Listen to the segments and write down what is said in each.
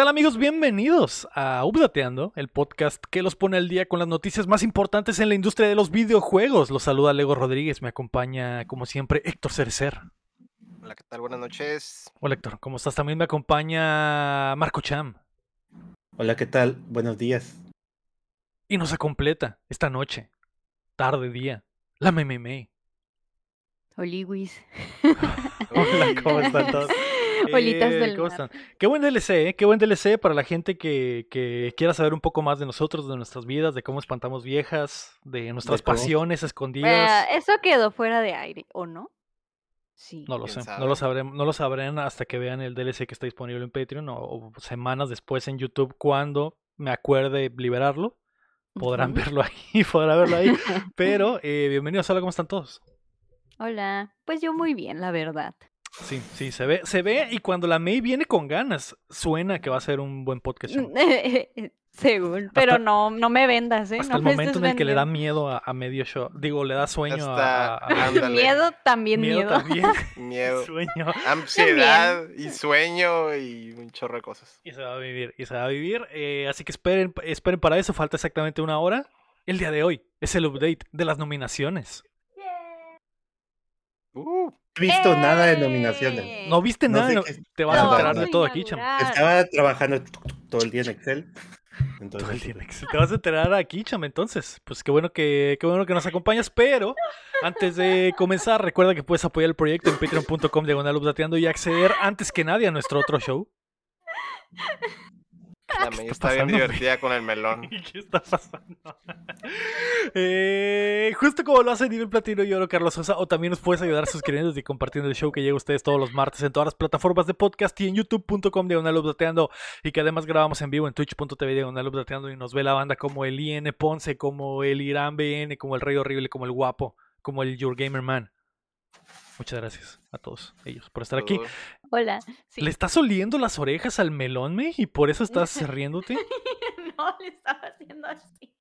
¿Qué tal amigos? Bienvenidos a Updateando, el podcast que los pone al día con las noticias más importantes en la industria de los videojuegos. Los saluda Lego Rodríguez, me acompaña como siempre Héctor Cerecer. Hola, ¿qué tal? Buenas noches. Hola Héctor, ¿cómo estás? También me acompaña Marco Cham. Hola, ¿qué tal? Buenos días. Y nos completa esta noche, tarde, día, la meme. Oliwis. Hola, ¿cómo están todos? Olitas Eh, del ¿cómo mar. están? Qué buen DLC, ¿eh? Qué buen DLC para la gente que, que quiera saber un poco más de nosotros, de nuestras vidas, de cómo espantamos viejas, de nuestras pasiones escondidas. Eh, eso quedó fuera de aire, ¿o no? Sí. No lo ¿Quién sé, no lo, sabremos, no lo sabrán hasta que vean el DLC que está disponible en Patreon o, o semanas después en YouTube cuando me acuerde liberarlo. Podrán verlo ahí, podrán verlo ahí. Pero eh, bienvenidos, hola, ¿cómo están todos? Hola. Pues yo muy bien, la verdad. Sí, sí, se ve, se ve y cuando la May viene con ganas, suena que va a ser un buen podcast. show. Según, pero no, no me vendas, ¿eh? Hasta no el me momento en el que le da miedo a, a medio show. Digo, le da sueño a- Hasta- a, a-. Miedo, también miedo. también. Miedo, sueño. ansiedad y sueño y un chorro de cosas. Y se va a vivir, y se va a vivir. eh, así que esperen, esperen para eso, falta exactamente una hora. El día de hoy es el update de las nominaciones. Uh, Visto nada de ¡Eh! nominaciones. No viste No nada, sé no- qué- te vas a enterar de todo aquí, cham. inaugurar. Estaba trabajando todo el día en Excel. Entonces, Todo el día en Excel. Te vas a enterar aquí, cham, entonces. Pues qué bueno que, qué bueno que nos acompañas, pero antes de comenzar, recuerda que puedes apoyar el proyecto en patreon.com diagonal updateando y acceder antes que nadie a nuestro otro show. La May está está bien divertida con el melón. ¿Qué está pasando? Eh, justo como lo hace Nivel Platino y Oro Carlos Sosa, o también nos puedes ayudar suscribiéndote y compartiendo el show que llega a ustedes todos los martes en todas las plataformas de podcast y en youtube.com diagonal updateando y que además grabamos en vivo en twitch.tv diagonal updateando y nos ve la banda como el IN Ponce, como el Irán BN, como el Rey Horrible, como el Guapo, como el Your Gamer Man. Muchas gracias a todos ellos por estar aquí. Hola. Sí. ¿Le estás oliendo las orejas al melón, me? Y por eso estás riéndote. no, le estaba haciendo así.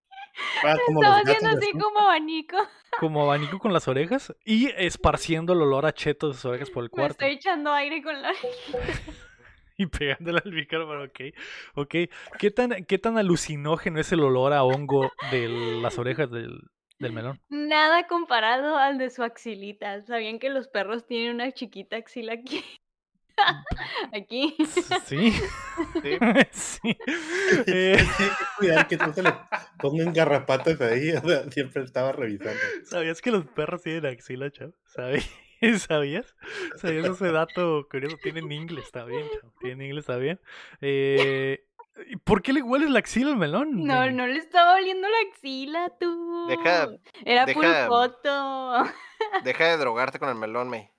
ah, como estaba haciendo así como abanico. como abanico con las orejas y esparciendo el olor a cheto de sus orejas por el Me cuarto estoy echando aire con la. y pegándole al micrófono, ok. Ok. ¿Qué tan, ¿Qué tan alucinógeno es el olor a hongo de las orejas del, del melón? Nada comparado al de su axilita. ¿Sabían que los perros tienen una chiquita axila aquí? aquí. Sí. sí. sí. Eh, Tienes que cuidar que no se le pongan garrapatas ahí. o sea, siempre estaba revisando. ¿Sabías que los perros tienen axila, chavo? ¿Sabías? ¿Sabías? ¿Sabías ese dato curioso? Tienen inglés, está bien, chavo. Tienen inglés, está bien. Eh, ¿y ¿Por qué le hueles la axila al melón? No, no le estaba oliendo la axila, tú. Deja- Era deja- puro foto. Deja de drogarte con el melón, May.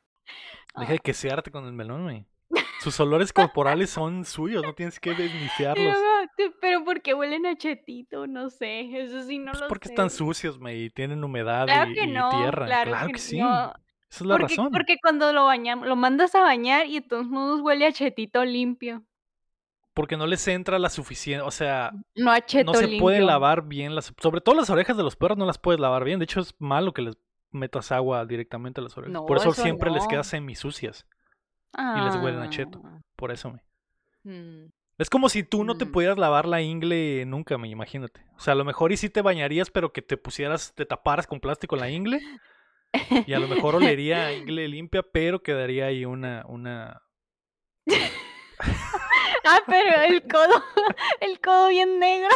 Deja de quesearte con el melón, güey. Sus olores corporales son suyos, no tienes que Pero, desniciarlos. tú- pero ¿por qué huelen a chetito? No sé, eso sí no Pues lo porque sé. están sucios, güey, y tienen humedad Claro y, que y tierra. claro, que, que sí. no. Esa es la porque, razón. porque cuando lo bañamos, lo mandas a bañar y de todos modos huele a chetito limpio. Porque no les entra la suficiente, o sea, No no se limpio. puede lavar bien las, sobre todo las orejas de los perros no las puedes lavar bien. De hecho es malo que les metas agua directamente a las orejas. No, Por eso eso siempre les queda semisucias. y les huelen a cheto. Ah, Por eso, me. mm. Es como si tú no te Mm. pudieras lavar la ingle nunca, me imagínate. O sea, a lo mejor y sí te bañarías, pero que te pusieras, te taparas con plástico la ingle. Y a lo mejor olería a ingle limpia, pero quedaría ahí una, una. Ah, pero el codo, el codo bien negro,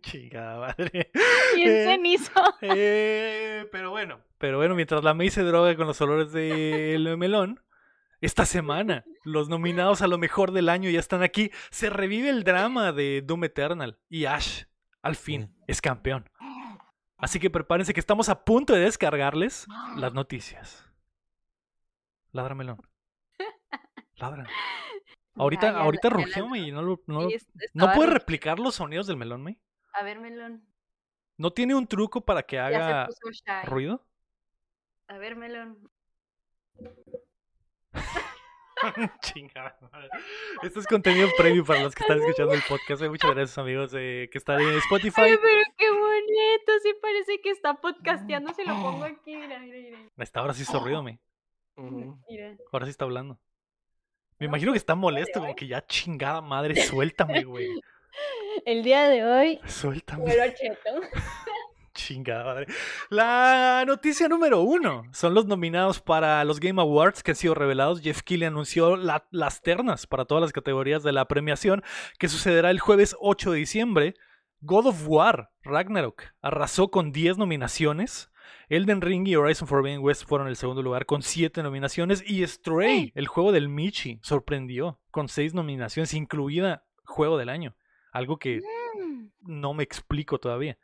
Chingada madre. bien Eh, cenizo. Eh, pero bueno, pero bueno, mientras la May se droga con los olores del melón, esta semana los nominados a lo mejor del año ya están aquí. Se revive el drama de Doom Eternal y Ash, al fin, es campeón. Así que prepárense que estamos a punto de descargarles las noticias. Ladra melón. Ladra. Ahorita, Ya, ya ahorita ya rugió, la- May, y no lo- no, ¿No puede replicar los sonidos del melón, May? A ver, melón. ¿No tiene un truco para que haga ruido? A ver, melón. Chingada. Esto es contenido previo para los que están escuchando el podcast. Muchas gracias, amigos, eh, que están en Spotify. Ay, pero qué bonito. Sí parece que está podcasteando. Se lo pongo aquí. Mira, mira, mira. Hasta ahora sí hizo ruido, me. Mira. Ahora sí está hablando. Me imagino que está molesto, como que ya chingada madre, suéltame, güey. El día de hoy, Suéltame. Chingada madre. La noticia número uno son los nominados para los Game Awards que han sido revelados. Jeff Keighley anunció la- las ternas para todas las categorías de la premiación que sucederá el jueves 8 de diciembre. God of War, Ragnarok, arrasó con 10 nominaciones. Elden Ring y Horizon Forbidden West fueron el segundo lugar con 7 nominaciones. Y Stray, el juego del Michi, sorprendió con 6 nominaciones, incluida Juego del Año. Algo que Mm, no me explico todavía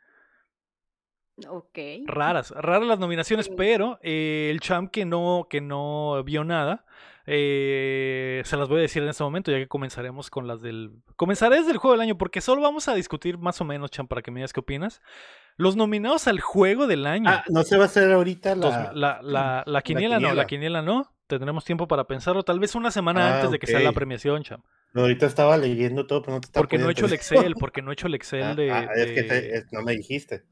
Ok. raras, raras las nominaciones, pero eh, el champ que no, que no vio nada, eh, se las voy a decir en este momento, ya que comenzaremos con las del... Comenzaré desde el juego del año, porque solo vamos a discutir más o menos, champ, para que me digas qué opinas. Los nominados al juego del año. Ah, no se va a hacer ahorita la. la, la- la quiniela no, la quiniela. no. Tendremos tiempo para pensarlo, tal vez una semana Ah, antes de que sea la premiación, champ. No, ahorita estaba leyendo todo, pero no te estaba Porque no he hecho el Excel, porque no he hecho el Excel de... Ah, ah, es que de- te- es- no me dijiste.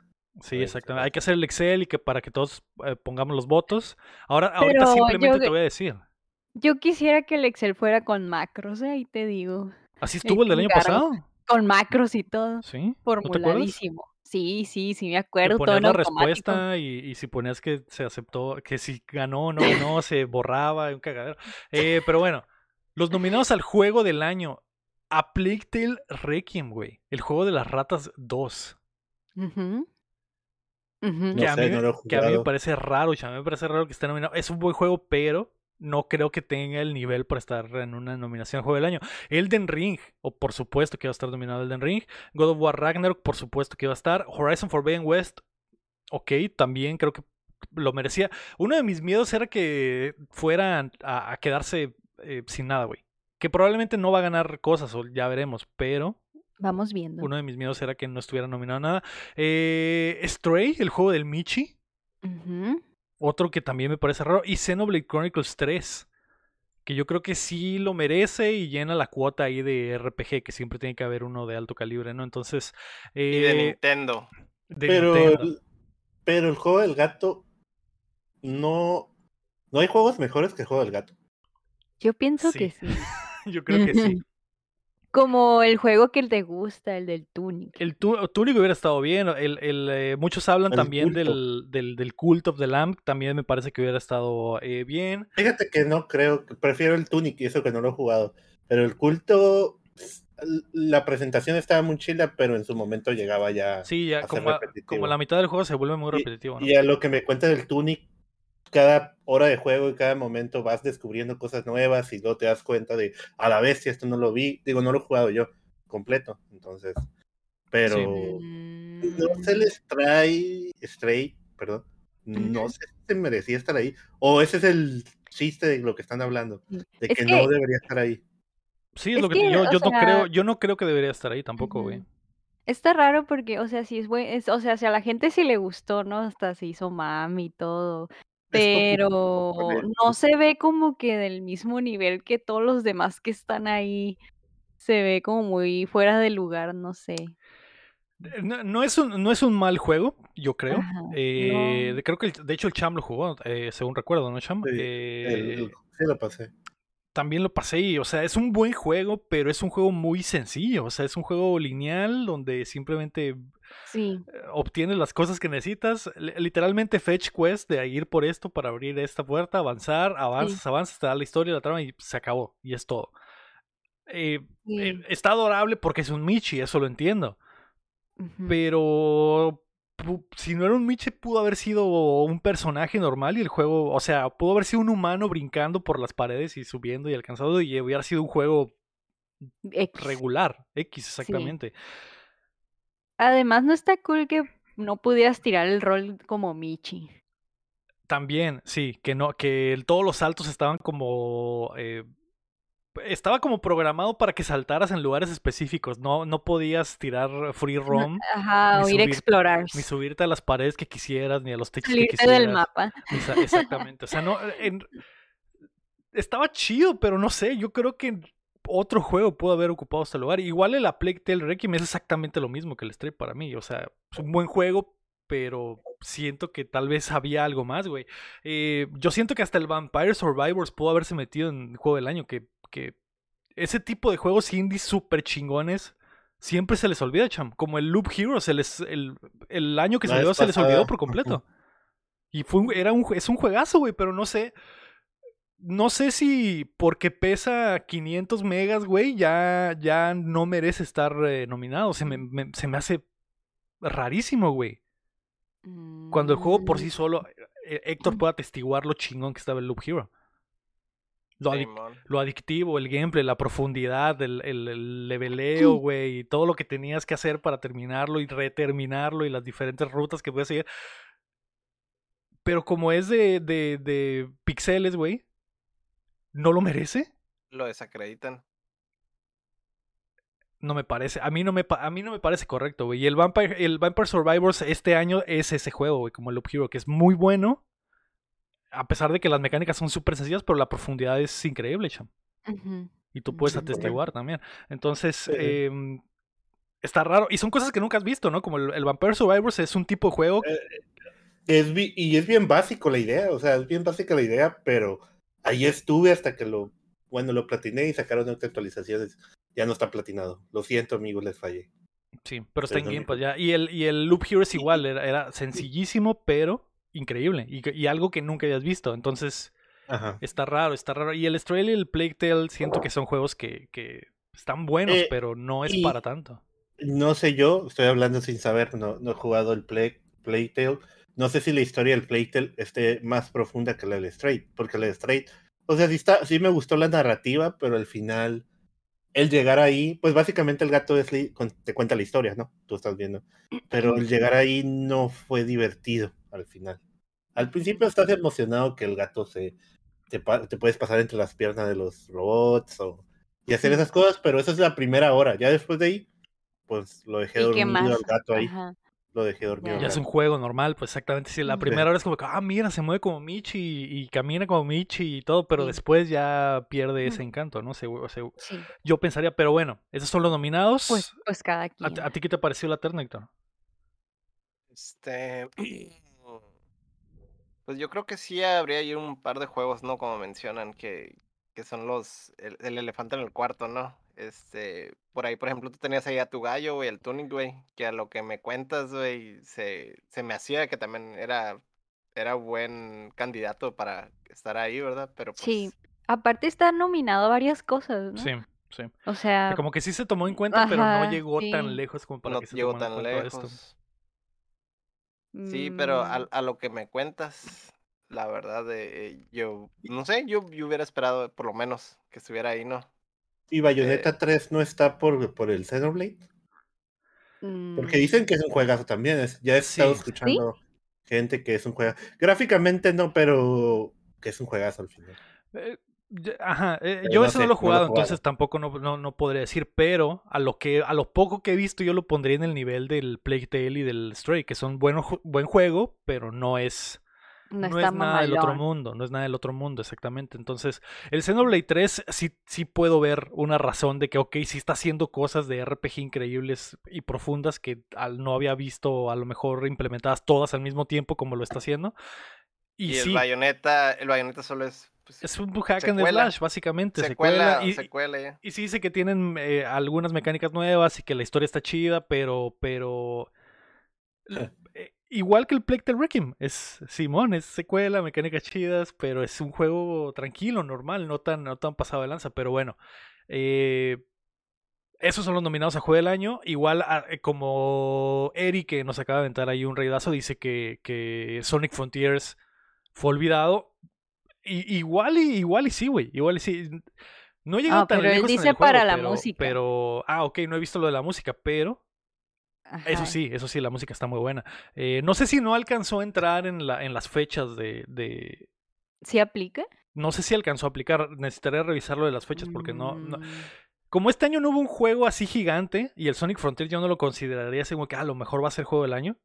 Sí, exactamente. Hay que hacer el Excel y que para que todos eh, pongamos los votos. Ahora, ahorita simplemente yo- te voy a decir. Yo quisiera que el Excel fuera con macros, ¿eh? ahí te digo. Así estuvo el del año pasado. Con macros y todo. ¿Sí? ¿No? Formuladísimo. Sí, sí, sí, me acuerdo. Todo ponías la respuesta y, y si ponías que se aceptó, que si ganó o no ganó, se borraba, un cagadero. Eh, pero bueno, los nominados al juego del año. A Plague Tale Requiem, güey. El juego de las ratas 2. Ujú. Ujú. No que, a sé, mí, no que a mí me parece raro, ya, a mí me parece raro que esté nominado. Es un buen juego, pero no creo que tenga el nivel para estar en una nominación a Juego del Año. Elden Ring, o por supuesto que va a estar nominado Elden Ring. God of War Ragnarok, por supuesto que va a estar. Horizon Forbidden West, ok, también creo que lo merecía. Uno de mis miedos era que fuera a, a quedarse eh, sin nada, güey. Que probablemente no va a ganar cosas, o ya veremos, pero Vamos viendo. uno de mis miedos era que no estuviera nominado a nada. Eh, Stray, el juego del Michi. Ujú. Otro que también me parece raro. Y Xenoblade Chronicles 3. Que yo creo que sí lo merece y llena la cuota ahí de RPG, que siempre tiene que haber uno de alto calibre, ¿no? Entonces. Y de eh, Nintendo. de pero, Nintendo. el, pero el juego del gato no. No hay juegos mejores que el juego del gato. Yo pienso Sí. que sí. Yo creo que sí. Como el juego que te gusta, el del Tunic. El tu- Tunic hubiera estado bien. El, el, eh, muchos hablan El también culto. del, del, del Cult of the Lamb. También me parece que hubiera estado eh, bien. Fíjate que no creo, prefiero el Tunic y eso que no lo he jugado. Pero el culto, la presentación estaba muy chila, pero en su momento llegaba ya. Sí, ya a ser como, a- repetitivo. como la mitad del juego se vuelve muy repetitivo. ¿no? Y a lo que me cuenta del Tunic, cada hora de juego y cada momento vas descubriendo cosas nuevas y luego te das cuenta de, a la bestia, esto no lo vi, digo, no lo he jugado yo completo, entonces, pero no se les trae, Stray, perdón, no sé si se merecía estar ahí, o ese es el chiste de lo que están hablando, de Es que, no debería estar ahí. Sí, es, Es lo que, que, yo, yo no creo, yo no creo que debería estar ahí tampoco, güey. Está raro porque, o sea, si es buen, es- o sea, si a la gente sí le gustó, ¿no? Hasta se hizo mami y todo. Pero no se ve como que del mismo nivel que todos los demás que están ahí. Se ve como muy fuera de lugar, no sé. Eh, No, no es un, no es un mal juego, yo creo. Ajá, Eh, no. creo que el- de hecho el Cham lo jugó, eh, según recuerdo, ¿no, Cham? Sí, Eh, el- sí lo pasé. también lo pasé y, o sea, es un buen juego, pero es un juego muy sencillo. O sea, es un juego lineal donde simplemente Sí, eh, obtienes las cosas que necesitas. Li- Literalmente fetch quest de ir por esto para abrir esta puerta, avanzar, avanzas, avanzas, te da la historia, la trama y se acabó. Y es todo. Eh, sí. eh, está adorable porque es un Michi, eso lo entiendo. ujú. Pero pu- si no era un Michi, pudo haber sido un personaje normal y el juego, o sea, pudo haber sido un humano brincando por las paredes y subiendo y alcanzando y hubiera sido un juego X. regular, X exactamente. Además, no está cool que no pudieras tirar el rol como Michi. También, sí, que no, que todos los saltos estaban como eh, estaba como programado para que saltaras en lugares específicos, no, no podías tirar free No, roam, ajá, o ir a explorar. ni subirte a las paredes que quisieras, ni a los techos que quisieras. del mapa. Exactamente. O sea, no. en- estaba chido, pero no sé. Yo creo que otro juego pudo haber ocupado este lugar. Igual el A Plague Tale Requiem es exactamente lo mismo que el Stray para mí. O sea, es un buen juego, pero siento que tal vez había algo más, güey. Eh, yo siento que hasta el Vampire Survivors pudo haberse metido en el juego del año, que que ese tipo de juegos indies súper chingones siempre se les olvida, cham. Como el Loop Hero, se les, el, el año que salió se les olvidó por completo. Y fue era un, es un juegazo, güey, pero no sé. No sé si porque pesa 500 megas, güey, ya, ya no merece estar eh, nominado. Se me, me- se me hace rarísimo, güey. Cuando el juego por sí Mm, solo, eh, Héctor puede atestiguar lo chingón que estaba el Loop Hero. Lo, adic- lo adictivo, el gameplay, la profundidad, el, el, el leveleo, güey, y todo lo que tenías que hacer para terminarlo y reterminarlo y las diferentes rutas que puedes seguir. Pero como es de, de, de pixeles, güey, ¿no lo merece? Lo desacreditan. No me parece, a mí no me, a mí no me parece correcto, güey. Y el Vampire, el Vampire Survivors este año es ese juego, güey, como el Loop Hero, que es muy bueno. A pesar de que las mecánicas son súper sencillas, pero la profundidad es increíble, cham. Y tú puedes Sí, atestiguar también. Entonces, Sí. em, está raro. Y son cosas que nunca has visto, ¿no? Como el, el Vampire Survivors es un tipo de juego. Eh, Es, y es bien básico la idea, o sea, es bien básica la idea, pero ahí estuve hasta que lo, bueno, lo platiné y sacaron otras actualizaciones. Ya no está platinado. Lo siento, amigos, les fallé. Sí, pero está es en Game. Pass ya. Y el, y el Loop Hero es igual, era, era sencillísimo, pero increíble. Y, algo que nunca habías visto. Entonces, Ajá. está raro, está raro. Y el Astral y el Plague Tale siento que son juegos que, que están buenos, Eh, pero no es para tanto. No sé yo, estoy hablando sin saber, no, no he jugado el Play, Playtale. No sé si la historia del Playtale esté más profunda que la del Straight, porque la Straight, o sea, sí, está, sí me gustó la narrativa, pero al final, el llegar ahí, pues básicamente el gato es, te cuenta la historia, ¿no? Tú estás viendo. Pero el llegar ahí no fue divertido al final. Al principio estás emocionado que el gato se te, puedes pasar entre las piernas de los robots o, y hacer esas cosas, pero esa es la primera hora. Ya después de ahí, pues lo dejé ¿Y qué dormido al gato ahí. Ajá. Lo dejé dormido. Ya. es un juego normal, pues exactamente. Sí, la primera hora es como que, ah, mira, se mueve como Michi y, y camina como Michi y todo, pero Sí. después ya pierde ese encanto, ¿no? Sí, yo pensaría, pero bueno, esos son los nominados. pues, pues cada ¿A, quien. a ti qué te pareció la terna, Héctor? Este. Pues yo creo que sí habría ahí un par de juegos, ¿no? Como mencionan, que, que son los. El, el elefante en el cuarto, ¿no? Este. Por ahí, por ejemplo, tú tenías ahí a tu gallo, güey, el Tunic, güey. Que a lo que me cuentas, güey, se, se me hacía que también era. Era buen candidato para estar ahí, ¿verdad? Pero pues. Sí, aparte está nominado a varias cosas, ¿no? Sí, sí. O sea, como que sí se tomó en cuenta, pero no llegó tan lejos como para no que se llegó en tan esto. lejos. Sí, pero a, mm, a lo que me cuentas, la verdad, eh, yo no sé, yo, yo hubiera esperado por lo menos que estuviera ahí, ¿no? ¿Y Bayonetta 3 no está por, por el Xenoblade? Porque mm, dicen que es un juegazo también. ya he estado Sí. escuchando gente que es un juegazo. Gráficamente no, pero que es un juegazo al final. Eh, Ajá, eh, yo no eso no sé, lo he no lo he jugado, entonces tampoco no, no, no podría decir, pero a lo que a lo poco que he visto yo lo pondría en el nivel del Plague Tale y del Stray, que son buenos buen juego, pero no es no, no está es nada del otro mundo, no es nada del otro mundo, exactamente. Entonces, el Xenoblade 3 sí, sí puedo ver una razón de que, ok, sí está haciendo cosas de RPG increíbles y profundas que al, no había visto a lo mejor implementadas todas al mismo tiempo como lo está haciendo. Y, Y, el sí, bayoneta, el bayoneta solo es pues, es un hack and slash, básicamente, secuela, secuela. Y, secuela ya. y sí dice que tienen eh, algunas mecánicas nuevas y que la historia está chida, pero, pero eh, igual que el Plague Tale Requiem, es Simón, es secuela, mecánicas chidas, pero es un juego tranquilo, normal, no tan, no tan pasado de lanza, pero bueno. eh, esos son los nominados a Juego del Año. Igual a- eh, como Eric, que nos acaba de aventar ahí un reidazo, dice que, que Sonic Frontiers fue olvidado. Y, igual y igual y sí, güey. Igual y sí. No he llegado Ah, tan pero él lejos en dice el juego, para la pero- música. Pero, ah, ok, no he visto lo de la música, pero eso sí, eso sí, la música está muy buena. Eh, no sé si no alcanzó a entrar en, la, en las fechas de, de- ¿Sí aplica? No sé si alcanzó a aplicar. Necesitaría revisarlo de las fechas porque no, no- Mm, Como este año no hubo un juego así gigante y el Sonic Frontier yo no lo consideraría así como que "Ah, a lo mejor va a ser juego del año.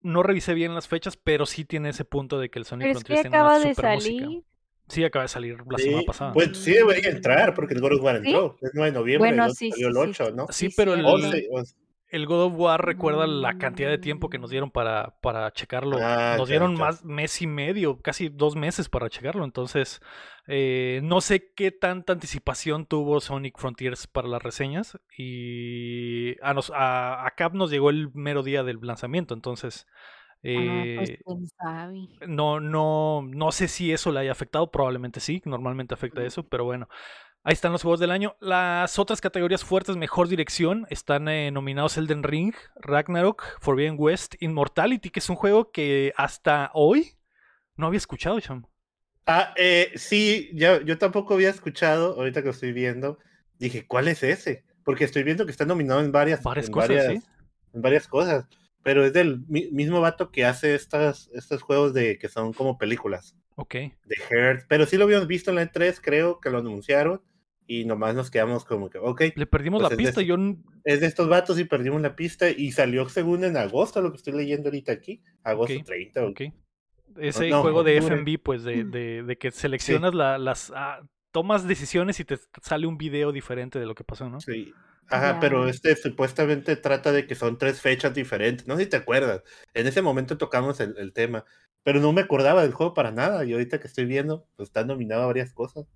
No revisé bien las fechas, pero sí tiene ese punto de que el Sonic Pero es que Frontier tiene acaba una de super música. salir. Sí, acaba de salir la Sí, semana pasada. Pues sí debería entrar, porque el God of War ¿Sí? entró. Es 9 de noviembre, Bueno, sí, salió sí, el sí, 8, ¿no? Sí, sí, pero el- cierto. 11, 11. El God of War recuerda la cantidad de tiempo que nos dieron para, para checarlo. Ah, nos ya, dieron ya. más mes y medio, casi dos meses para checarlo. Entonces, eh, no sé qué tanta anticipación tuvo Sonic Frontiers para las reseñas. Y a, nos, a, a Cap nos llegó el mero día del lanzamiento. Entonces, Ah, pues eh, sabe. no, no, no sé si eso le haya afectado, probablemente sí, normalmente afecta eso, pero bueno. Ahí están los juegos del año. Las otras categorías fuertes, mejor dirección, están eh, nominados Elden Ring, Ragnarok, Forbidden West, Immortality, que es un juego que hasta hoy no había escuchado, Cham. Ah, eh, sí, ya, yo tampoco había escuchado, ahorita que lo estoy viendo, dije, ¿cuál es ese? Porque estoy viendo que está nominado en varias, Varias en cosas, varias, ¿sí? en varias cosas, pero es del mi- mismo vato que hace estas, estos juegos de que son como películas, Ok. de Hertz, pero sí lo habíamos visto en la E3, creo que lo anunciaron, y nomás nos quedamos como que, ok, Le perdimos Pues la de pista. ese- Yo es de estos vatos y perdimos la pista, y salió según en agosto, lo que estoy leyendo ahorita aquí, agosto Ok, 30. o- ok. Ese no, juego de. FMV, pues de, de, de que seleccionas la- las. ah, tomas decisiones y te sale un video diferente de lo que pasó, ¿no? Sí. Ajá, pero este supuestamente trata de que son tres fechas diferentes. No sé si te acuerdas. En ese momento tocamos el, el tema. Pero no me acordaba del juego para nada. Y ahorita que estoy viendo, pues está nominado a varias cosas.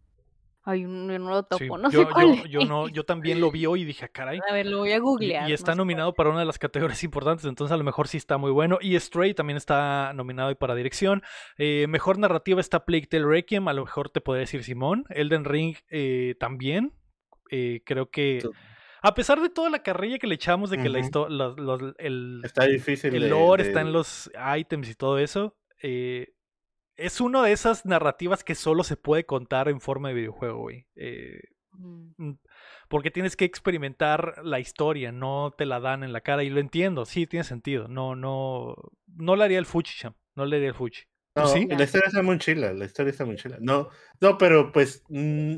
Ay, yo no lo topo, Sí, no yo, sé cuál yo, yo no, yo también lo vi hoy y dije, "Ah, caray. A ver, lo voy a googlear. y está no sé nominado para una de las categorías importantes, entonces a lo mejor sí está muy bueno. Y Stray también está nominado y para dirección. Eh, mejor narrativa está Plague Tale Requiem, a lo mejor te podría decir Simón. Elden Ring eh, también. Eh, creo que. A pesar de toda la carrilla que le echamos de que la los- los- el, Está difícil. el lore de- está en los items y todo eso. eh, es una de esas narrativas que solo se puede contar en forma de videojuego, güey. Eh, Mm. Mm, Porque tienes que experimentar la historia, no te la dan en la cara. Y lo entiendo, sí, tiene sentido. No, no, no le haría el Fuchi, Cham. No le haría el Fuchi. ¿Tú No, sí? la historia está muy chila. La historia está muy chila. No, no, pero pues. mm,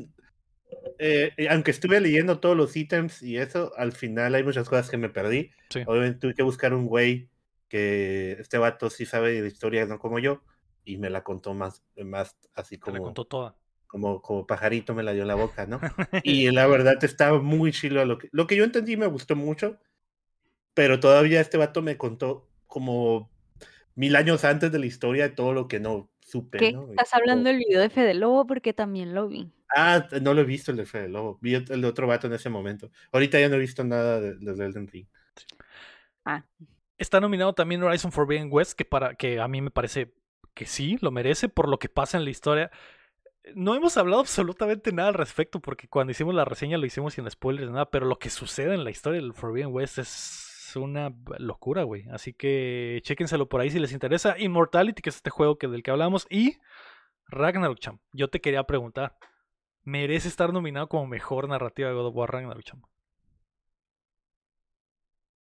eh, eh, aunque estuve leyendo todos los ítems y eso, al final hay muchas cosas que me perdí. Sí. Obviamente tuve que buscar un güey que este vato sí sabe de historia, no como yo. Y me la contó más, más así la como. contó toda. como, como pajarito me la dio en la boca, ¿no? Y la verdad estaba muy chilo. Lo que, lo que yo entendí me gustó mucho, pero todavía este vato me contó como mil años antes de la historia de todo lo que no supe, ¿Qué? ¿no? ¿Estás hablando del video de Fede Lobo? Porque también lo vi. Ah, no lo he visto el de Fede Lobo, vi el de otro vato en ese momento. Ahorita ya no he visto nada de, de Elden Ring. Ah, Está nominado también Horizon Forbidden West, que, para, que a mí me parece que sí, lo merece por lo que pasa en la historia. No hemos hablado absolutamente nada al respecto, porque cuando hicimos la reseña lo hicimos sin spoilers, nada, pero lo que sucede en la historia del Forbidden West es una locura, güey. Así que chéquenselo por ahí si les interesa. Immortality, que es este juego que, del que hablamos, y Ragnarok Champ. Yo te quería preguntar, ¿merece estar nominado como mejor narrativa de God of War Ragnarok?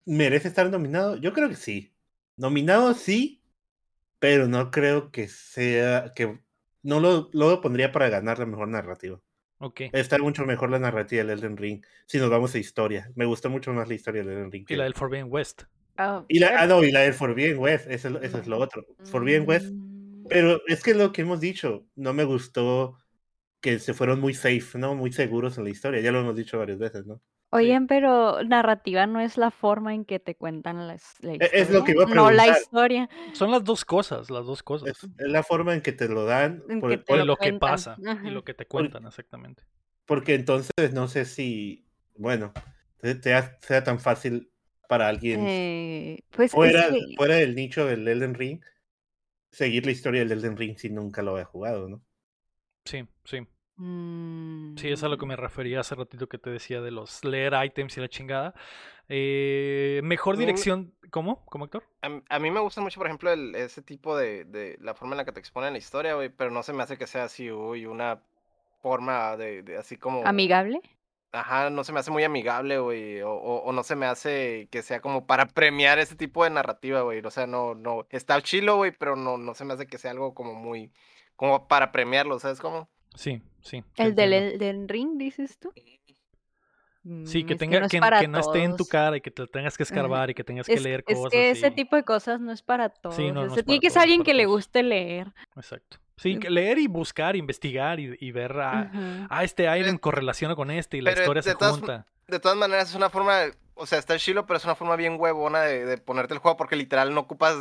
¿Merece estar nominado? Yo creo que sí. Nominado sí, pero no creo que sea, que no lo, lo pondría para ganar la mejor narrativa. Está mucho mejor la narrativa del Elden Ring. Si nos vamos a historia. Me gustó mucho más la historia del Elden Ring. Y que- la del Forbidden West. ah, y la- ah, no, y la del Forbidden West. Eso, es lo- eso es lo otro. Forbidden West. Mm, Pero es que lo que hemos dicho, no me gustó que se fueron muy safe, ¿no? Muy seguros en la historia. Ya lo hemos dicho varias veces, ¿no? Oigan, pero narrativa no es la forma en que te cuentan las, la E- es lo que iba a historia, No la preguntar. historia Son las dos cosas, las dos cosas. Es, es la forma en que te lo dan. en por- que te por- Y lo lo que pasa, y lo que te cuentan, exactamente. porque entonces no sé si, bueno, te, te ha- sea tan fácil para alguien Eh, pues es fuera, que- fuera del nicho del Elden Ring seguir la historia del Elden Ring si nunca lo había jugado, ¿no? Sí, sí. Mm, Sí, es a lo que me refería hace ratito que te decía de los leer items y la chingada. Eh, mejor Mm. dirección. ¿Cómo? ¿Cómo, Héctor? A, mí me gusta mucho, por ejemplo, el- ese tipo de, de la forma en la que te exponen la historia, güey, pero no se me hace que sea así, uy, una forma de, de así como... ¿Amigable? Ajá, no se me hace muy amigable, güey, o, o, o no se me hace que sea como para premiar ese tipo de narrativa, güey, o sea, no, no, está chilo, güey, pero no, no se me hace que sea algo como muy, como para premiarlo, ¿sabes cómo? Sí, sí. sí ¿El del Ring, dices tú? Sí, Mm, que es tenga, no es que, para que no esté en tu cara y que te tengas que escarbar y que tengas que Es, leer es cosas. que ese y- tipo de cosas no es para todos. no, no o es sea, para tiene que ser no es alguien que le guste leer. Exacto. Sí, que leer y buscar, investigar y, y ver, ah, Ajá. ah, este item correlaciona con este y la pero historia se de todas junta. De todas maneras, es una forma o sea, está chilo, pero es una forma bien huevona de, de ponerte el juego porque literal no ocupas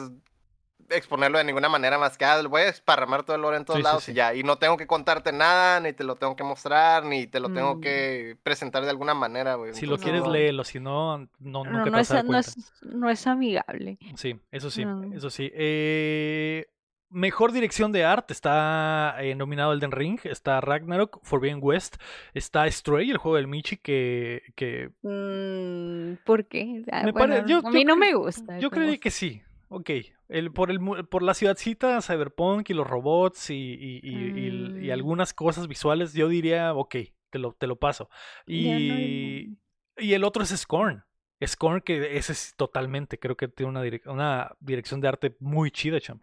exponerlo de ninguna manera más que, ah, voy a esparramar todo el lore en todos Sí, lados sí. y ya. Y no tengo que contarte nada, ni te lo tengo que mostrar, ni te lo tengo Mm. que presentar de alguna manera, güey. Si lo quieres, No. léelo. Si no, no, No, nunca no, te vas es, a dar no, cuenta. es, no es amigable. Sí, eso sí, No. eso sí. Eh, mejor dirección de arte está eh, nominado Elden Ring, está Ragnarok, Forbidden West, está Stray, el juego del Michi que, que Mm, ¿Por qué? Ah, Me bueno, pare- yo- a yo mí no me gusta. yo creí que sí. Ok, el, por, el, mu- por la ciudadcita, Cyberpunk y los robots y, y- y- y- y Mm. algunas cosas visuales, yo diría, ok, te lo, te lo paso. No Y, y el otro es Scorn. Scorn, que ese es totalmente, creo que tiene una, direc- una dirección de arte muy chida, cham.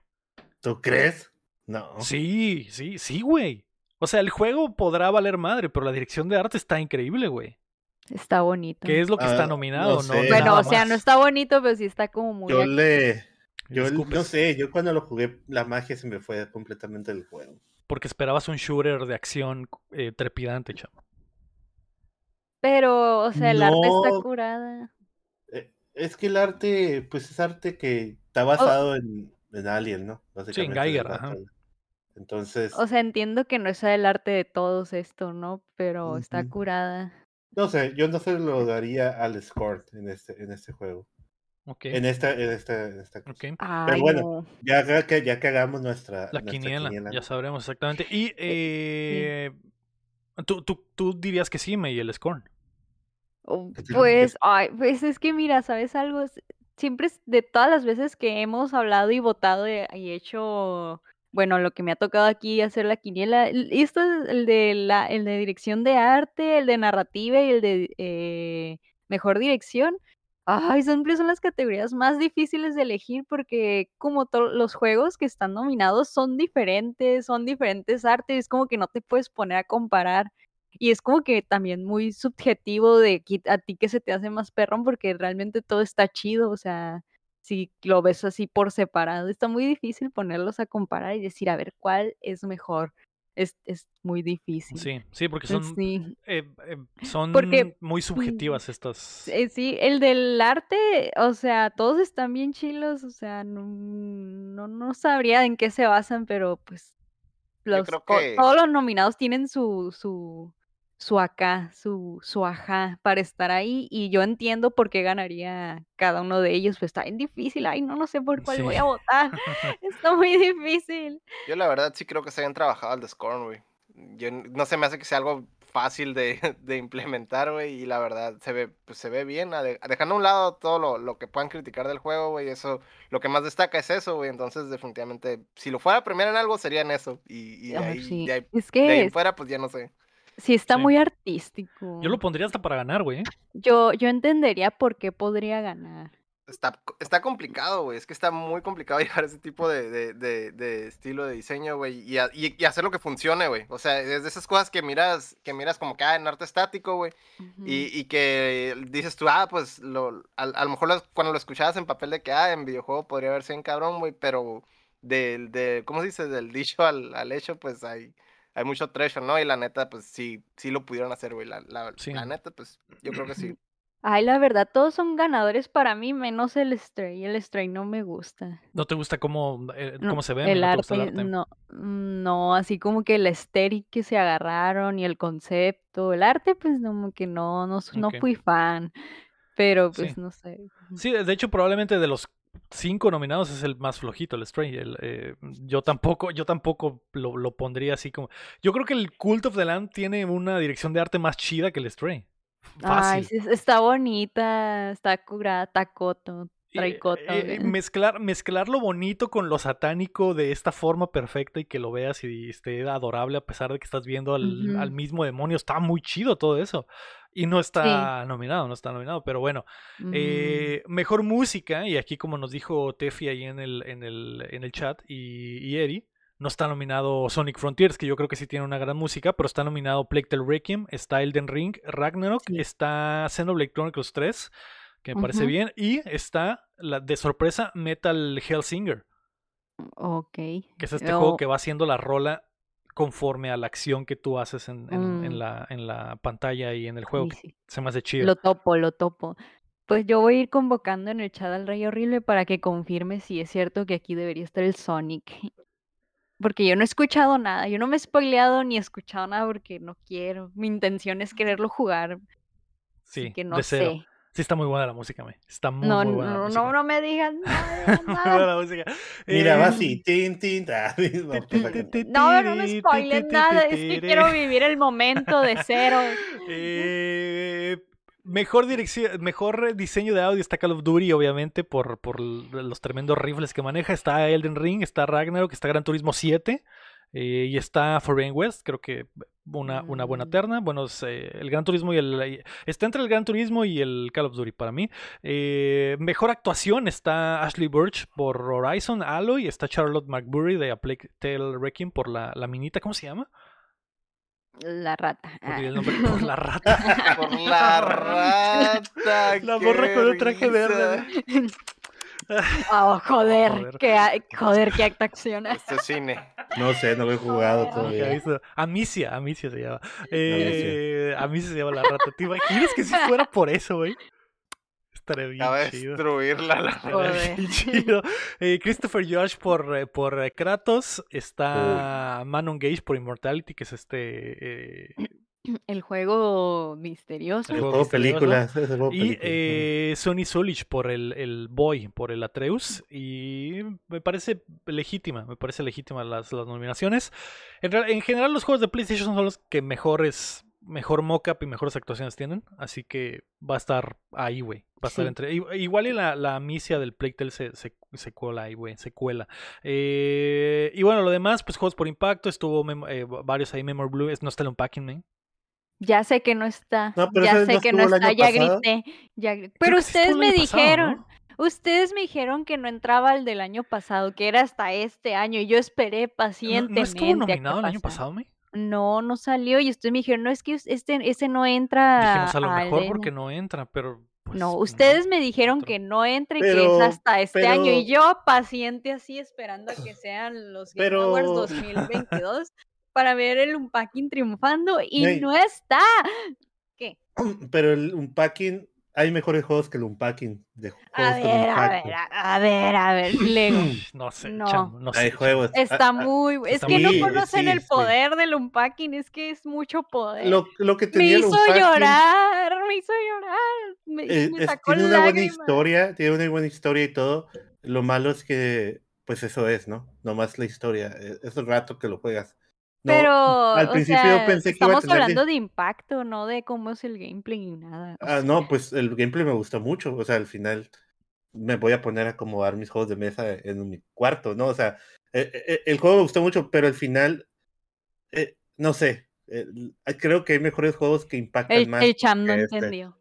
¿Tú crees? No. Sí, sí, sí, güey. O sea, el juego podrá valer madre, pero la dirección de arte está increíble, güey. Está bonito. Que es lo que está Ah, nominado, no ¿no? sé. Bueno, o sea, no está bonito, pero sí está como muy... Yo le. Yo no sé, yo cuando lo jugué, la magia se me fue completamente del juego. Porque esperabas un shooter de acción eh, trepidante, chamo. Pero, o sea, el arte está curada. Eh, Es que el arte, pues es arte que está basado en, en Alien, ¿no? Básicamente, Geiger, del ajá. Entonces, O sea, entiendo que no es el arte de todos esto, ¿no? Pero está curada. no sé, yo no se lo daría al Score en este, en este juego. Ok. En esta, en esta, en esta cosa. ok. Ay, bueno, no. Ya, que, ya que hagamos nuestra, La nuestra quiniela, ya sabremos exactamente. Y eh, ¿tú, tú, tú dirías que sí, May, el Scorn. Oh, Pues, ay, pues es que mira, ¿sabes algo? Siempre es de todas las veces que hemos hablado y votado y, y hecho, bueno, lo que me ha tocado aquí hacer la quiniela, el- esto es el de la, el de dirección de arte, el de narrativa y el de eh, mejor dirección. Ay, siempre son las categorías más difíciles de elegir porque como todos los juegos que están nominados son diferentes, son diferentes artes, es como que no te puedes poner a comparar. Y es como que también muy subjetivo de a ti que se te hace más perrón porque realmente todo está chido, o sea, si lo ves así por separado, está muy difícil ponerlos a comparar y decir, a ver, ¿cuál es mejor? Es, es muy difícil. Sí, sí, porque Pues son, sí. eh, eh, son Porque, muy subjetivas estas. Eh, sí, el del arte, o sea, todos están bien chilos, o sea, no, no, no sabría en qué se basan, pero pues Yo los, creo que- todos los nominados tienen su, su, su acá, su, su ajá para estar ahí, y yo entiendo por qué ganaría cada uno de ellos, pues está bien difícil, ay, no, no sé por cuál voy a votar, está muy difícil. Yo la verdad sí creo que se hayan trabajado al de Scorn, güey. Yo no se me hace que sea algo fácil de, de implementar, güey, y la verdad se ve, pues, se ve bien, a de- dejando a un lado todo lo, lo que puedan criticar del juego, güey, eso, lo que más destaca es eso, güey, entonces definitivamente, si lo fuera a premiar en algo, sería en eso, y, y de ahí, sí, de ahí, es de ahí que en es- fuera, pues ya no sé. Sí está Sí. muy artístico. Yo lo pondría hasta para ganar, güey. ¿eh? Yo, yo entendería por qué podría ganar. Está, está complicado, güey. Es que está muy complicado llevar ese tipo de, de, de, de estilo de diseño, güey. Y, y, y hacer lo que funcione, güey. O sea, es de esas cosas que miras, que miras como que ah, en arte estático, güey. Y, y que dices tú, ah, pues lo, a, a lo mejor lo- cuando lo escuchabas en papel de que, ah, en videojuego podría haber sido en cabrón, güey. Pero del, de, ¿cómo se dice? Del dicho al, al hecho, pues hay, hay mucho treasure, ¿no? Y la neta, pues sí, sí lo pudieron hacer, güey. La, la, Sí. la neta, pues yo creo que sí. Ay, la verdad, todos son ganadores para mí, menos el Stray. El Stray no me gusta. ¿No te gusta cómo, eh, No, cómo se ve? el ¿No te arte, gusta el arte? no, no, así como que el estético que se agarraron y el concepto, el arte, pues como que no, no, s- no fui fan, pero Sí. pues no sé. Sí, de hecho, probablemente de los cinco nominados es el más flojito, el Stray. El, eh, yo tampoco, yo tampoco lo, lo pondría así como. Yo creo que el Cult of the Lamb tiene una dirección de arte más chida que el Stray. Ay, Fácil. es- está bonita, está curada, tacoto, Y, eh, eh, mezclar, mezclar lo bonito con lo satánico de esta forma perfecta y que lo veas y esté adorable a pesar de que estás viendo al mismo demonio. Está muy chido todo eso. Y no está nominado, no está nominado. Pero bueno, Mm, eh, mejor música, y aquí como nos dijo Tefi ahí en el, en el, en el chat y, y Eri, no está nominado Sonic Frontiers, que yo creo que sí tiene una gran música, pero está nominado Plague Tale Requiem, está Elden Ring, Ragnarok, Sí. está Xenoblade Chronicles 3, que me parece bien, y está la de sorpresa Metal Hellsinger, ok. que es este juego que va haciendo la rola conforme a la acción que tú haces en, en- en Mm. la, en la pantalla y en el juego, sí, se me hace chido. Lo topo, lo topo. Pues yo voy a ir convocando en el chat al Rey Horrible para que confirme si es cierto que aquí debería estar el Sonic. Porque yo no he escuchado nada, yo no me he spoileado ni he escuchado nada porque no quiero. Mi intención es quererlo jugar. Así Sí, que no de cero. sé. Sí, está muy buena la música, me. Está muy, No, muy buena la no, música. no, no me digan nada, Muy buena nada. la música. Mira, va Eh, así. Tin, tin, ah, no. No, no me spoilen nada, es que quiero vivir el momento de cero. Eh, mejor dirección, mejor diseño de audio está Call of Duty, obviamente, por, por los tremendos rifles que maneja. Está Elden Ring, está Ragnarok, está Gran Turismo 7 eh, y está Foreign West. Creo que una, una buena Mm. terna. Bueno, es, eh, el Gran Turismo y el. y- Está entre el Gran Turismo y el Call of Duty para mí. Eh, mejor actuación está Ashley Burch por Horizon, Aloy. Está Charlotte McBurry de A Plague Tale Requiem por la, la minita. ¿Cómo se llama? La rata. El Ah. nombre, por la rata. Por la rata. La morra con el traje verde. Risa. Oh, joder, Joder. qué, joder, qué acta acción. Esto es cine. No sé, no lo he jugado he todavía. Amicia, Amicia se llama. Eh, Amicia se llama la rata. ¿Te imaginas que si fuera por eso, güey? Estaría bien chido. destruirla. la- Estaría Joder. bien chido. Eh, Christopher Josh por, eh, por eh, Kratos. Está Manon Gage por Immortality, que es este. eh, El juego misterioso. El El juego ese juego Y eh, Sonny Solich por el, el Boy, por el Atreus. Y me parece legítima, me parece legítima las, las nominaciones. En, en general los juegos de PlayStation son los que mejores, mejor mockup y mejores actuaciones tienen. Así que va a estar ahí, güey. Va a estar Sí. entre... i- Igual y la, la misia del Playtel se, se, se cuela ahí, güey. Se cuela. Eh, y bueno, lo demás, pues juegos por impacto. Estuvo eh, varios ahí. Memory Blue. es- No está el Unpacking, man. Ya sé que no está. No, pero ya sé no que no está, ya pasado. grité. ya gri- Creo Pero ustedes me pasado, dijeron, ¿no? ustedes me dijeron que no entraba el del año pasado, que era hasta este año, y yo esperé ¿No, pacientemente. ¿No estuvo nominado el año pasado, me? No, no salió, y ustedes me dijeron, no, es que este, ese no Dijimos entra a lo mejor DN". porque no entra, pero. pues, No, ustedes me dijeron otro. que no entre y que Pero- es hasta este año. Y pero- yo paciente así esperando a que sean los Game Pero- Awards 2022 para ver el unpacking triunfando y Ey. no está. ¿Qué? Pero el unpacking, hay mejores juegos que el unpacking. De juegos A ver, a ver, a, a ver, a ver, Lego. No sé, No. chamo, no sé. Hay chamo. juegos. Está ah, muy. Es está que no muy- conocen sí, el sí. poder del unpacking, es que es mucho poder. Lo, lo que me tenía el hizo unpacking, llorar, me hizo llorar. Me, eh, me es- sacó tiene una buena historia, tiene una buena historia y todo. Lo malo es que, pues eso es, ¿no? Nomás la historia. eh, Es el rato que lo juegas. No, Pero, al o principio sea, pensé que iba a estamos tener de- hablando de impacto, no de cómo es el gameplay ni nada. o Ah, sea, no, pues el gameplay me gustó mucho. O sea, al final me voy a poner a acomodar mis juegos de mesa en mi cuarto, ¿no? O sea, eh, eh, el juego me gustó mucho, pero al final, eh, no sé. eh, creo que hay mejores juegos que impactan el, más. el Cham no este. entendió.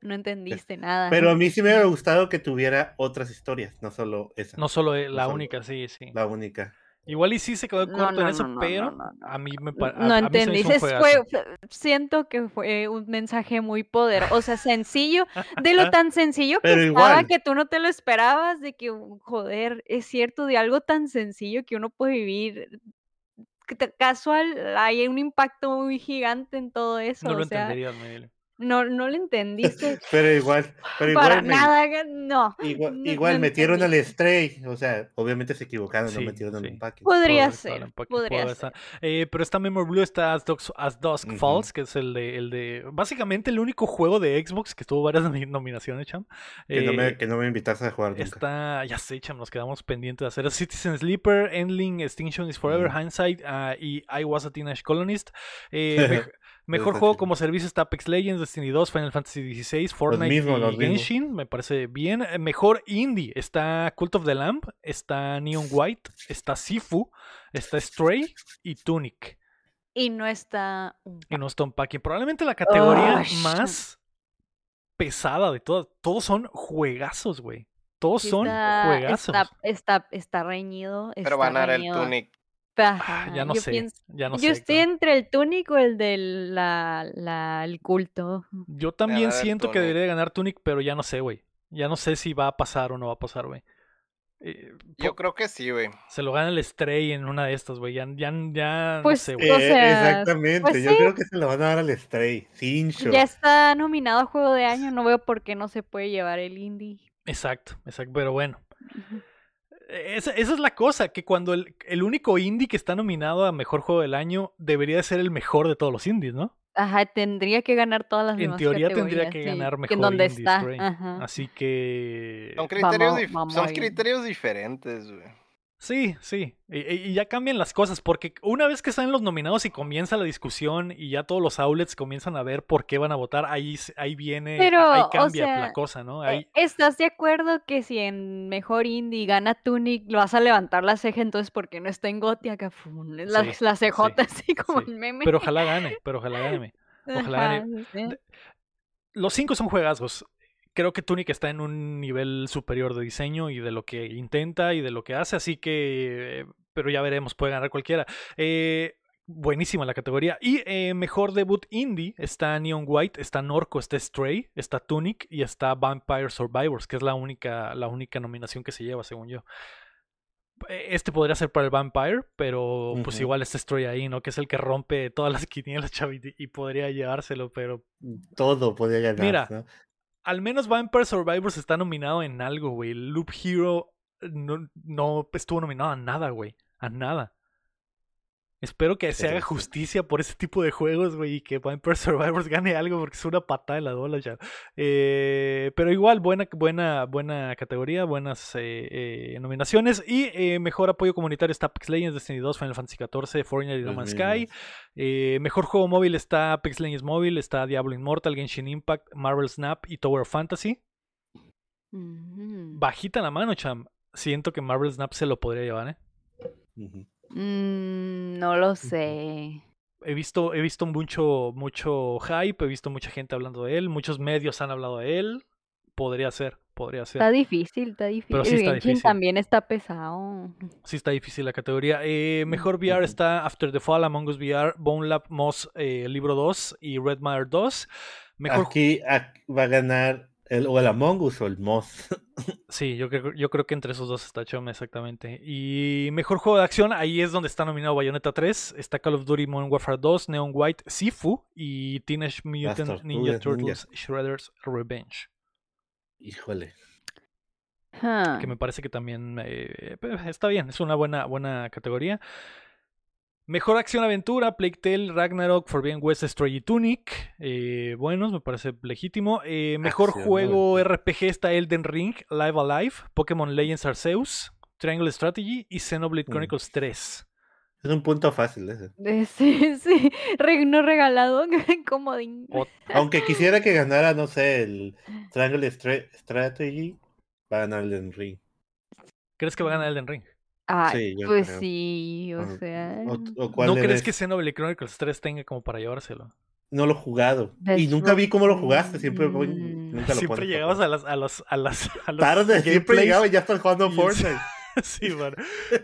No entendiste nada. Pero a mí sí me hubiera gustado que tuviera otras historias, no solo esa, No solo eh, la única, sí, sí. la única. Igual y sí se quedó No, corto en eso, no, no, pero no, no, no. a mí me pa- a- no a mí se me entendí. hizo un fue- siento que fue un mensaje muy poderoso. O sea, sencillo. De lo tan sencillo que Pero estaba igual. que tú no te lo esperabas. De que, uh, joder, es cierto, de algo tan sencillo que uno puede vivir. Casual, hay un impacto muy gigante en todo eso. No lo o sea, entenderías, Miguel. No, no lo entendiste Pero igual, pero para igual, me- nada. No. igual, no- igual no metieron al. Stray, o sea, obviamente se equivocaron, Sí, no metieron al sí. empaque. Podría ser, empaque, podría ser. Eh, pero está Memory Blue, está As Dusk, As Dusk. Falls, que es el de, el de. Básicamente el único juego de Xbox que tuvo varias nomi- nominaciones, Cham. Que, no Eh, me, que no me invitaste a jugar nunca. Está, ya sé, Cham, nos quedamos pendientes de hacer Citizen Sleeper, Endling, Extinction is Forever. Hindsight ah, y I Was a Teenage Colonist. Eh, mejor está juego como servicio está Apex Legends, Destiny 2, Final Fantasy XVI, Fortnite y. Genshin. Me parece bien. Eh, Mejor indie está Cult of the Lamp, está Neon White, está Sifu, está Stray y Tunic. Y no está. Y no está Unpacking. Probablemente la categoría más pesada de todas. Todos son juegazos, güey. Todos Sí son está, juegazos. Está, está, está reñido. Pero está van a dar el. Tunic. Ah, ya no yo sé. pienso- ya no yo sé. estoy entre el Tunic o el del la, la, el culto. Yo también siento que debería ganar Tunic, pero ya no sé, güey. Ya no sé si va a pasar o no va a pasar, güey. Eh, Yo creo que sí, güey. se lo gana el Stray en una de estas, güey. Ya, ya, ya no Pues, sé, Eh, güey. O sea, exactamente, pues yo sí. creo que se lo van a dar al Stray, sin show. Ya está nominado a juego de año, no veo por qué no se puede llevar el indie. Exacto, exacto. Pero bueno. Esa, esa es la cosa, que cuando el, el único indie que está nominado a Mejor Juego del Año debería de ser el mejor de todos los indies, ¿no? Ajá, tendría que ganar todas las En demás teoría tendría que sí, ganar mejor donde indie está. Stray. Ajá. Así que... Son criterios, Vamos- dif- vamos son criterios diferentes, güey. Sí, sí. Y, ya cambian las cosas, porque una vez que están los nominados y comienza la discusión y ya todos los outlets comienzan a ver por qué van a votar, ahí, ahí viene, Pero, ahí o cambia sea, la cosa, ¿no? Eh, Ahí, ¿Estás de acuerdo que si en mejor indie gana Tunic, lo vas a levantar la ceja entonces porque no está en Goti acá? fum, La, Sí, la CJ sí, así como sí. el meme. pero ojalá gane, pero ojalá gane. ojalá Ajá, gane. Los cinco son juegazos. Creo que Tunic está en un nivel superior de diseño y de lo que intenta y de lo que hace, así que... eh, Pero ya veremos, puede ganar cualquiera. Eh, buenísima la categoría. Y eh, mejor debut indie está Neon White, está Norco, está Stray, está Tunic y está Vampire Survivors, que es la única, la única nominación que se lleva, según yo. Eh, Este podría ser para el Vampire, pero pues igual está Stray ahí, ¿no? Que es el que rompe todas las quinielas, Chavi, y podría llevárselo, pero Todo podía ganar. Mira, ¿no? Al menos Vampire Survivors está nominado en algo, güey. Loop Hero no, no estuvo nominado a nada, güey. A nada. Espero que se haga sí. justicia por ese tipo de juegos, güey, y que Vampire Survivors gane algo porque es una patada de la bola ya. Eh, pero igual, buena, buena, buena categoría, buenas eh, eh, nominaciones. Y eh, mejor apoyo comunitario está Apex Legends, Destiny 2, Final Fantasy XIV, Foreigner y No Man's Sky. Eh, mejor juego móvil está Apex Legends Móvil, está Diablo Immortal, Genshin Impact, Marvel Snap y Tower of Fantasy. Bajita la mano, cham. Siento que Marvel Snap se lo podría llevar, ¿eh? Ujú. Mm, no lo sé. He visto, he visto mucho, mucho hype, he visto mucha gente hablando de él, muchos medios han hablado de él. Podría ser, podría ser. Está difícil, está difícil. Pero sí El está difícil. también está pesado. Sí está difícil la categoría. Eh, mejor VR está After the Fall, Among Us VR, Bone Lab Moss, eh, Libro 2 y Red Matter 2. Mejor Aquí, va a ganar el, o el Among Us o el Moss. Sí, yo creo, yo creo que entre esos dos está Chome, exactamente. Y mejor juego de acción, ahí es donde está nominado Bayonetta 3, está Call of Duty Modern Warfare 2, Neon White, Sifu y Teenage Mutant Ninja. Turtles Shredder's Revenge. Híjole. Ah, Que me parece que también eh, eh, está bien, es una buena, buena categoría. Mejor acción aventura, Plague Tale, Ragnarok, Forbidden West, Stray y Tunic. Eh, buenos, me parece legítimo. Eh, mejor Acción juego. RPG está Elden Ring, Live Alive, Pokémon Legends Arceus, Triangle Strategy y Xenoblade Mm. Chronicles 3. Es un punto fácil ese. sí, sí. Re- no regalado, comodín. Aunque quisiera que ganara, no sé, el Triangle Stra- Strategy, va a ganar el Ring. ¿Crees que va a ganar Elden Ring? Ay, Sí, yo pues creo. sí, o O- sea. O, o cuál ¿No crees ves? que Xenoblade Chronicles 3 tenga como para llevárselo? No lo he jugado. Y nunca vi cómo lo jugaste. Siempre voy- Mm. nunca lo Siempre pones, llegabas a las, a las, a las, a los Tarde, siempre llegaba y ya estás jugando Fortnite. sí, man.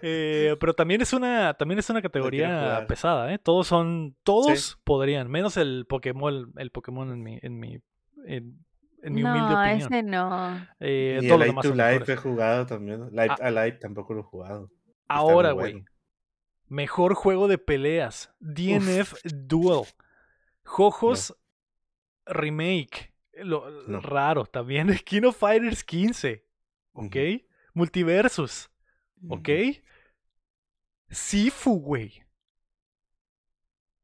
Eh, pero también es una, también es una categoría pesada, ¿eh? Todos son, todos podrían, menos el Pokémon, el Pokémon en mi, en mi, en, en mi humilde No, opinión. ese no. Eh, Y el to Life he jugado también. Light Ah. Alive tampoco lo he jugado. Ahora, güey, bueno. mejor juego de peleas, DNF Duel, Jojos Remake, lo, No. raro también, King of Fighters 15, ¿ok? Multiversus, ¿ok? Sifu, güey.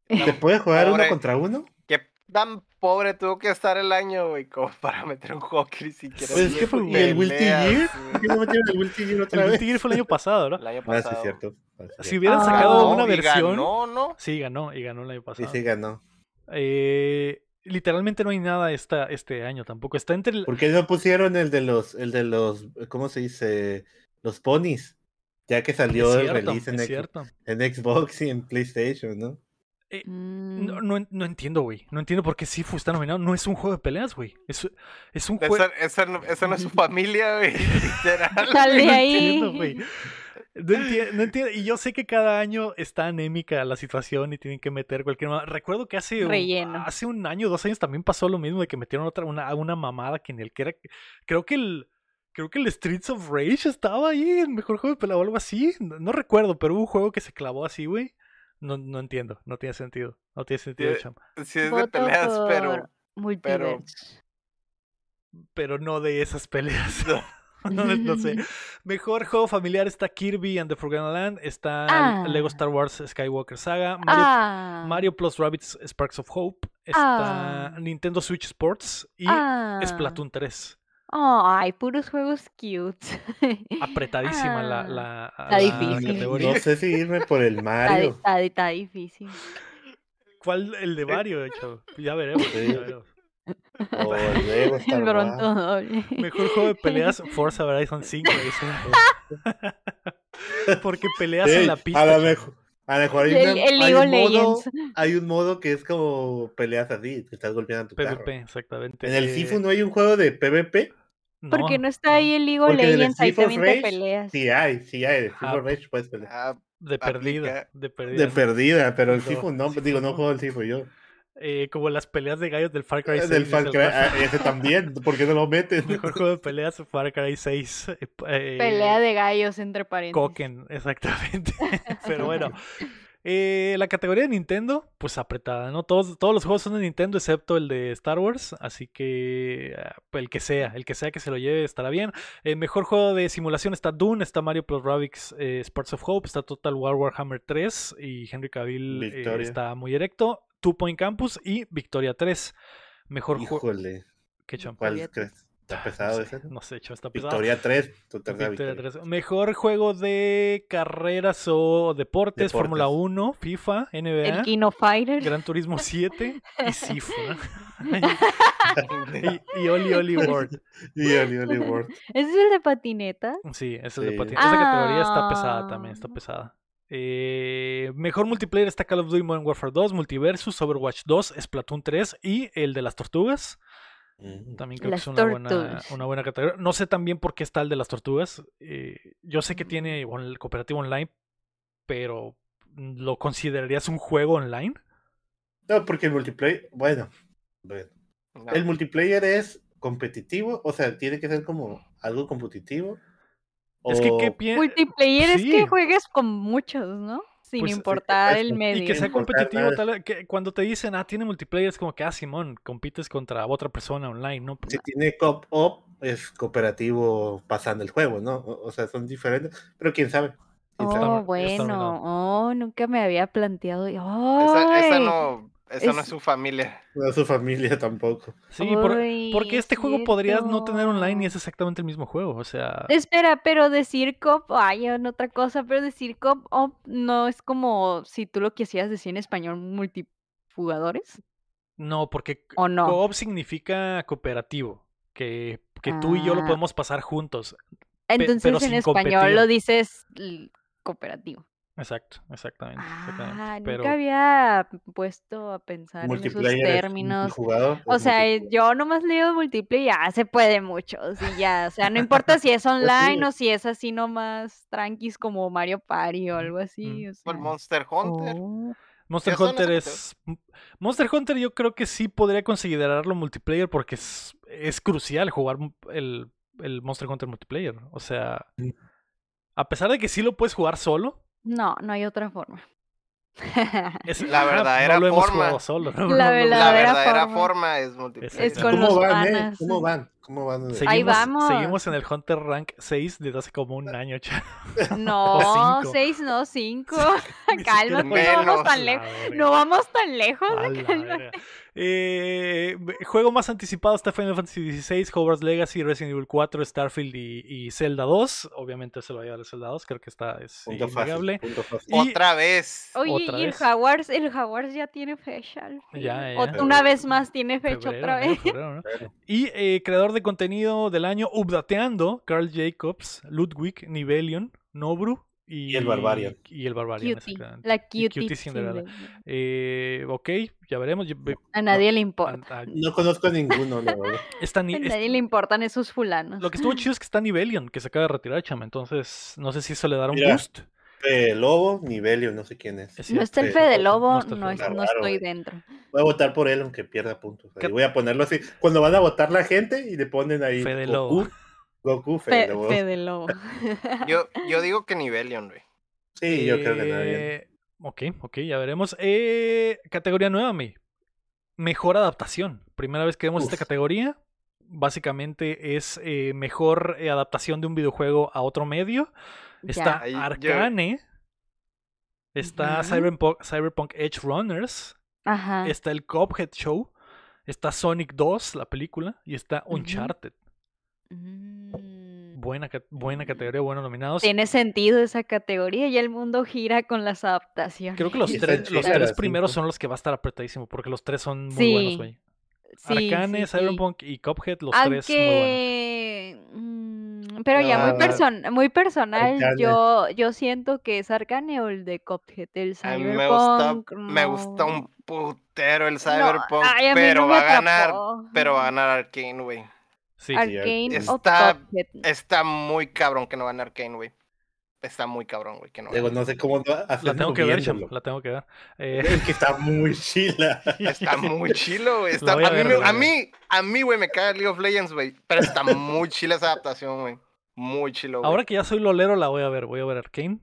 ¿Se puede jugar uno contra uno? Tan pobre tuvo que estar el año, güey, como para meter un juego que ni siquiera Pues es que fue- ¿y el peleas, Gear? güey. ¿Por qué no metieron el Guilty Gear otra El vez? Guilty Gear fue el año pasado, ¿no? El año Ah, sí, pasado. es cierto. Ah, sí, Si hubieran Ah. sacado Ganó, una y versión. ganó, ¿no? Sí, ganó, y ganó el año Sí, pasado. sí ganó. Eh, literalmente no hay nada esta, este año tampoco. Está entre el- ¿Por qué no pusieron el de los, el de los, ¿cómo se dice? Los ponis. Ya que salió el release en, en Xbox y en PlayStation, ¿no? Mm, No, no, en- no entiendo, güey. No entiendo por qué Sifu está nominado. No es un juego de peleas, güey. Es, es un juego. Esa, esa no, esa no es su familia, güey. Literal. Sale no ahí. entiendo, güey. No entiendo, no entiendo. Y yo sé que cada año está anémica la situación y tienen que meter cualquier mamada. Recuerdo que hace un, hace un año, dos años también pasó lo mismo de que metieron otra, una, una mamada que en el que era. Creo que el. Creo que el Streets of Rage estaba ahí, el mejor juego de pelea o algo así. No, no recuerdo, pero hubo un juego que se clavó así, güey. No, no entiendo, no tiene sentido. No tiene sentido, Eh, cham. Sí es de Voto peleas, pero Multiverse. Pero no de esas peleas. No. no, no sé. Mejor juego familiar está Kirby and the Forgotten Land. Está Ah. Lego Star Wars Skywalker Saga. Mario, Ah. Mario Plus Rabbids Sparks of Hope. Está Ah. Nintendo Switch Sports y ah. Splatoon 3. Ay, puros juegos cute. Apretadísima la, Ah. la, Está la difícil. categoría. No sé si irme por el Mario. está- está difícil. ¿Cuál? El de Mario, chavo. Ya veremos. Sí. ya veremos. El. Bronto doble. Mejor juego de peleas, Forza Horizon 5. dice. Porque peleas en la pista. a lo mejor, a lo mejor hay, una- el un modo, hay un modo que es como peleas así, que estás golpeando a tu carro. PvP, exactamente. En el Eh, Sifu no hay un juego de PvP. Porque no está ahí el League of Legends, ahí también te Rage, peleas. Sí hay, sí hay. De Ah, Rage puedes pelear. Ah, De perdida. aplica. De perdida. De perdida, pero el No, Sifu no, digo, no juego el Sifu yo. Eh, como las peleas de gallos del Far Cry 6. Del dice Far Cry, ah, ese también, ¿por qué no lo meten? Mejor juego de peleas, Far Cry 6. eh, eh, Pelea de gallos entre paréntesis. Koken, exactamente. Pero bueno. eh, la categoría de Nintendo, pues apretada, ¿no? Todos, todos los juegos son de Nintendo excepto el de Star Wars, así que ah, el que sea, el que sea que se lo lleve estará bien. El mejor juego de simulación está Dune, está Mario Plus Rabbids eh, Sparks of Hope, está Total War Warhammer 3 y Henry Cavill eh, está muy erecto, Two Point Campus y Victoria 3. Mejor juego... Híjole, ¿Qué? ¿cuál crees? ¿Está Ah, pesado no ese? sé, no sé, chavo, está pesado. Victoria 3, tu tercera Victoria victoria. 3. Mejor juego de carreras o deportes, Deportes. Fórmula 1, FIFA, El NBA, Kino Fighter. Gran Turismo 7 y Sifu. y, y Oli Oli World. Y Oli Oli World. ¿Ese es el de patineta? Sí, ese es el de patín. Esa categoría está pesada Ah. también, está pesada. Eh, mejor multiplayer está Call of Duty Modern Warfare 2, Multiversus, Overwatch 2, Splatoon 3 y el de las tortugas. Mm. También creo Las que es una buena, una buena categoría. No sé también por qué está el de las tortugas. Eh, yo sé que tiene on- el cooperativo online, pero ¿lo considerarías un juego online? No, porque el multiplayer, bueno, bueno, no. el multiplayer es competitivo, o sea, tiene que ser como algo competitivo. Es que, ¿qué pie- Multiplayer es que juegues con muchos, ¿no? Sin Pues, sí, importar el medio. Y que sea Sin competitivo, tal que cuando te dicen, ah, tiene multiplayer, es como que, ah, Simón, compites contra otra persona online, ¿no? si tiene co-op, es cooperativo pasando el juego, ¿no? O, o sea, son diferentes, pero quién sabe. Oh, bueno. Oh, nunca me había planteado. Esa, esa no, esa no es- es su familia. No su familia tampoco. Sí, por- porque este juego podrías no tener online y es exactamente el mismo juego, o sea... Espera, pero decir cop, ay, en otra cosa, pero decir cop op no es como si tú lo quisieras decir en español multijugadores, No, porque ¿o no? co-op significa cooperativo, que, que tú y yo lo Ah. podemos pasar juntos. Entonces pero en sin español competir. lo dices cooperativo. Exacto, exactamente. exactamente. Ah, Pero nunca había puesto a pensar en esos términos. O sea, eh, yo nomás leo multiplayer, ya se puede mucho, sí, ya, o sea, no importa si es online o si es así nomás tranquis como Mario Party o algo así, o el. Monster Hunter. oh, Monster Hunter es... Monster Hunter yo creo que sí podría considerarlo multiplayer porque es, es crucial jugar el, el Monster Hunter multiplayer. O sea, Mm. a pesar de que sí lo puedes jugar solo, No, no hay otra forma. es, La verdadera no lo hemos forma. solo. ¿no? La La verdadera verdadera forma. forma es multiplayer. Es ¿Cómo los van, eh? panas. ¿Cómo van? ¿Cómo van? Seguimos, Ahí vamos. seguimos en el Hunter Rank 6 desde hace como un año. cha. No, cinco. seis, no, cinco. Ni siquiera Cálmate, puedes- no vamos tan lejos. No vamos tan lejos. Eh, juego más anticipado está Final Fantasy XVI, Hogwarts Legacy, Resident Evil 4, Starfield y, y Zelda 2. Obviamente se lo va a llevar el Zelda 2, creo que está es Punto innegable. fácil. Punto fácil. Y- Otra vez. Oye, Otra y el. Jaguars, el Jaguars ya tiene fecha. Ya, ya. Una vez más tiene fecha Febrero, otra vez. Febrero, ¿no? Y eh, creador de contenido del año, Updateando, Carl Jacobs, Ludwig, Nivelion, Nobru y, Y el Barbarian. Y el Barbarian, Cutie. exactamente. La Y cutie. Cutie Cinderella. Cinderella. Eh, ok, ya veremos. A nadie le importa. a- No conozco a ninguno, la verdad. está ni- A es- nadie le importan esos fulanos. Lo que estuvo chido es que está Nivelion, que se acaba de retirar, chama. Entonces, no sé si eso le dará un Mira. boost. Fede Lobo, Nivelio, no sé quién es. No está el Fede Lobo, no es- estoy dentro. Voy a votar por él aunque pierda puntos. Voy a ponerlo así. Cuando van a votar la gente y le ponen ahí Fede Goku, Lobo. Goku, Fe- Fede Lobo. Fede Lobo. Yo, yo digo que Nivelion, güey. Sí, yo creo que también. Eh, Ok, ok, ya veremos. Eh, categoría nueva, mi. Mejor adaptación. Primera vez que vemos esta categoría. Básicamente es eh, mejor eh, adaptación de un videojuego a otro medio. Está Ya. Yo- Arcane. Está. Cyberpunk, Cyberpunk Edge Runners. Ajá. Está el Cuphead Show. Está Sonic 2, la película. Y está. Uncharted. Mm. Buena, buena categoría, buenos nominados. Tiene sentido esa categoría y el mundo gira con las adaptaciones. Creo que los tres, los tres primeros son los que va a estar apretadísimo. Porque los tres son muy Sí, buenos, güey. Sí, Arcane, sí, sí. Cyberpunk y Cuphead, los tres muy buenos. Pero ya muy, Ah, person muy personal, Arcane. yo, yo siento que es Arcane o el de Cuphead, el me gusta, Cyberpunk. me gusta no. un putero el No, Cyberpunk, ay, pero no va a ganar, pero va a ganar Arkane, güey. Sí, Arcane Está-. Está muy cabrón que no gane Arkane, güey. Está muy cabrón, güey, que no Digo, no sé cómo la tengo que ver, chamo, viéndolo. la tengo que ver. Eh, Es que está muy chila. Está muy chilo, güey. Está- a a, mí, ver, voy a mí, a mí, güey, me cae League of Legends, güey. Pero está muy chila esa adaptación, güey. Muy chilo, güey. ahora que ya soy lolero, la voy a ver. Voy a ver Arcane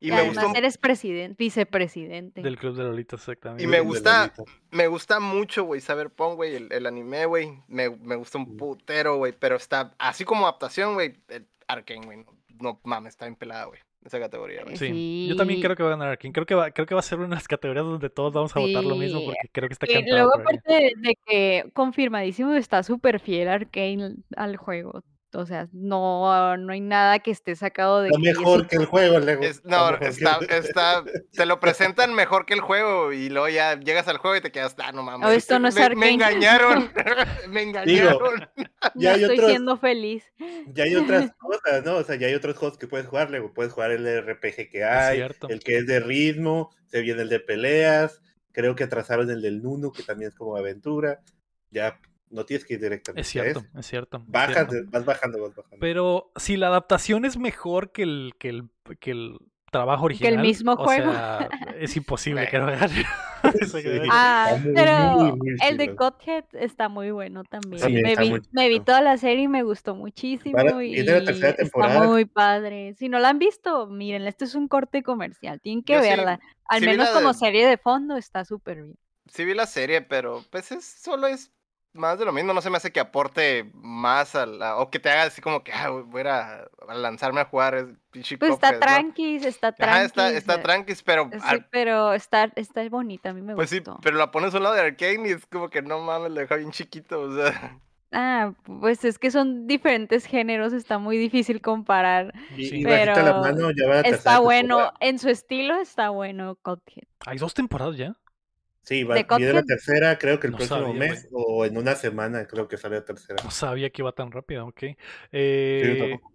Y Y me gustó, eres presidente, vicepresidente. del Club de Lolitos, exactamente. Y me gusta- Lolita. me gusta mucho, güey, Cyberpunk, güey, el, el anime, güey. Me, me gusta un putero, güey. Pero está, así como adaptación, güey, el Arkane, güey. No, mames, está empelada, güey. Esa categoría, güey. Sí, yo también creo que va a ganar Arcane. Creo que va, creo que va a ser una de las categorías donde todos vamos a votar lo mismo porque creo que está Y cantado. luego, por ahí. aparte de, de que confirmadísimo, está súper fiel Arkane al juego. O sea, no, no hay nada que esté sacado de que mejor que el juego, Lego. Es- no, que- está, está, te lo presentan mejor que el juego y luego ya llegas al juego y te quedas, ah, no mames. No, esto no es me, me Arcane". engañaron, me engañaron. Ya no hay estoy otros- siendo feliz. Ya hay otras cosas, ¿no? O sea, ya hay otros juegos que puedes jugar, Lego. Puedes jugar el RPG que hay, el que es de ritmo, se viene el de peleas. Creo que atrasaron el del Nuno, que también es como aventura. Ya no tienes que ir directamente. Es cierto, ese. es cierto. es Bajas, cierto. vas bajando, vas bajando. Pero si la adaptación es mejor que el, que el, que el trabajo Que original. el mismo o juego. sea, es imposible que no gane. Eso que Sí. Ah, pero el de. Cuphead está muy bueno también. También me, está vi, me vi toda la serie y me gustó muchísimo. Para- y la tercera está temporada. muy padre. Si no la han visto, miren, este es un corte comercial. Tienen que Yo sí- verla. Al sí menos como de- serie de fondo está súper bien. Sí vi la serie, pero pues es, solo es más de lo mismo. No se me hace que aporte más a la, o que te haga así como que, ah, voy a lanzarme a jugar es Pues está ¿no? tranquis, está Ajá, tranquis. está, está eh, tranquis, pero sí, al- pero está, está bonita, a mí me pues sí, gustó. pero la pones a un lado de Arcane y es como que no mames, lo deja bien chiquito, o sea. Ah, pues es que son diferentes géneros, está muy difícil comparar. Sí. la Pero mano, ya va la tercera Está bueno, temporada. en su estilo está bueno Cuphead. Hay dos temporadas ya. Sí, va, de viene la tercera, creo que el No próximo sabía, mes, o en una semana, creo que sale la tercera. No sabía que iba tan rápido, ok. Sí, Eh, tampoco.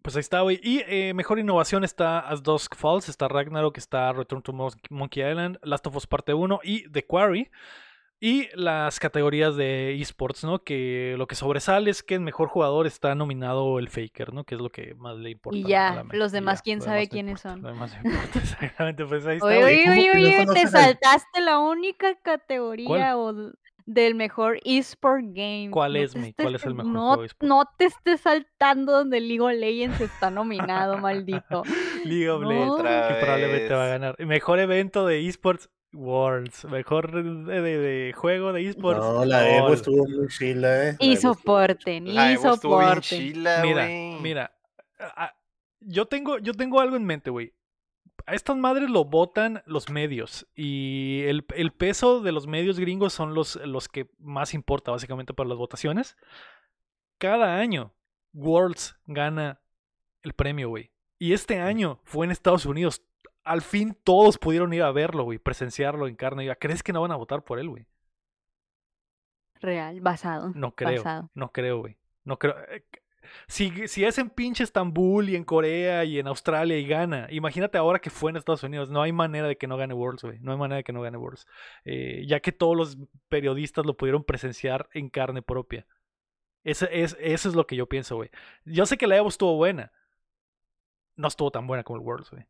pues ahí está, güey. Y eh, mejor innovación está As Dusk Falls, está Ragnarok, está Return to Mon- Monkey Island, Last of Us Parte 1 y The Quarry. Y las categorías de esports, ¿no? Que lo que sobresale es que el mejor jugador está nominado el Faker, ¿no? Que es lo que más le importa. Y ya, la- los demás, ya, quién lo sabe demás quiénes importa, son. Lo demás importa, exactamente, pues ahí está. Oye, oye, ¿cómo oye, te saltaste la única categoría o del mejor esport game. ¿Cuál No es, te mi? estés- ¿Cuál es el mejor no, juego eSport? No te estés saltando donde League of Legends está nominado, maldito. League of No. Legends, que probablemente va a ganar. Mejor evento de esports, Worlds. Mejor de, de- de juego de esports. No, la Evo estuvo muy chila, ¿eh? Y soporten, La y Evo soporten. chila, Mira, mira. a- a- yo tengo, yo tengo algo en mente, güey. A estas madres lo votan los medios. Y el, el peso de los medios gringos son los, los que más importa, básicamente, para las votaciones. Cada año, Worlds gana el premio, güey. Y este año fue en Estados Unidos. Al fin todos pudieron ir a verlo, güey, presenciarlo en carne. ¿Crees que no van a votar por él, güey? Real, basado. No creo. Basado. No creo, güey. No creo. eh, Si, si es en pinche Estambul y en Corea y en Australia y gana, imagínate ahora que fue en Estados Unidos. No hay manera de que no gane Worlds, güey. No hay manera de que no gane Worlds. Eh, ya que todos los periodistas lo pudieron presenciar en carne propia. Ese, es, eso es lo que yo pienso, güey. Yo sé que la Evo estuvo buena. No estuvo tan buena como el Worlds, güey.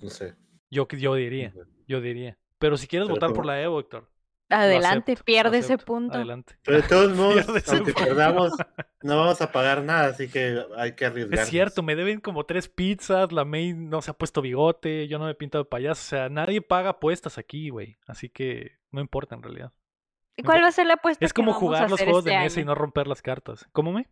No sé. Yo, yo diría, yo diría. Pero si quieres Pero votar por la Evo, Héctor, Adelante, acepto, pierde ese punto. Adelante. Pero de todos modos, aunque perdamos, no vamos a pagar nada, así que hay que arriesgar. Es cierto, me deben como tres pizzas, la May no se ha puesto bigote, yo no me he pintado de payaso, o sea, nadie paga apuestas aquí, güey. Así que no importa en realidad. ¿Y cuál va a ser la apuesta? Es que como vamos a jugar los juegos de este mesa y no romper las cartas. ¿Cómo me?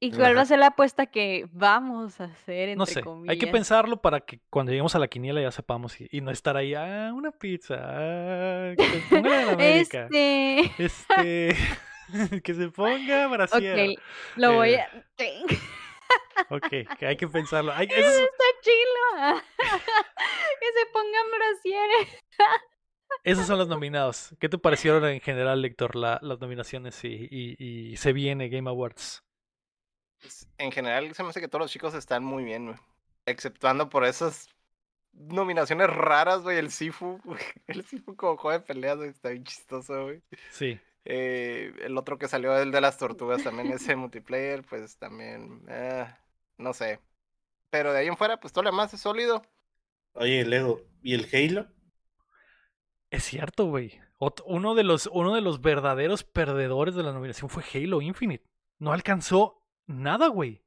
¿Y cuál va Ajá. a ser la apuesta que vamos a hacer entre No sé. Hay que comillas? pensarlo para que cuando lleguemos a la quiniela ya sepamos y, y no estar ahí, ah, una pizza, ah, que se ponga la América. Este, Este, que se ponga brasier. ok, lo voy Eh, a... Ok, que hay que pensarlo. Hay- Eso eso es- está chilo. que se pongan brasieres. esos son los nominados. ¿Qué te parecieron en general, Héctor, la- las nominaciones y, y- y se viene Game Awards? Pues, En general, se me hace que todos los chicos están muy bien, güey. Exceptuando por esas nominaciones raras, güey. El Sifu, güey, el Sifu como juego de peleas, güey, está bien chistoso, güey. Sí. Eh, el otro que salió, el de las tortugas, también ese multiplayer, pues también, eh, no sé. Pero de ahí en fuera, pues todo lo demás es sólido. Oye, Lego, ¿y el Halo? Es cierto, güey. Uno de los, uno de los verdaderos perdedores de la nominación fue Halo Infinite. No alcanzó nada, güey.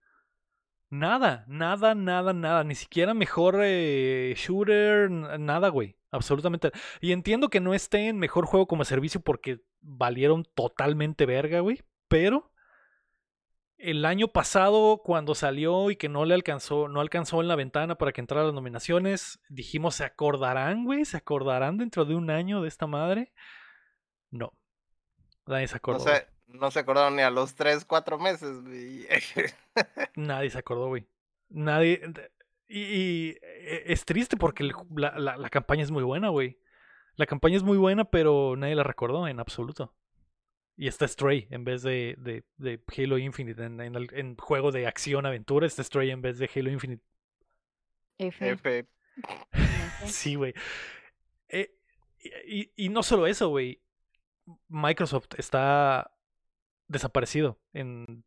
Nada, nada, nada, nada. Ni siquiera mejor eh, shooter, nada, güey. Absolutamente. Y entiendo que no esté en mejor juego como servicio porque valieron totalmente verga, güey. Pero el año pasado, cuando salió y que no le alcanzó, no alcanzó en la ventana para que entrara las nominaciones, dijimos, ¿se acordarán, güey? ¿Se acordarán dentro de un año de esta madre? No. Nadie se acordó. No se acordaron ni a los 3, 4 meses, güey. Nadie se acordó, güey. Nadie. Y, y, eh, es triste porque la, la- la campaña es muy buena, güey. La campaña es muy buena, pero nadie la recordó en absoluto. Y está Stray en vez de, de, de Halo Infinite. En, en el en juego de acción-aventura está Stray en vez de Halo Infinite. F. F. Sí, güey. Eh, y, y- y no solo eso, güey. Microsoft está desaparecido en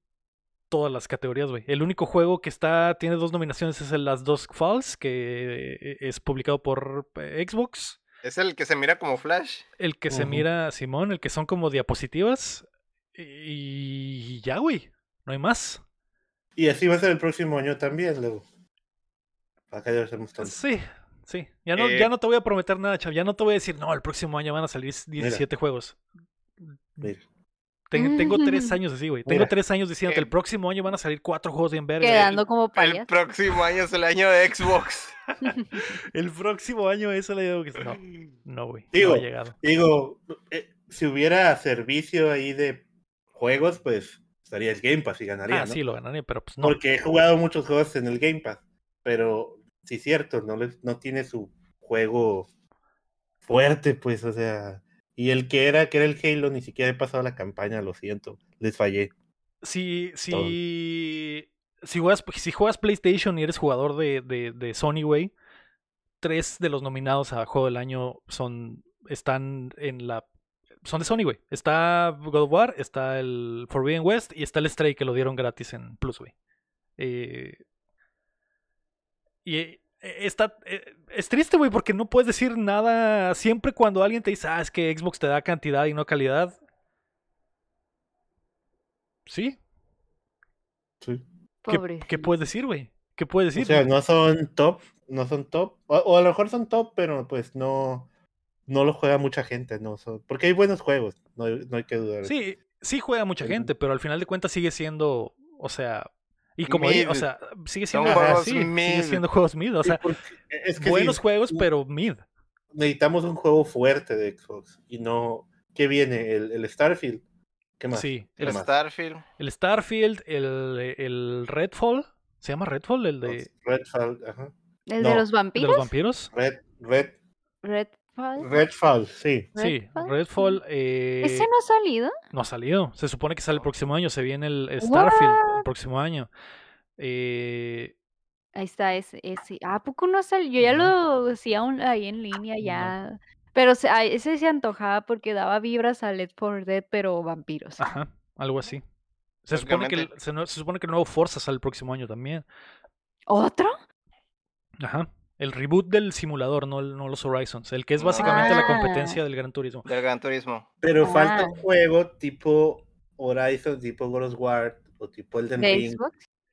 todas las categorías, güey. El único juego que está tiene dos nominaciones es el Las Dusk Falls, que eh, es publicado por eh, Xbox. Es el que se mira como Flash. El que se mira, Simón, el que son como diapositivas. Y ya, güey. No hay más. Y así va a ser el próximo año también, Lego. Acá ya hacemos tontos. Sí, sí. Ya no, Eh, ya no te voy a prometer nada, chaval. Ya no te voy a decir, no, el próximo año van a salir 17 juegos. Mira. Ten- tengo tres años así, güey. Tengo Mira. tres años diciendo que el Eh, próximo año van a salir cuatro juegos bien verga. Quedando como El payas. próximo año es el año de Xbox. El próximo año eso le digo que no. No, güey. No Digo, ha llegado. Digo, eh, si hubiera servicio ahí de juegos, pues estaría el Game Pass y ganaría, Ah, ¿no? sí, lo ganaré, pero pues no. Porque he jugado muchos juegos en el Game Pass, pero sí es cierto, no, les, no tiene su juego fuerte, pues, o sea, y el que era, que era el Halo, ni siquiera he pasado la campaña, lo siento, les fallé. Si, si, si, juegas, si juegas PlayStation y eres jugador de, de, de Sony, güey, tres de los nominados a Juego del Año son, están en la... Son de Sony, güey. Está God of War, está el Forbidden West y está el Stray que lo dieron gratis en Plus, güey. Eh, y está, eh, es triste, güey, porque no puedes decir nada. Siempre cuando alguien te dice, ah, es que Xbox te da cantidad y no calidad. Sí, Sí. ¿Qué, Pobre. qué puedes decir, güey? ¿Qué puedes O decir? sea, no son top, no son top, o, o a lo mejor son top, pero pues no, no lo juega mucha gente, no son, porque hay buenos juegos, no, hay- no hay que dudar. Sí, sí juega mucha gente, pero al final de cuentas sigue siendo, o sea, y como di- o Mid. sea, sigue siendo juegos sí, sigue mid. siendo juegos mid, o sea, es que buenos sí, juegos, pero mid. necesitamos un juego fuerte de Xbox y no, ¿qué viene? El, el Starfield, ¿qué más? Sí, ¿Qué El más? Starfield. el Starfield, el, el Redfall, ¿se llama Redfall? El de, Redfall, ajá. ¿El no, de los de vampiros? los vampiros. Red, Red, Redfall. Redfall, sí. Sí, Redfall. Eh, ¿Ese no ha salido? no ha salido. Se supone que sale el No. próximo año, se viene el, el Starfield el próximo año. Eh, Ahí está ese, ese. Ah, ¿A poco no salió? Yo ya No. lo hacía un- ahí en línea No. ya. Pero se- a ese se antojaba porque daba vibras a Left 4 Dead, pero vampiros. Ajá, algo así. Se supone, que el, se, se supone que el nuevo Forza sale el próximo año también. ¿Otro? Ajá. El reboot del simulador, no, el- no los Horizons. El que es básicamente la Ah. competencia del Gran Turismo. Del Gran Turismo. Pero Ah. falta un juego tipo Horizon, tipo God of War o tipo Elden de Ring,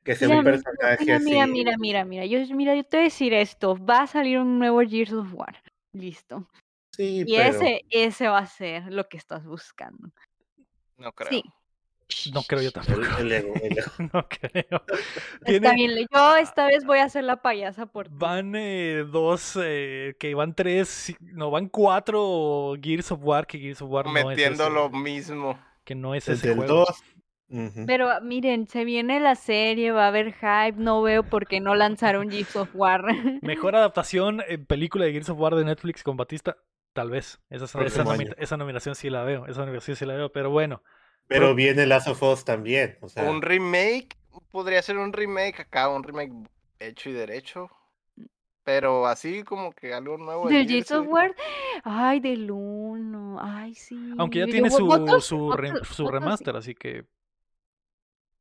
que sea Mira, un mira, personaje mira, así. mira, mira, mira, mira, yo, mira, yo te voy a decir esto, va a salir un nuevo Gears of War, listo. Sí, Y pero ese, ese va a ser lo que estás buscando. No creo. Sí. No creo yo tampoco. el, el ego, el ego. No creo. Está bien, le- yo esta vez voy a hacer la payasa por ti. Van eh, dos, eh, que van tres, no, van cuatro Gears of War, que Gears of War no es Metiendo ese, lo mismo. que no es ese Desde el juego. 2. ujú. Pero miren, se viene la serie, va a haber hype, no veo por qué no lanzaron Gears of War. Mejor adaptación en película de Gears of War de Netflix con Batista, tal vez. Esa, esa, esa nominación sí la veo, esa nominación sí la veo, pero bueno. Pero viene Last of Us también. O sea, Un remake, podría ser un remake acá, un remake hecho y derecho. Pero así como que algo nuevo. de ¿Del Gears, of War? Ay, del uno. Ay, sí. Aunque ya tiene su, su, remaster, así que...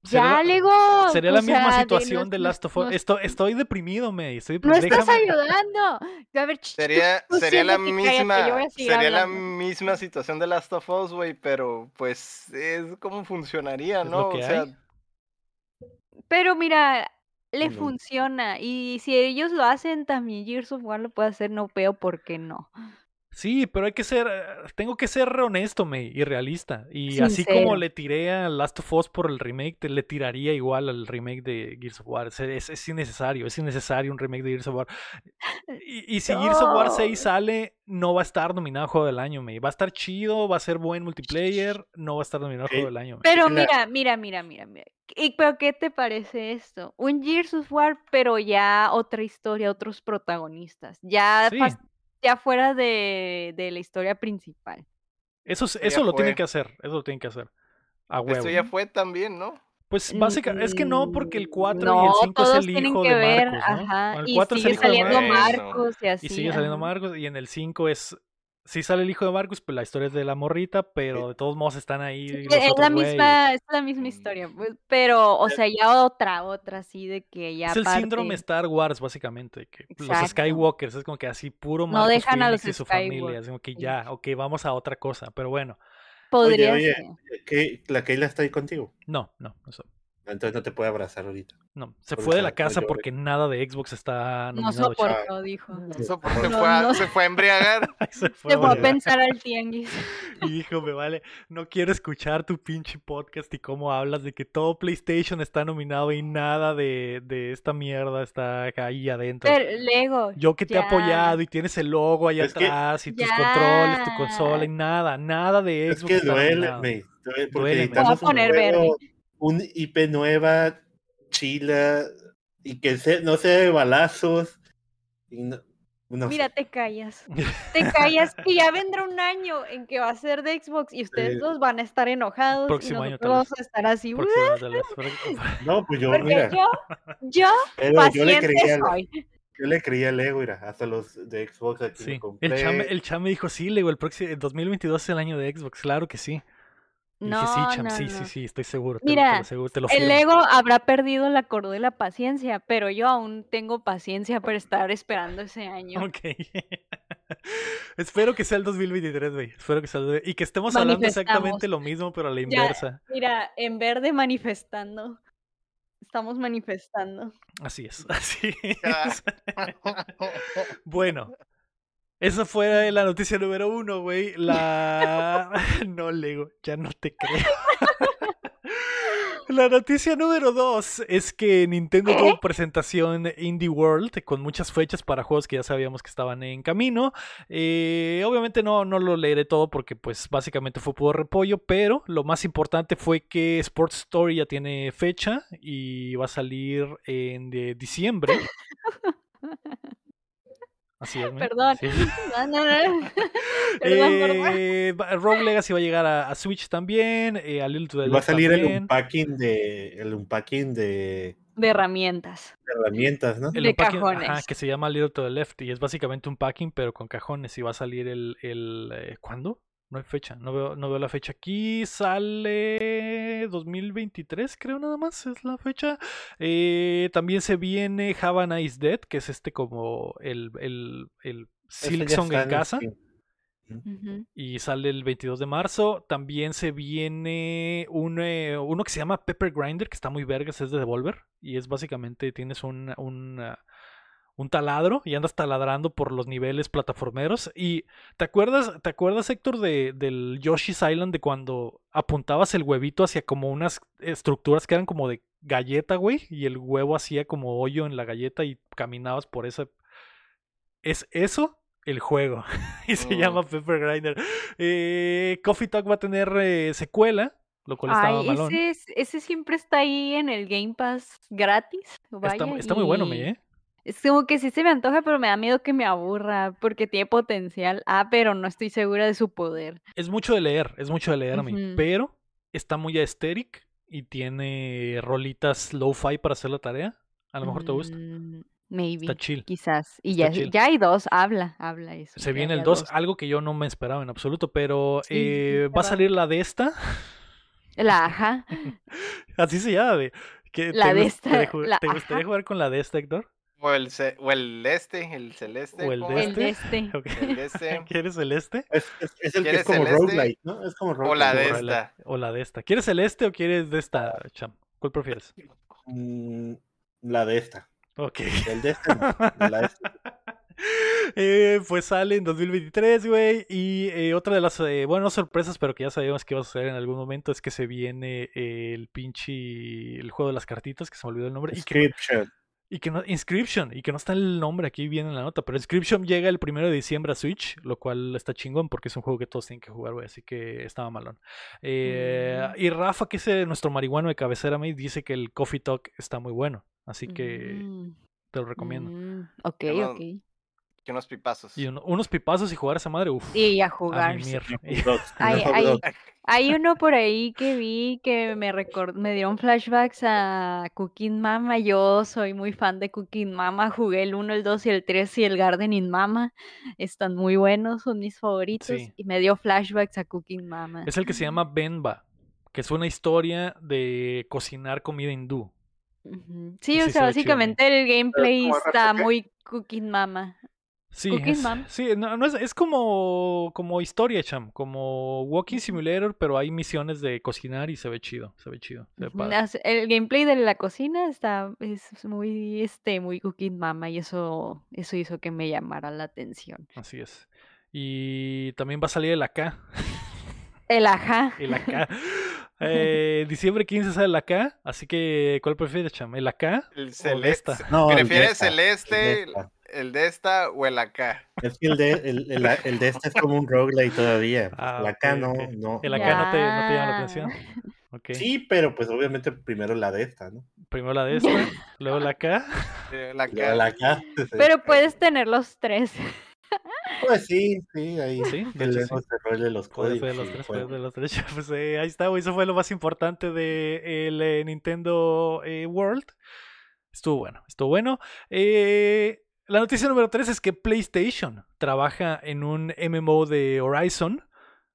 Ya, Lego. Sería la misma sea, de situación los- de Last of Us. los- Estoy, estoy deprimido, me. Estoy, No estás ayudando. A ver, ch- tú- Sería, tú sería la cállate, misma, sería la misma situación de Last of Us, güey, pero pues es como funcionaría, Es ¿no? o sea. Pero mira, le funciona. Y si ellos lo hacen, también Gears of War lo puede hacer, no veo por qué no. Sí, pero hay que ser, eh, tengo que ser honesto, May, y realista. Y así como le tiré a Last of Us por el remake, te- le tiraría igual al remake de Gears of War. Es, es- es innecesario, es innecesario un remake de Gears of War. Y, y si Gears of War 6 No. sale, no va a estar nominado a Juego del Año, May. Va a estar chido, va a ser buen multiplayer, no va a estar nominado a Juego del Año. May. Pero mira, mira, mira, mira, mira. ¿Y pero qué te parece esto? Un Gears of War, pero ya otra historia, otros protagonistas. Ya, Sí. Ya fuera de, de la historia principal. Eso, es- eso lo tienen fue. que hacer, eso lo tienen que hacer. A huevo. esto ya fue también, ¿no? Pues básicamente, es que no, porque el 4 y el Mm, No, 5 es el tienen hijo que de ver, Marcos, ¿no? ajá, Bueno, el y 4 es el sigue hijo saliendo Marcos. Marcos. Marcos y así. Y sigue saliendo. Marcos. Y en el 5 es. Sí sale el hijo de Marcos, pues la historia es de la morrita, pero de todos modos están ahí. Sí, es la misma, es la misma historia, pues, pero, o sea, ya otra, otra, así de que ya Es el síndrome Star Wars, básicamente. Que los. Skywalkers es como que así puro No Marcos dejan a Phoenix los y su familia. Es como que ya, ok, vamos a otra cosa. Pero bueno, podría oye, ser. ¿qué- ¿la Keila está ahí contigo? no, no, eso- Entonces no te puede abrazar ahorita. no. Se Por fue de la no casa porque nada de Xbox está No nominado. chavo. soportó, dijo. Se No, fue, a, no. se fue a embriagar. Se fue Se a fue a volar. pensar al tianguis. Y dijo, me vale, no quiero escuchar tu pinche podcast y cómo hablas de que todo PlayStation está nominado y nada de, de esta mierda está ahí adentro. Pero Lego. Yo que te he ya. apoyado y tienes el logo ahí Es que- atrás y tus controles, tu consola y nada, nada de Es Xbox que está duele, nominado. me, duele porque Duele, me. Voy a poner verde. Un IP nueva, chila, y que se- no sea de balazos. Y no, no Mira, sé. te callas. Te callas que ya vendrá un año en que va a ser de Xbox y ustedes dos van a estar enojados Próximo y año, nosotros vamos a estar así. Próximo, tal vez, próximo. No, pues yo, Porque mira, yo, yo pero yo le paciente creía, al- soy. yo le creía al Ego, mira, hasta los de Xbox aquí Sí, me compré. el chame, el chame dijo, sí, le digo, el próximo, el 2022 es el año de Xbox, claro que sí. Dije, No, sí, cham, no, sí, no. sí, sí, estoy seguro, te, lo- te Mira, lo aseguro, te lo El ego habrá perdido la cordura y la paciencia, pero yo aún tengo paciencia para estar esperando ese año. Ok. Espero que sea el 2023, güey. Espero que sea el... Y que estemos hablando exactamente lo mismo, pero a la Ya. inversa. Mira, en verde manifestando. Estamos manifestando. Así es, así es. Bueno, esa fue la noticia número uno, güey. La... No, Lego, ya no te creo. La noticia número dos es que Nintendo tuvo presentación Indie World con muchas fechas para juegos que ya sabíamos que estaban en camino. Eh, obviamente no, no lo leeré todo porque pues básicamente fue puro repollo, pero lo más importante fue que Sports Story ya tiene fecha y va a salir en de diciembre. Así es. Perdón. Es. No, no, no. Perdón. Eh, va- Rogue Legacy va a llegar a, a Switch también, eh, a Little to the va a salir el también. unpacking de el unpacking de, De herramientas. de herramientas, ¿no? El de unpacking, ajá, cajones. que se llama Little to the Left y es básicamente un packing pero con cajones y va a salir el, el eh, ¿cuándo? No hay fecha, no veo, no veo la fecha aquí. Sale 2023, creo nada más, es la fecha. Eh, también se viene Have a Nice Dead, que es este como el, el, el en casa. Y sale el 22 de marzo. También se viene un, eh, uno que se llama Pepper Grinder, que está muy vergas, es de Devolver. Y es básicamente, tienes un, un, un taladro y andas taladrando por los niveles plataformeros. Y ¿te acuerdas, ¿te acuerdas Héctor, de, del Yoshi's Island de cuando apuntabas el huevito hacia como unas estructuras que eran como de galleta, güey? Y el huevo hacía como hoyo en la galleta y caminabas por esa... Es eso el juego. y se Mm. llama Pepper Grinder. Eh, Coffee Talk va a tener eh, secuela, lo cual estaba Ay, malón. ese, es- ese siempre está ahí en el Game Pass gratis. Está, muy bueno, me, ¿eh? Es como que sí se me antoja, pero me da miedo que me aburra, porque tiene potencial. Ah, pero no estoy segura de su poder. Es mucho de leer, es mucho de leer, mi, Ujú. pero está muy aesthetic y tiene rolitas low-fi para hacer la tarea. A lo mejor te gusta. Mm, Maybe, Está chill. quizás. Y ya, ya hay dos, habla, habla eso. Se viene el 2, algo que yo no me esperaba en absoluto, pero Sí, eh, sí, va a salir la de esta. La ajá. Así se llama, güey. ¿Qué- La te, de te esta, la ¿Te gustaría ajá. jugar con la de esta, Héctor? O el, ce- o el este, el celeste. O el ¿cómo de es? El este. este. Ok. El este. ¿Quieres celeste? Es, es- es el que ¿Quieres es como celeste? roguelike, ¿no? Es como O la de esta. O la de esta. ¿Quieres celeste o quieres de esta, Cham? ¿Cuál prefieres? Mm, la de esta. Ok. El de este no, la de esta. Eh, pues sale en 2023, güey. Y eh, otra de las, eh, bueno, no sorpresas, pero que ya sabíamos que iba a suceder en algún momento, es que se viene eh, el pinche, el juego de las cartitas, que se me olvidó el nombre. Y que, Inscription. Y que no, Inscription, y que no está el nombre aquí bien en la nota, pero Inscription llega el primero de diciembre a Switch, lo cual está chingón porque es un juego que todos tienen que jugar, güey, así que estaba malón. Eh, Mm. Y Rafa, que es eh, nuestro marihuano de cabecera, me dice que el Coffee Talk está muy bueno, así que Mm, te lo recomiendo. mm, ok, ok. Que unos pipazos. Y uno- unos pipazos y jugar a esa madre, uff. Y a A jugar. Hay, uno por ahí que vi que me recor- me dieron flashbacks a Cooking Mama. Yo soy muy fan de Cooking Mama. Jugué el 1, el 2 y el 3 y el Gardening Mama. Están muy buenos, son mis favoritos. Sí. Y me dio flashbacks a Cooking Mama. Es el que se llama Benba, que es una historia de cocinar comida hindú. Sí, Sí, o se sea, chido, básicamente el gameplay está muy Cooking Mama. Sí, Cooking es, Mama. sí no, no es, es como, como historia, cham, como Walking Simulator, pero hay misiones de cocinar y se ve chido, se ve chido, se ve Ujú, padre. as- El gameplay de la cocina está es muy este muy Cooking Mama y eso eso hizo que me llamara la atención. Así es. Y también va a salir el acá, El ajá. el acá. Eh, diciembre 15 sale el acá, así que ¿cuál prefieres, cham? ¿El acá El o celeste. esta? No, ¿Prefieres el celeste. El de esta o el acá? Es que el de, el, el, el de este es como un roguelike todavía. Ah, el acá no, no. El acá no te, no te llama la atención. Sí, pero pues obviamente primero la de esta, ¿no? Primero la de esta, luego la acá. El La, acá. la acá. sí. Pero puedes tener los tres. Pues sí, sí, ahí. Sí, de el de los códigos. de los tres, ser de los tres. Pues, eh, ahí está, güey. Eso fue lo más importante de el eh, Nintendo eh, World. Estuvo bueno, estuvo bueno. Eh, la noticia número 3 es que PlayStation trabaja en un MMO de Horizon.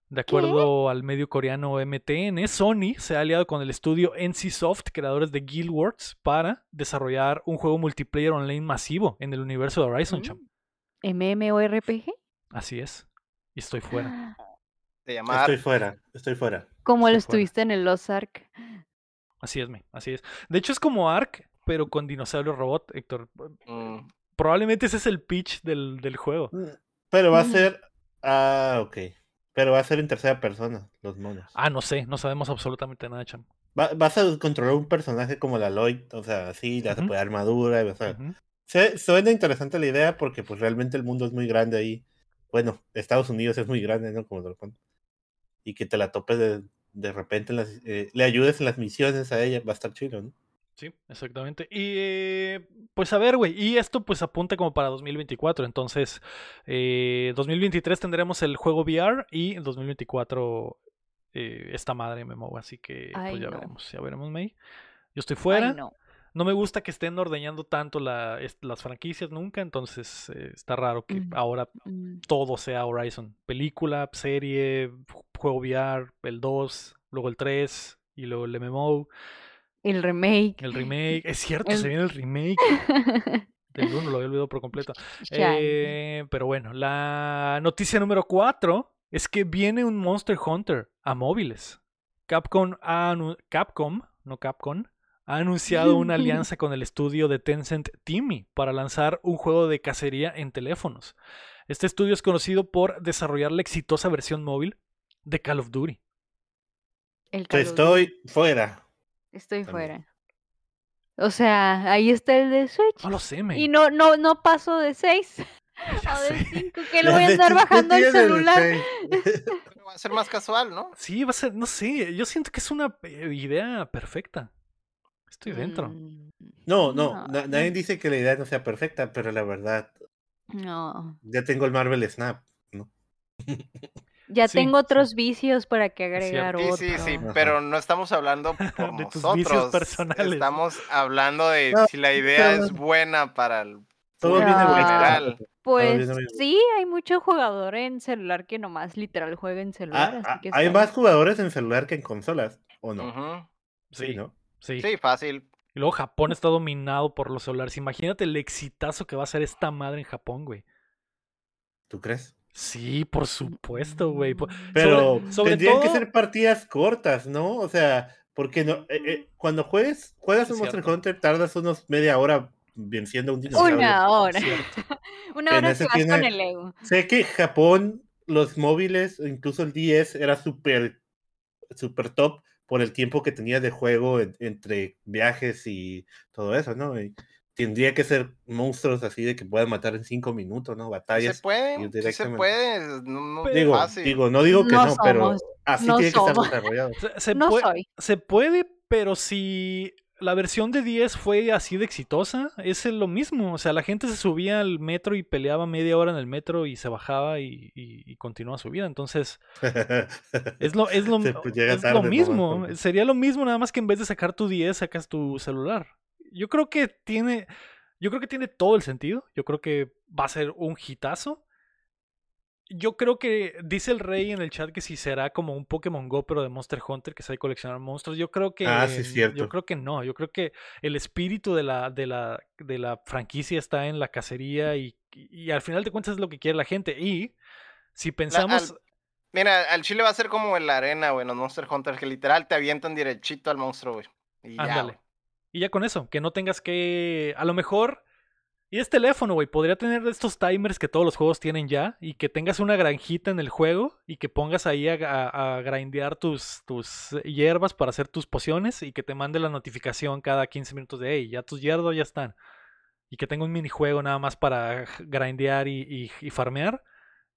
De acuerdo al medio coreano MTN, Sony se ha aliado con el estudio NCSoft, creadores de Guild Wars, para desarrollar un juego multiplayer online masivo en el universo de Horizon, cham. MMORPG. Así es. Y estoy fuera. Se llama Estoy fuera, estoy fuera. Como Estoy lo fuera. estuviste en el Lost Ark. Así es, me, así es. De hecho, es como Ark, pero con dinosaurio robot, Héctor. Mm, Probablemente ese es el pitch del, del juego. Mm, Pero va a Mm. ser. Ah, ok. Pero va a ser en tercera persona, los monos. Ah, no sé, no sabemos absolutamente nada, cham. Va- vas a controlar un personaje como la Lloyd, o sea, así, le vas a poner armadura y vas a. Se- suena interesante la idea porque pues realmente el mundo es muy grande ahí. Bueno, Estados Unidos es muy grande, ¿no? Como te lo. Y que te la topes de, de repente, en las, eh, le ayudes en las misiones a ella, va a estar chido, ¿no? Sí, exactamente. Y eh, pues a ver, güey, y esto pues apunta como para 2024, entonces eh, 2023 tendremos el juego VR y en 2024 eh, esta madre MMO, así que Ay, pues ya no. veremos, ya veremos, May. Yo estoy fuera. Ay, no. No me gusta que estén ordeñando tanto la- las franquicias nunca, entonces eh, está raro que Mm. ahora Mm, todo sea Horizon. Película, serie, ju- juego VR, el 2, luego el 3 y luego el MMO, El remake. el remake. Es cierto, se viene el remake del 1, lo había olvidado por completo. Eh, pero bueno, la noticia número 4 es que viene un Monster Hunter a móviles. Capcom, ha Capcom, no Capcom, ha anunciado una alianza con el estudio de Tencent Timmy para lanzar un juego de cacería en teléfonos. Este estudio es conocido por desarrollar la exitosa versión móvil de Call of Duty. El Call of Duty. Estoy fuera. Estoy también. fuera. O sea, ahí está el de Switch. No lo sé, men. Y no, no, no paso de 6 Ya o de sé. 5, que lo voy a andar bajando el celular. va a ser más casual, ¿no? Sí, va a ser, no sé, yo siento que es una eh, idea perfecta. Estoy dentro. Mm, No, no, No, na- no. nadie dice que la idea no sea perfecta, pero la verdad, No. ya tengo el Marvel Snap. ¿no? Ya Sí, tengo sí. otros vicios para que agregar Sí, otro. sí, sí, pero no estamos hablando por De tus nosotros. vicios personales. Estamos hablando de No, si la idea pero- es buena para el Todo viene general. Pues sí, hay mucho jugador en celular que nomás literal juega en celular. Ah, así ah, que hay más jugadores en celular que en consolas, ¿o no? Sí, ¿no? Sí. Sí, fácil. Y luego Japón está dominado por los celulares. Imagínate el exitazo que va a ser esta madre en Japón, güey. ¿Tú crees? Sí, por supuesto, güey. Pero Sobre- sobre tendrían que ser partidas cortas, ¿no? O sea, porque no, eh, eh, cuando juegues, juegas un Monster. Hunter, tardas unos media hora venciendo a un dinosaurio. Una hora. Una hora ese que vas con el ego. Sé que Japón, los móviles, incluso el 10, era súper super top por el tiempo que tenía de juego en- entre viajes y todo eso, ¿no? Y tendría que ser monstruos así de que puedan matar en cinco minutos, ¿no? Batallas. se puede, sí se puede. No, Digo, fácil. digo, no digo que No no, pero así no tiene que estar desarrollado. Se, se No pue- soy. se puede, pero si la versión de 10 fue así de exitosa, es lo mismo. O sea, la gente se subía al metro y peleaba media hora en el metro y se bajaba y, y, y continuaba su vida. Entonces, es lo, es lo, Se, pues, llega es tarde lo nomás mismo. Sería lo mismo, nada más que en vez de sacar tu 10, sacas tu celular. Yo creo que tiene. Yo creo que tiene todo el sentido. Yo creo que va a ser un hitazo. Yo creo que dice el rey en el chat que si será como un Pokémon Go, pero de Monster Hunter, que sabe coleccionar monstruos. Yo creo que. Ah, sí, cierto. Yo creo que no. Yo creo que el espíritu de la, de la, de la franquicia está en la cacería y, y al final de cuentas es lo que quiere la gente. Y si La- pensamos. al- mira, al chile va a ser como en la arena, güey, en los Monster Hunter, que literal te avientan derechito al monstruo, güey. Y Ándale. Y ya con eso, que no tengas que. A lo mejor. Y es teléfono, güey. Podría tener estos timers que todos los juegos tienen ya. Y que tengas una granjita en el juego. Y que pongas ahí a, a, grindear tus, tus hierbas para hacer tus pociones. Y que te mande la notificación cada 15 minutos de hey, ya tus hierbas ya están. Y que tenga un minijuego nada más para grindear y, farmear.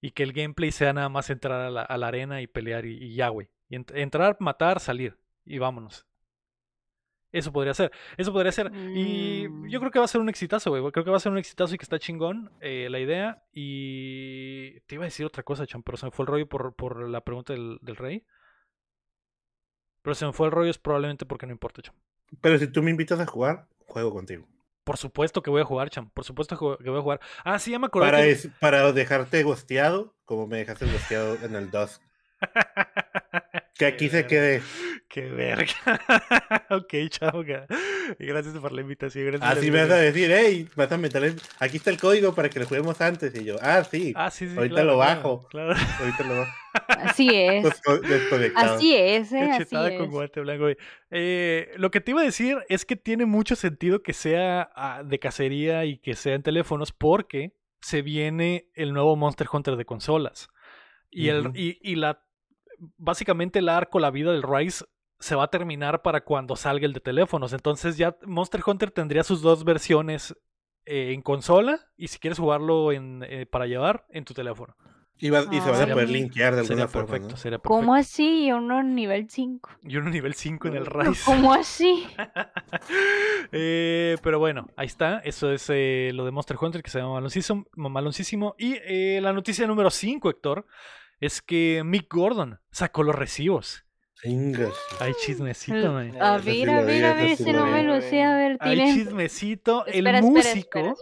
Y que el gameplay sea nada más entrar a la, a la arena y pelear y, y ya, güey. Entrar, matar, salir. Y vámonos. Eso podría ser. Eso podría ser. Y yo Mm. creo que va a ser un exitazo, güey. Creo que va a ser un exitazo y que está chingón eh, la idea. Y te iba a decir otra cosa, Chan, pero se me fue el rollo por, por la pregunta del, del rey. Pero se me fue el rollo es probablemente porque no importa, Chan. Pero si tú me invitas a jugar, juego contigo. Por supuesto que voy a jugar, Chan. Por supuesto que voy a jugar. Ah, sí, ya me acordé. Para, que- es- para dejarte gosteado, como me dejaste gosteado en el DOS. Que aquí se quede. Qué verga. ok, chao. Gracias por la invitación. Gracias Así me vas a decir, hey, vas a meterle. Aquí está el código para que lo juguemos antes. Y yo, ah, sí, Ah, sí, sí. Ahorita claro, lo bajo. Claro. ahorita lo bajo. Así es. Así es, ¿eh? Así Cachetada con es. guante blanco. Eh, lo que te iba a decir es que tiene mucho sentido que sea ah, de cacería y que sea en teléfonos porque se viene el nuevo Monster Hunter de consolas. Y, el, y, y la básicamente el arco, la vida del Rise se va a terminar para cuando salga el de teléfonos. Entonces ya Monster Hunter tendría sus dos versiones eh, en consola y si quieres jugarlo en, eh, para llevar en tu teléfono. Y, y se van a Ay. poder linkear de Sería alguna forma. perfecto, ¿no? sería perfecto. ¿Cómo así? Uno nivel 5. Y uno nivel 5 en el Rise. ¿Cómo así? Eh, pero bueno, ahí está. Eso es eh, lo de Monster Hunter que se llama maloncísimo. maloncísimo. Y eh, la noticia número 5, Héctor, es que Mick Gordon sacó los recibos. Hay chismecito, man. A ver, a ver, a ver, si lo no me lo sé, a ver, Hay chismecito. Espera, el espera, músico.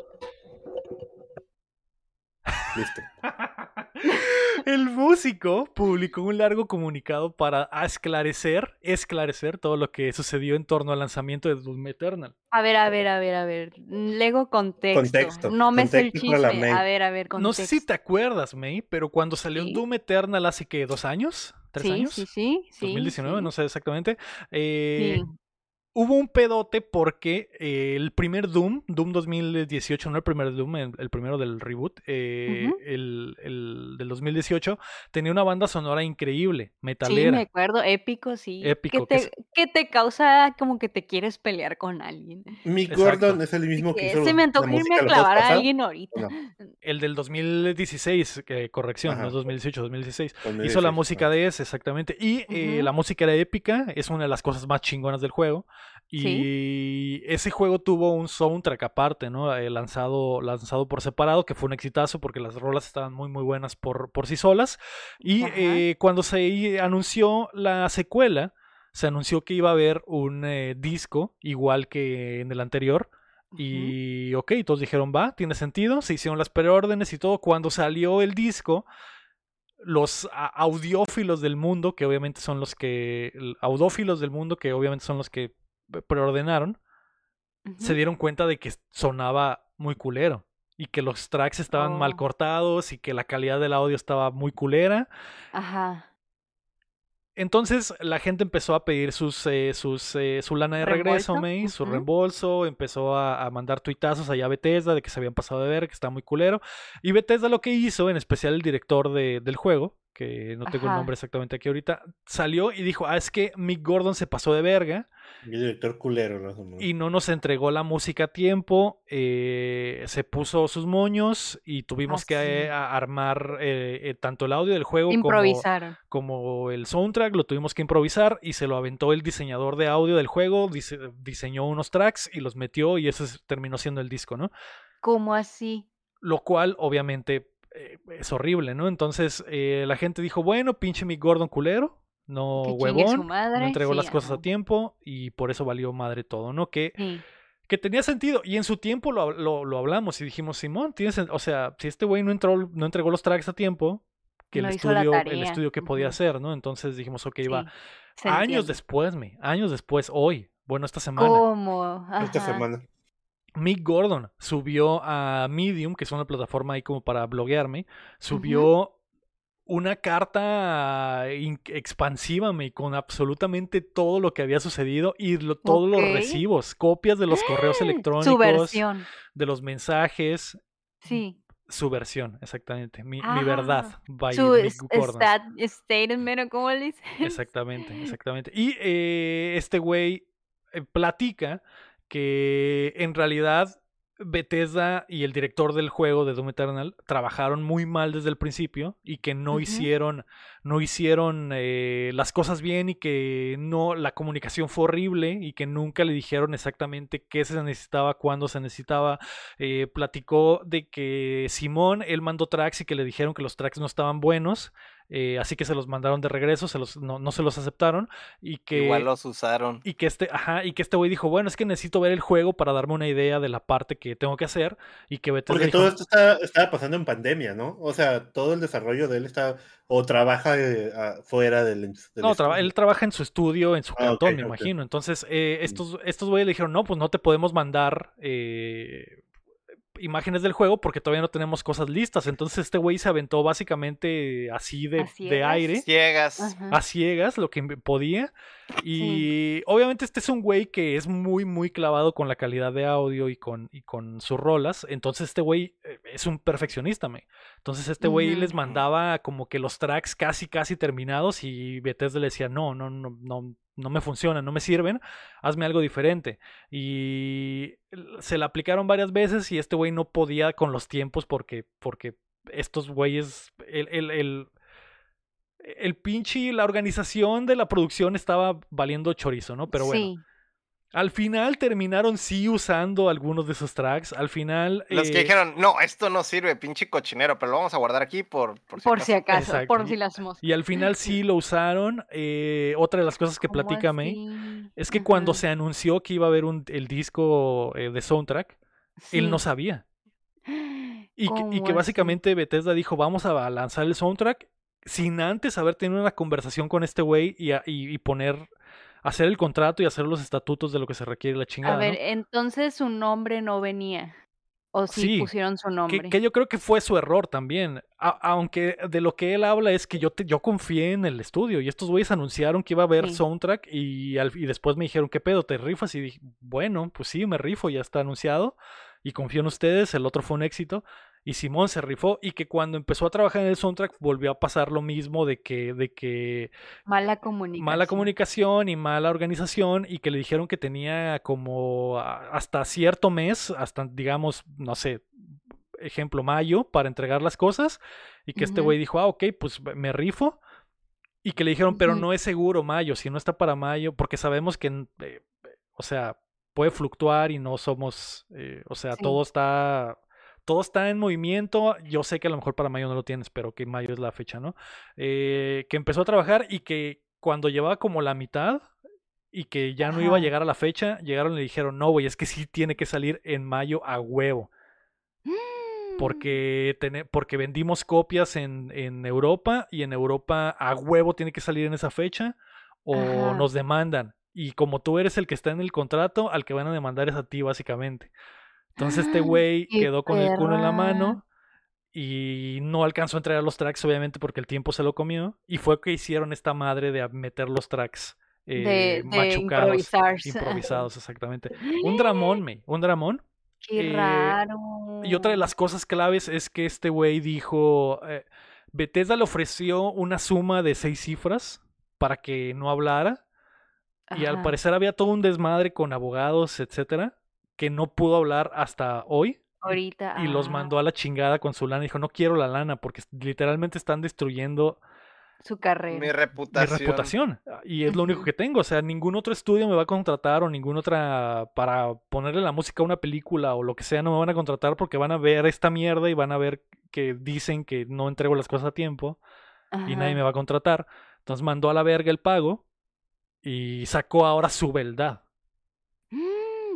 Listo. El músico publicó un largo comunicado para esclarecer, esclarecer todo lo que sucedió en torno al lanzamiento de Doom Eternal. A ver, a ver, a ver, a ver. Lego contexto. Contexto, No me sé el chisme. A ver, a ver, contexto. No sé si te acuerdas, May, pero cuando salió Sí. Doom Eternal hace que dos años, tres sí, años, sí, sí, sí. 2019, sí, no sé exactamente. eh, sí. Hubo un pedote porque eh, el primer Doom, Doom 2018, no el primer Doom, el, el primero del reboot, eh, Ujú. el, el del 2018, tenía una banda sonora increíble, Sí, metalera. me acuerdo, épico, sí. Épico, Que que te, que te causa como que te quieres pelear con alguien. Mick Exacto. Gordon es el mismo que Que hizo se me la antoja irme a clavar a alguien ahorita. No, El del 2016, que corrección, no Ajá. es 2018, 2016. 2016, Hizo la música de ese, exactamente. Y eh, Ujú. la música era épica, es una de las cosas más chingonas del juego. Y ese juego tuvo un soundtrack aparte, ¿no? Eh, lanzado, lanzado por separado, que fue un exitazo porque las rolas estaban muy, muy buenas por, por sí solas. Y eh, cuando se anunció la secuela, se anunció que iba a haber un eh, disco igual que en el anterior. Y ok, todos dijeron, va, tiene sentido, se hicieron las preórdenes y todo. Cuando salió el disco, los audiófilos del mundo, que obviamente son los que, audófilos del mundo, que obviamente son los que preordenaron, se dieron cuenta de que sonaba muy culero. Y que los tracks estaban mal Oh. cortados y que la calidad del audio estaba muy culera. Ajá. Entonces la gente empezó a pedir sus, eh, sus, eh, su lana de regreso, su reembolso, empezó a, a mandar tuitazos allá a Bethesda de que se habían pasado de ver, que está muy culero. Y Bethesda lo que hizo, en especial el director de- del juego, que no tengo el nombre exactamente aquí ahorita, salió y dijo, ah, es que Mick Gordon se pasó de verga Y el director culero, ¿no? y no nos entregó la música a tiempo, eh, se puso sus moños y tuvimos que Así. eh, armar eh, eh, tanto el audio del juego como como el soundtrack, lo tuvimos que improvisar y se lo aventó el diseñador de audio del juego, dise- diseñó unos tracks y los metió y ese es- terminó siendo el disco, ¿no? ¿Cómo así? Lo cual obviamente eh, es horrible, ¿no? Entonces eh, la gente dijo, bueno, pinche mi Gordon culero, no Que chingue su huevón, no entregó sí, las cosas a tiempo y por eso valió madre todo, ¿no? Que, Sí. que tenía sentido y en su tiempo lo, lo, lo hablamos y dijimos, Simón, tiene sen- o sea, si este güey no, entró, no entregó los tracks a tiempo, que el estudio, el estudio que podía hacer, ¿no? Entonces dijimos, ok, va. sí, se Años después, me, años después, hoy, bueno, esta semana, ¿Cómo? Esta semana. Mick Gordon subió a Medium, que es una plataforma ahí como para bloguearme, subió una carta in- expansiva, me, con absolutamente todo lo que había sucedido y lo- todos los recibos, copias de los correos electrónicos, de los mensajes, Sí. su versión, exactamente, mi, mi Ah, verdad, by Su Mick Gordon. stat- statement, ¿o ¿cómo le dicen? Exactamente, exactamente. Y eh, este güey eh, platica que en realidad Bethesda y el director del juego de Doom Eternal trabajaron muy mal desde el principio y que no hicieron, no hicieron eh, las cosas bien y que no, la comunicación fue horrible y que nunca le dijeron exactamente qué se necesitaba, cuándo se necesitaba. Eh, platicó de que Simón, él mandó tracks y que le dijeron que los tracks no estaban buenos. Eh, así que se los mandaron de regreso, se los, no, no se los aceptaron y que Igual los usaron. y que este, ajá, y que este güey dijo, bueno, es que necesito ver el juego para darme una idea de la parte que tengo que hacer. Y que Bethesda Porque dijo, todo esto está- estaba pasando en pandemia, ¿no? O sea, todo el desarrollo de él está o trabaja eh, a- fuera del, del no, traba- él trabaja en su estudio, en su Ah, cantón, me imagino. Entonces, eh, estos, estos güeyes le dijeron, no, pues no te podemos mandar eh, imágenes del juego porque todavía no tenemos cosas listas. Entonces, este güey se aventó básicamente así de, ¿A de ciegas? aire. Ciegas. Ajá. a ciegas lo que podía. Y obviamente este es un güey que es muy, muy clavado con la calidad de audio y con, y con sus rolas. Entonces este güey eh, es un perfeccionista, me. Entonces este güey les mandaba como que los tracks casi, casi terminados y Bethesda le decía, no, no, no, no, no me funcionan, no me sirven, hazme algo diferente. Y se la aplicaron varias veces y este güey no podía con los tiempos porque, porque estos güeyes, el, el, el, el pinche, la organización de la producción estaba valiendo chorizo, ¿no? Pero bueno, Sí. Al final terminaron sí usando algunos de esos tracks. Al final. Los que eh, dijeron, no, esto no sirve, pinche cochinero, pero lo vamos a guardar aquí por, por si Por acaso". si acaso, Exacto, por si las moscas. Y al final sí lo usaron. Eh, otra de las cosas que ¿Cómo platica May es que cuando se anunció que iba a haber un, el disco eh, de soundtrack, él no sabía. Y que, básicamente Bethesda dijo, vamos a lanzar el soundtrack sin antes haber tenido una conversación con este güey y, a- y- y poner, hacer el contrato y hacer los estatutos de lo que se requiere la A chingada, ver, ¿no? entonces su nombre no venía. O sí, Sí, pusieron su Que, nombre. que yo creo que fue su error también. A- aunque de lo que él habla es que yo, te- yo confié en el estudio y estos güeyes anunciaron que iba a haber Sí. soundtrack y, al- y después me dijeron, ¿qué pedo? ¿Te rifas? Y dije, bueno, pues sí, me rifo, ya está anunciado y confío en ustedes. El otro fue un éxito. Y Simón se rifó y que cuando empezó a trabajar en el soundtrack volvió a pasar lo mismo de que, de que Mala comunicación. mala comunicación y mala organización y que le dijeron que tenía como hasta cierto mes, hasta digamos, no sé, ejemplo, mayo, para entregar las cosas y que este Ujú. güey dijo, ah, ok, pues me rifo. Y que le dijeron, pero no es seguro mayo, si no está para mayo, porque sabemos que, eh, o sea, puede fluctuar y no somos, eh, o sea, Sí. todo está, todo está en movimiento. Yo sé que a lo mejor para mayo no lo tienes, pero que mayo es la fecha, ¿no? Eh, que empezó a trabajar y que cuando llevaba como la mitad y que ya no iba a llegar a la fecha, llegaron y le dijeron, no, güey, es que sí tiene que salir en mayo a huevo porque, tene- porque vendimos copias en, en Europa y en Europa a huevo tiene que salir en esa fecha o Ajá. nos demandan. Y como tú eres el que está en el contrato, al que van a demandar es a ti, básicamente. Entonces este güey ¡Qué quedó con el culo en la mano y no alcanzó a entregar los tracks, obviamente, porque el tiempo se lo comió. Y fue que hicieron esta madre de a- meter los tracks De, eh, de machucados, improvisados, exactamente. Un dramón, me, un dramón. Qué Eh, raro. Y otra de las cosas claves es que este güey dijo, eh, Bethesda le ofreció una suma de seis cifras para que no hablara y al parecer había todo un desmadre con abogados, etcétera, que no pudo hablar hasta hoy Ahorita. y los ah, mandó a la chingada con su lana. Dijo, no quiero la lana porque literalmente están destruyendo su Mi carrera. mi reputación. reputación. Y es lo único que tengo. O sea, ningún otro estudio me va a contratar o ningún otra para ponerle la música a una película o lo que sea, no me van a contratar porque van a ver esta mierda y van a ver que dicen que no entrego las cosas a tiempo y nadie me va a contratar. Entonces mandó a la verga el pago y sacó ahora su beldad.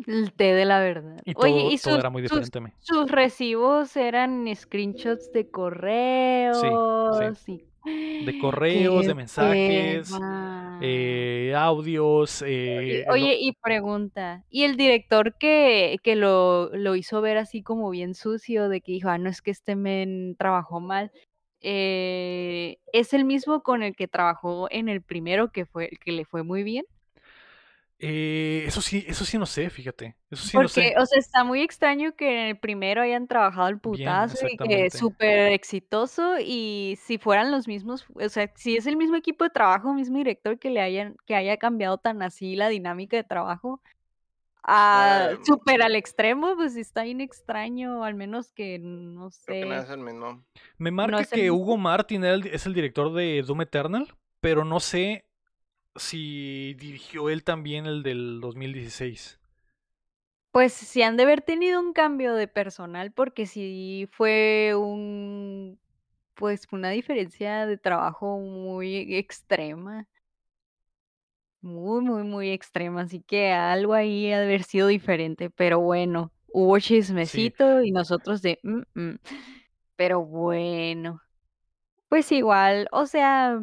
El té de la verdad. Y Oye, todo, ¿y todo sus, era muy sus, diferente. me. sus recibos eran screenshots de correos? De correos, ¡Qué de mensajes, eh, audios. Oye, eh, lo- oye, y pregunta, ¿y el director que, que lo, lo hizo ver así como bien sucio, de que dijo, ah, no es que este men trabajó mal, eh, ¿es el mismo con el que trabajó en el primero que fue, que le fue muy bien? Eh, eso sí, eso sí no sé, fíjate. Eso sí no Porque, sé. o sea, está muy extraño que en el primero hayan trabajado el Bien, putazo y que exactamente. súper exitoso y si fueran los mismos, o sea, si es el mismo equipo de trabajo, mismo director que le hayan, que haya cambiado tan así la dinámica de trabajo a súper al extremo, pues está bien extraño, al menos que no que no sé, es el mismo. Me no marca es el que mismo. Hugo Martin es el director de Doom Eternal, pero no sé si dirigió él también el del 2016. Pues sí han de haber tenido un cambio de personal porque sí fue un, pues una diferencia de trabajo muy extrema. Muy, muy, muy extrema, así que algo ahí ha de haber sido diferente, pero bueno, hubo Sí, chismecito y nosotros de, "Mm, mm". Pero bueno, pues igual, o sea,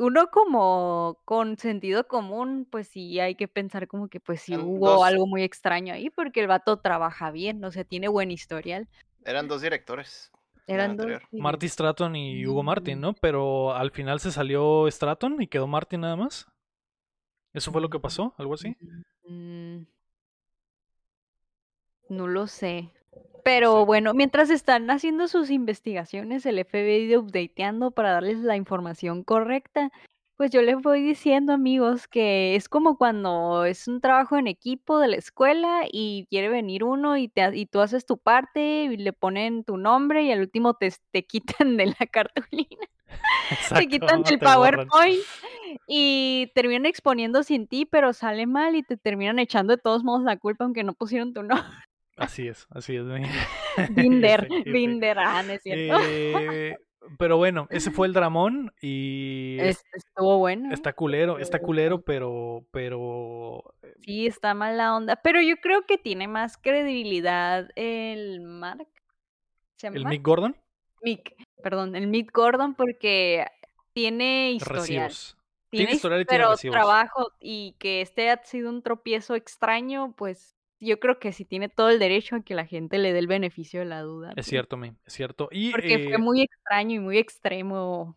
uno como con sentido común, pues sí hay que pensar como que pues sí Eran hubo dos, algo muy extraño ahí porque el vato trabaja bien, o sea, tiene buen historial. eran dos directores Eran dos. Marty Stratton y Hugo Martin, Mm, ¿no? Pero al final se salió Stratton y quedó Martin nada más. ¿Eso fue lo que mm, pasó? ¿Algo así? mm, No lo sé. Pero bueno, mientras están haciendo sus investigaciones, el FBI updateando para darles la información correcta, pues yo les voy diciendo, amigos, que es como cuando es un trabajo en equipo de la escuela y quiere venir uno y, te, y tú haces tu parte y le ponen tu nombre y al último te, te quitan de la cartulina. Exacto, te quitan el te borran. PowerPoint y terminan exponiendo sin ti, pero sale mal y te terminan echando de todos modos la culpa aunque no pusieron tu nombre. Así es, así es. Binder. Binder, ah, no es cierto. Eh, pero bueno, ese fue el dramón y es- Es- estuvo bueno. está culero, está culero, pero, pero Sí, está mala onda. Pero yo creo que tiene más credibilidad el Mark. ¿Se llama el Mark? Mick Gordon, Mick, perdón, el Mick Gordon porque tiene historial. recibos. Tiene his- historial y tiene pero recibos. trabajo y que este ha sido un tropiezo extraño, pues yo creo que sí tiene todo el derecho a que la gente le dé el beneficio de la duda. Es pues, cierto, mi, es cierto. Y Porque eh, fue muy extraño y muy extremo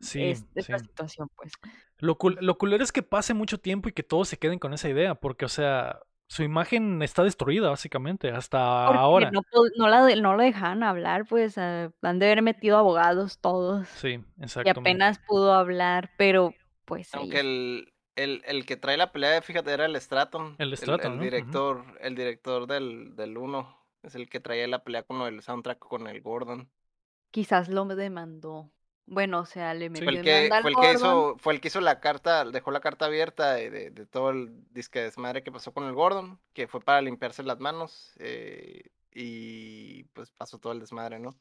sí, es- sí. esta situación, pues. Lo, cul- lo culero es que pase mucho tiempo y que todos se queden con esa idea, porque, o sea, su imagen está destruida, básicamente, hasta Porque ahora. no, no, la, de- no lo dejaban hablar, pues ah, han de haber metido abogados todos. Sí, Y exacto. mi. apenas pudo hablar, pero pues Aunque el, el, el que trae la pelea, fíjate, era el Stratton. El Stratton, el, director, el director del, del 1. Es el que traía la pelea con el soundtrack con el Gordon. quizás lo demandó. Bueno, o sea, le Sí. metió Fue el que, fue el que hizo, fue el que hizo la carta, dejó la carta abierta de, de, de todo el disque desmadre que pasó con el Gordon, que fue para limpiarse las manos. eh, y pues pasó todo el desmadre, ¿no?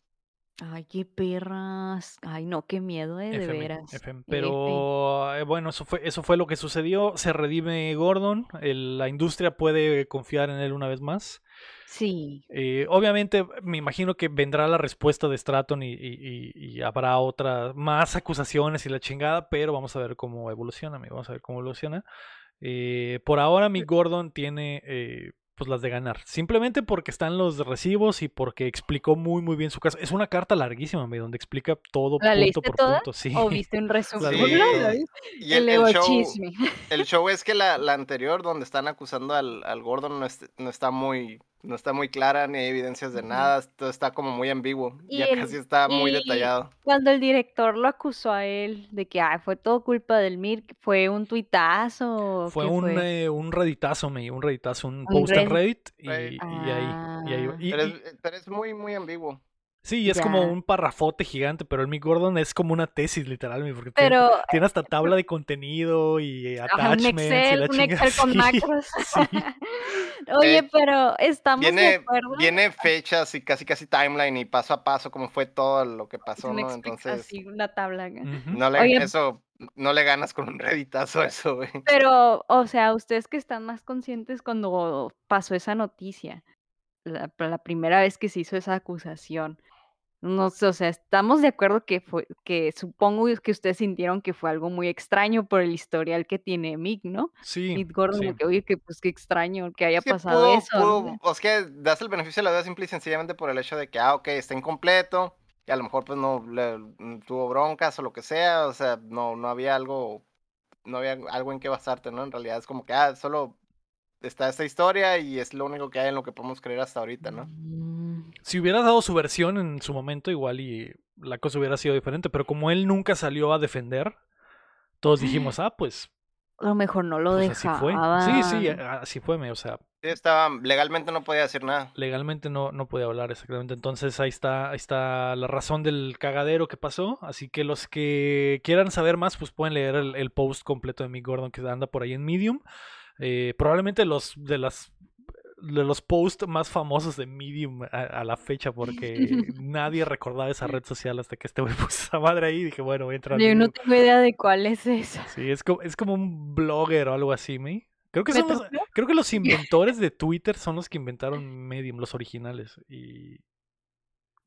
Ay, qué perras. Ay, no, qué miedo, eh, de veras. F. F. Pero eh, bueno, eso fue, eso fue lo que sucedió. Se redime Gordon. el- la industria puede confiar en él una vez más. Sí. Eh, obviamente, me imagino que vendrá la respuesta de Stratton y, y- y- y habrá otras más acusaciones y la chingada, pero vamos a ver cómo evoluciona, amigo. Vamos a ver cómo evoluciona. Eh, por ahora, mi Gordon tiene eh, pues las de ganar. Simplemente porque están los recibos y porque explicó muy muy bien su caso. Es una carta larguísima, amigo, donde explica todo ¿La punto leíste por toda? punto. Sí. ¿O viste un resumen? Sí. Y el, El el show, chisme. el show es que la, la anterior, donde están acusando al, al Gordon, no, es- no está muy, no está muy clara, ni hay evidencias de nada, todo está como muy ambiguo. Y Ya el- casi está muy y- detallado. Cuando el director lo acusó a él de que ay, fue todo culpa del Mirk, ¿fue un tuitazo? Fue un, fue? eh, un redditazo, me, un redditazo, un Un post en Reddit. Reddit y, ahí. Y ahí. Ah. Y- Pero es, pero es muy, muy ambiguo. Sí, y es como un parrafote gigante, pero el Mick Gordon es como una tesis, literal, mi, porque tiene, Pero tiene hasta tabla de contenido y un attachments y Excel, la un. Excel con Sí, macros. sí. Oye, Eh, pero estamos de Viene, acuerdo. viene fechas y casi casi timeline y paso a paso cómo fue todo lo que pasó, ¿no? Entonces, así, una tabla. no le, Oye. eso, no le ganas con un redditazo a eso, güey. Pero, o sea, ustedes que están más conscientes cuando pasó esa noticia, la, la primera vez que se hizo esa acusación. No sé, o sea, estamos de acuerdo que fue, que supongo que ustedes sintieron que fue algo muy extraño por el historial que tiene Mick, ¿no? Sí, Mick Gordon, sí. que, oye, que pues qué extraño que haya pasado pudo- eso. ¿no? pudo- o sea, que das el beneficio de la duda simple y sencillamente por el hecho de que, ah, ok, está incompleto, y a lo mejor pues no le, mm, tuvo broncas o lo que sea, o sea, no, no había algo, no había algo en qué basarte, ¿no? En realidad es como que, ah, solo está esta historia y es lo único que hay en lo que podemos creer hasta ahorita, ¿no? Mm, Si hubiera dado su versión en su momento, igual y la cosa hubiera sido diferente, pero como él nunca salió a defender, todos dijimos, ah, pues, a lo mejor no lo pues así fue. dejaba. Sí, sí, así fue, o sea, Sí, estaba, legalmente no podía decir nada. legalmente no, no puede hablar exactamente. Entonces ahí está, ahí está la razón del cagadero que pasó. Así que los que quieran saber más, pues pueden leer el, el post completo de Mick Gordon que anda por ahí en Medium. Eh, probablemente los de las de los posts más famosos de Medium a, a la fecha, porque nadie recordaba esa red social hasta que este güey puso esa madre ahí y dije, bueno, voy a entrar. Yo no tengo idea de cuál es esa. Sí, es como, es como un blogger o algo así, ¿me? Creo que, ¿Me son los, creo que los inventores de Twitter son los que inventaron Medium, los originales. Y.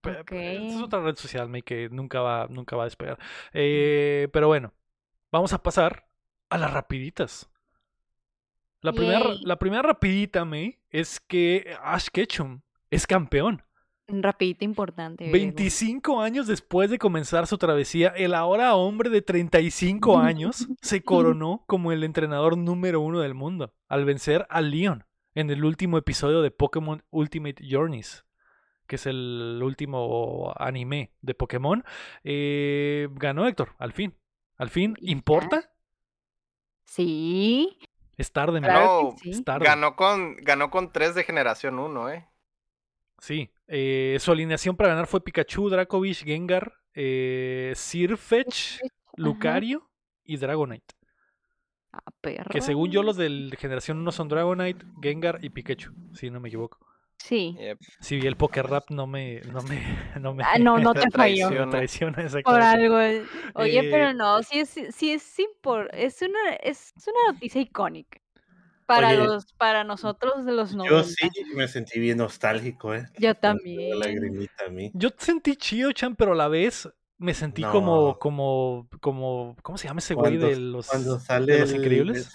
esta Es otra red social, ¿me? Que nunca va, nunca va a despegar. Eh, pero bueno, vamos a pasar a las rapiditas. La primera, la primera rapidita, me, es que Ash Ketchum es campeón. Rapidito importante. Bego. 25 años después de comenzar su travesía, el ahora hombre de 35 años se coronó como el entrenador número uno del mundo al vencer a Leon en el último episodio de Pokémon Ultimate Journeys, que es el último anime de Pokémon. Eh, ganó Héctor, al fin. Al fin. ¿importa? Sí. Es tarde, Claro No, que sí. es tarde. ganó con, ganó con tres de generación 1, ¿eh? Sí, eh, su alineación para ganar fue Pikachu, Dracovish, Gengar, eh, Sirfetch, Lucario y Dragonite. Ah, perro. Que según yo los de generación 1 son Dragonite, Gengar y Pikachu, si no me equivoco. Sí. Yep. Si el Poker Rap no me, no me, no me, Ah, no, no Te falló. traiciona. me traiciona Por algo. eh. Oye, Eh, pero no, sí es, sí es impor- es una, es una noticia icónica. Para Oye, los, para nosotros de los 90. Yo sí me sentí bien nostálgico, ¿eh? Yo también. lagrimita a mí. Yo sentí chido, Chan, pero a la vez me sentí No. como, como, como, ¿cómo se llama ese güey de los, Cuando sale de los el- increíbles?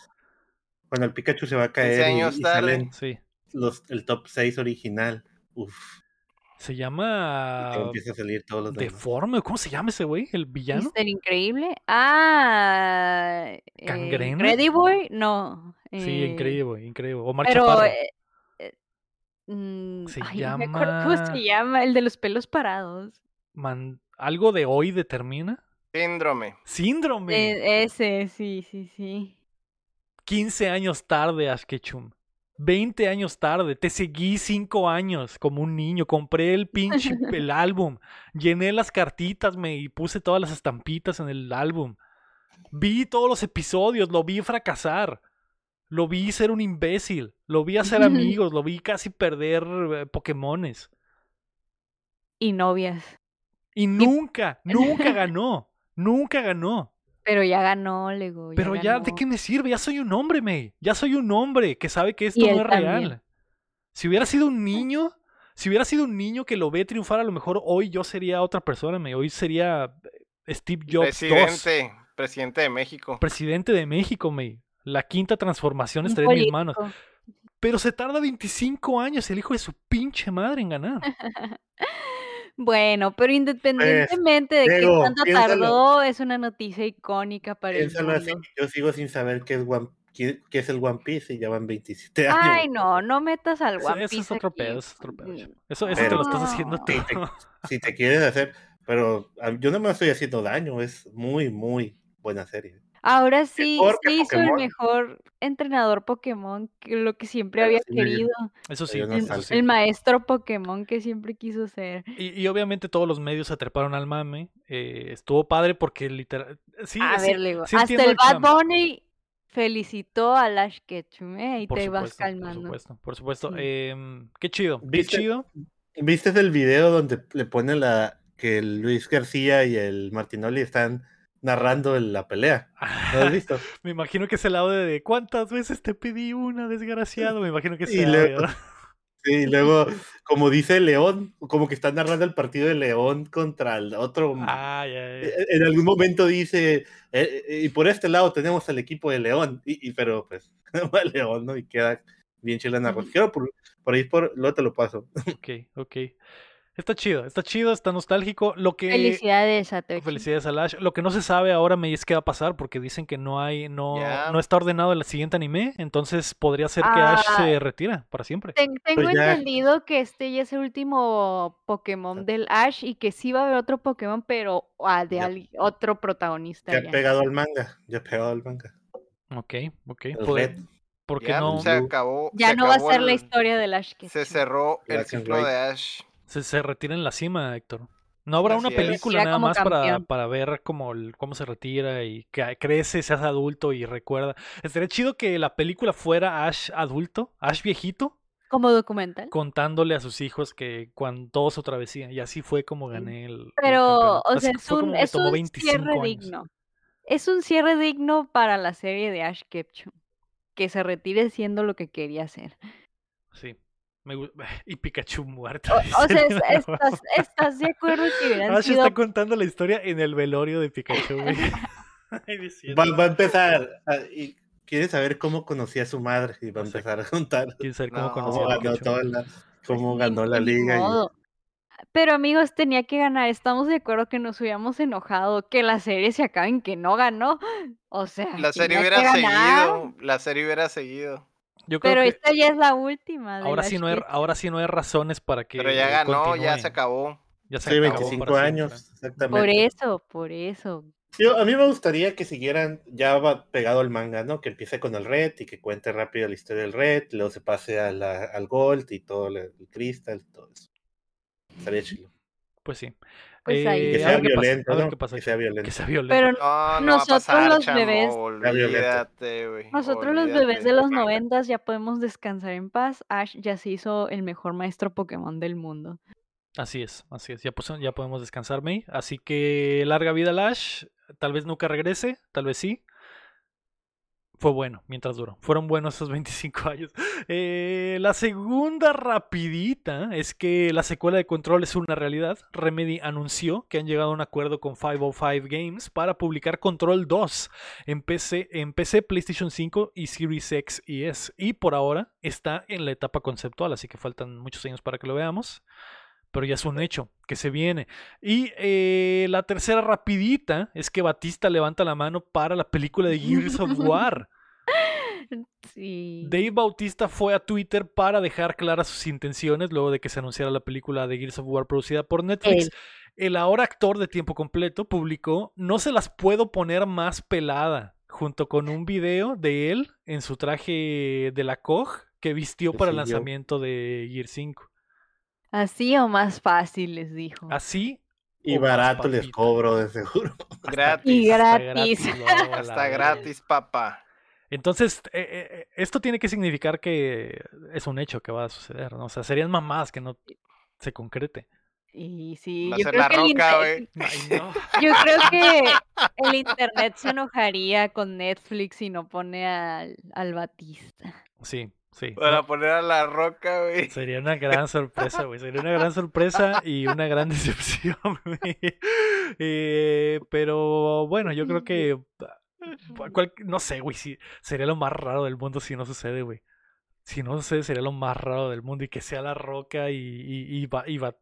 Cuando el Pikachu se va a caer y, años y tarde. salen Sí. Los, el top 6 original. Uf, Se llama empieza a salir todos los. Deforme, ¿cómo se llama ese güey? ¿El villano? Mister Increíble. Ah. eh, ¿Gangrena? Ready Boy, no. Sí, eh, increíble, increíble. Omar Pero. Eh, eh, mm, Se ay, no me acuerdo cómo llama- se llama, el de los pelos parados. Man- ¿Algo de hoy determina? Síndrome. Síndrome. Eh, ese, sí, sí, sí. 15 años tarde, Ash Ketchum. 20 años tarde. Te seguí 5 años como un niño. Compré el pinche el álbum. Llené las cartitas me, y puse todas las estampitas en el álbum. Vi todos los episodios. Lo vi fracasar. Lo vi ser un imbécil. Lo vi hacer amigos. Lo vi casi perder eh, Pokémones. Y novias. Y nunca, nunca ganó. Nunca ganó. Pero ya ganó, Lego. Pero ya, ¿de qué me sirve? Ya soy un hombre, May. Ya soy un hombre que sabe que esto no es real. también. Si hubiera sido un niño, si hubiera sido un niño que lo ve triunfar, a lo mejor hoy yo sería otra persona, May. Hoy sería eh, Steve Jobs Presidente. Presidente de México. presidente de México, May. La quinta transformación estaría en mis manos. Pero se tarda 25 años el hijo de su pinche madre en ganar. Bueno, pero independientemente de qué Pues, Diego, tanto piénsalo. tardó, es una noticia icónica para el Piénsalo así, yo sigo sin saber qué es, One, el One Piece y ya van 27 años. Ay, no, no metas al Eso, One eso es Piece otro aquí. pedo, eso es otro pedo. Eso, eso te lo estás haciendo tú. Te- si te quieres hacer, pero a- yo no me estoy haciendo daño, es muy, muy buena serie. Ahora sí, sí hizo el mejor entrenador Pokémon, que lo que siempre había sí querido. Eso sí, El, eso salsa. sí. el maestro Pokémon que siempre quiso ser. Y, y obviamente todos los medios se treparon al mame. eh, estuvo padre porque literal. Sí, a sí, ver, Lego, sí hasta el Bad Bunny felicitó a Lash Ketchum, ¿eh? Y Por te vas supuesto, por calmando. supuesto, por supuesto. Sí. Em, qué chido, qué ¿Viste? chido. ¿Viste el video donde le pone la que el Luis García y el Martinoli están narrando la pelea? ¿Lo has visto? Me imagino que es el audio de ¿cuántas veces te pedí una, desgraciado? Me imagino que es luego- audio. Sí, y luego, como dice León, como que están narrando el partido de León contra el otro. Ah. Eh, En algún momento dice, eh, eh, y por este lado tenemos al equipo de León, y, y- pero pues, León, ¿no? Y queda bien chila la narración. Por, por ahí, por, luego te lo paso. Ok, ok. Está chido, está chido, está nostálgico. Lo que. Felicidades a Tochi. Felicidades a Lash. Lo que no se sabe ahora me es qué va a pasar porque dicen que no hay, no, no está ordenado el siguiente anime, entonces podría ser que Ash Ah. se retira para siempre. Tengo Pues ya- entendido que este ya es el último Pokémon del Ash y que sí va a haber otro Pokémon, pero ah, de otro protagonista Ya ya. pegado al manga, ya pegado al manga. Ok, ok. El ¿Por, Red. por qué Ya no? se acabó. Ya se no va a ser la historia del Ash. que Se cerró el ciclo de Ash. Se, se retira en la cima, Héctor. No habrá una Así película nada más para, para ver cómo, cómo se retira y que crece, se hace adulto y recuerda. Estaría chido que la película fuera Ash adulto, Ash viejito, Como documental. contándole a sus hijos que cuando todo su travesía. Y así fue como gané el. Pero, o sea, es un, es un 25 cierre años. digno. Es un cierre digno para la serie de Ash Ketchum. Que se retire siendo lo que quería hacer. Sí. Me y Pikachu muerto. O, o sea, es- estás, estás de acuerdo que hubieran Ash sido está contando la historia en el velorio de Pikachu, güey. Va, va a empezar. a- y quiere saber cómo conocía a su madre y va a empezar a contar ¿Quién sabe cómo No, conocí cómo a ganó, Pikachu? toda la, cómo Ni- ganó la liga. y-. Pero amigos, tenía que ganar. Estamos de acuerdo que nos hubiéramos enojado. Que la serie se acabe en que no ganó. O sea, La serie hubiera seguido. La serie hubiera seguido. Yo creo Pero que esta ya es la última. de ahora sí, no hay, ahora sí no hay razones para que Pero ya ganó, ya se acabó. Ya se Sí, acabó 25 para años, siempre. exactamente. Por eso, por eso. Yo- a mí me gustaría que siguieran ya va pegado al manga, ¿no? Que empiece con el Red y que cuente rápido la historia del Red, luego se pase a la- al Gold y todo el, el Crystal y todo eso. Estaría chido. Pues sí. Pues ahí. Eh, Que sea violento, ¿no? Que sea violento. Que sea violento. Pero No, no Nosotros pasar, los chamo, bebés-. Olvídate, güey. nosotros los bebés de los noventas ya podemos descansar en paz. Ash ya se hizo el mejor maestro Pokémon del mundo. Así es, así es. Ya, pues, ya podemos descansar, May. Así que larga vida Lash. Tal vez nunca regrese, tal vez sí. Fue bueno mientras duró. Fueron buenos esos 25 años. Eh, la segunda rapidita es que la secuela de Control es una realidad. Remedy anunció que han llegado a un acuerdo con 505 Games para publicar Control 2 en PC, en PC, PlayStation 5 y Series X y S. Y por ahora está en la etapa conceptual, así que faltan muchos años para que lo veamos pero ya es un hecho que se viene. Y eh, la tercera rapidita es que Batista levanta la mano para la película de Gears of War. Sí. Dave Bautista fue a Twitter para dejar claras sus intenciones luego de que se anunciara la película de Gears of War producida por Netflix. El ahora actor de tiempo completo publicó No se las puedo poner más pelada, junto con un video de él en su traje de la COG que vistió para el lanzamiento de Gear 5. Así o más fácil, les dijo. Así Y barato les cobro, de seguro. Gratis. Y Hasta gratis. Hasta gratis, papá. Entonces, eh, eh, eh, esto tiene que significar que es un hecho que va a suceder, ¿no? O sea, serían mamás que no se concrete. Y sí, Va a yo ser creo, la que el roca, inter- güey. Ay, no. yo creo que el internet se enojaría con Netflix si no pone al, al Batista. Sí, sí. Para no, poner a la roca, güey. Sería una gran sorpresa, güey. Sería una gran sorpresa y una gran decepción, güey. Eh, pero bueno, yo creo que. ah, cual- no sé, güey. Si, sería lo más raro del mundo si no sucede, güey. Si no sucede, sería lo más raro del mundo y que sea la roca y. y, y, Ba- y Ba-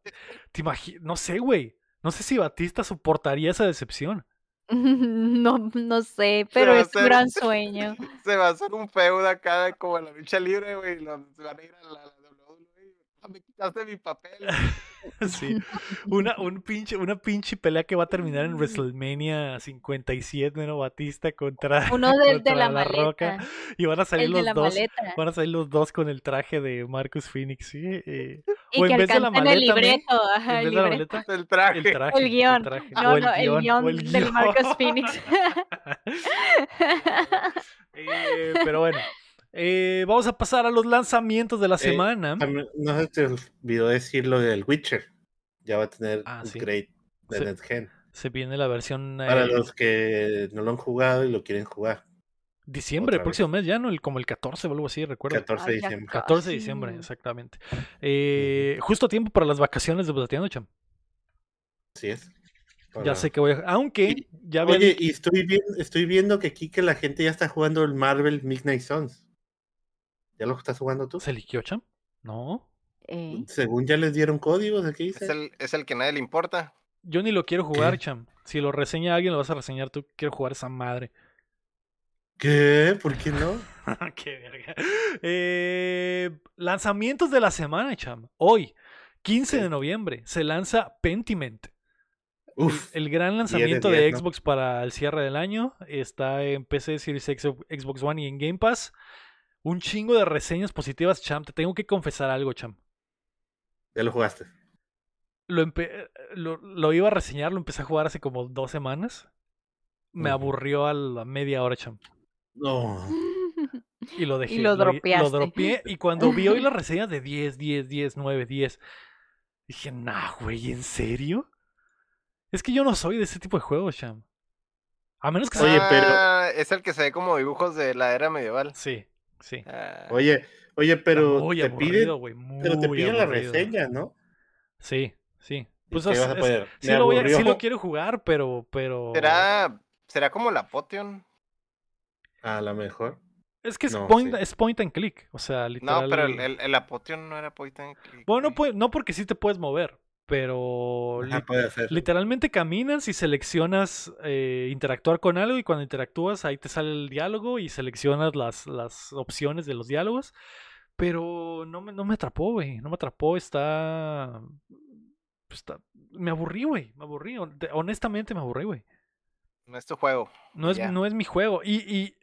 ¿Te No sé, güey. No sé si Batista soportaría esa decepción. No, no sé, pero es un gran sueño. Se va a hacer un feudo acá como en la lucha libre, güey. Se van a ir a la, la WWE. Ah, Me quitaste mi papel. Sí. Una, un pinche, una pinche pelea que va a terminar en WrestleMania 57, ¿no? Batista contra, Uno del de contra la, La Roca. Y van a salir El los dos. maleta. Van a salir los dos con el traje de Marcus Phoenix, ¿sí? Eh, Y o en que vez de la el maleta, May, libreto. en Ajá, el libreto. maleta, El traje. el traje. El guion. traje, No, o el no, el guion, guion el del guion. Marcus Phoenix. Eh, pero bueno. Eh, vamos a pasar a los lanzamientos de la Eh, semana. No se te olvidó decir lo del Witcher. Ya va a tener Ah, sí. upgrade de Sí. NetGen. Se viene la versión Para eh, los que no lo han jugado y lo quieren jugar. Diciembre, el próximo mes, ya no, el, como el 14 o algo así, recuerdo. 14 de diciembre. 14 de diciembre, exactamente. Eh, Justo a tiempo para las vacaciones de Botateando, cham. Así es. Ya sé que voy a... Aunque Y- ya había... Oye, y estoy, viendo, estoy viendo que aquí que la gente ya está jugando el Marvel Midnight Suns. ¿Ya lo estás jugando tú? ¿Se liqueó, cham? No. Eh, Según ya les dieron códigos. Es el, es el que nadie le importa. Yo ni lo quiero jugar, ¿Qué? cham. Si lo reseña alguien, lo vas a reseñar tú. Quiero jugar esa madre. ¿Qué? ¿Por qué no? Qué verga. Eh, lanzamientos de la semana, cham. Hoy, 15 de noviembre, se lanza Pentiment. Uf, el gran 10 de lanzamiento de, 10, ¿no? Xbox para el cierre del año. Está en PC, Series X, Xbox One y en Game Pass. Un chingo de reseñas positivas, cham. Te tengo que confesar algo, cham. ya lo jugaste. Lo, empe- lo, lo iba a reseñar, lo empecé a jugar hace como dos semanas. Me aburrió a la media hora, cham. No. Y lo dejé. lo Lo dropeaste. dropeé. Y cuando vi hoy las reseñas de 10, 10, 10, 9, 10, dije, nah, güey, ¿en serio? Es que yo no soy de ese tipo de juegos, cham. A menos que sea. Oye, pero- Ah, Es el que se ve como dibujos de la era medieval. Sí, sí. Ah, Oye, oye, pero muy te aburrido, piden, güey. Muy pero te piden la reseña, ¿no? Sí, sí. ¿Y Pues es- es- sí, lo voy a- sí lo quiero jugar, pero, pero. ¿Será, ¿Será como la Potion? A lo mejor. Es que es, No, point, sí. es point and click. O sea, literal. No, pero el, el, el Apotion no era point and click, Bueno, güey. pues, no porque sí te puedes mover, pero Ajá, li- puede hacer. literalmente caminas y seleccionas eh, interactuar con algo y cuando interactúas ahí te sale el diálogo y seleccionas las, las opciones de los diálogos. Pero no me, no me atrapó, güey. No me atrapó. Está... está... Me aburrí, güey. Me aburrí. hon- te- Honestamente me aburrí, güey. No es tu juego. No es, no es mi juego. Y, y,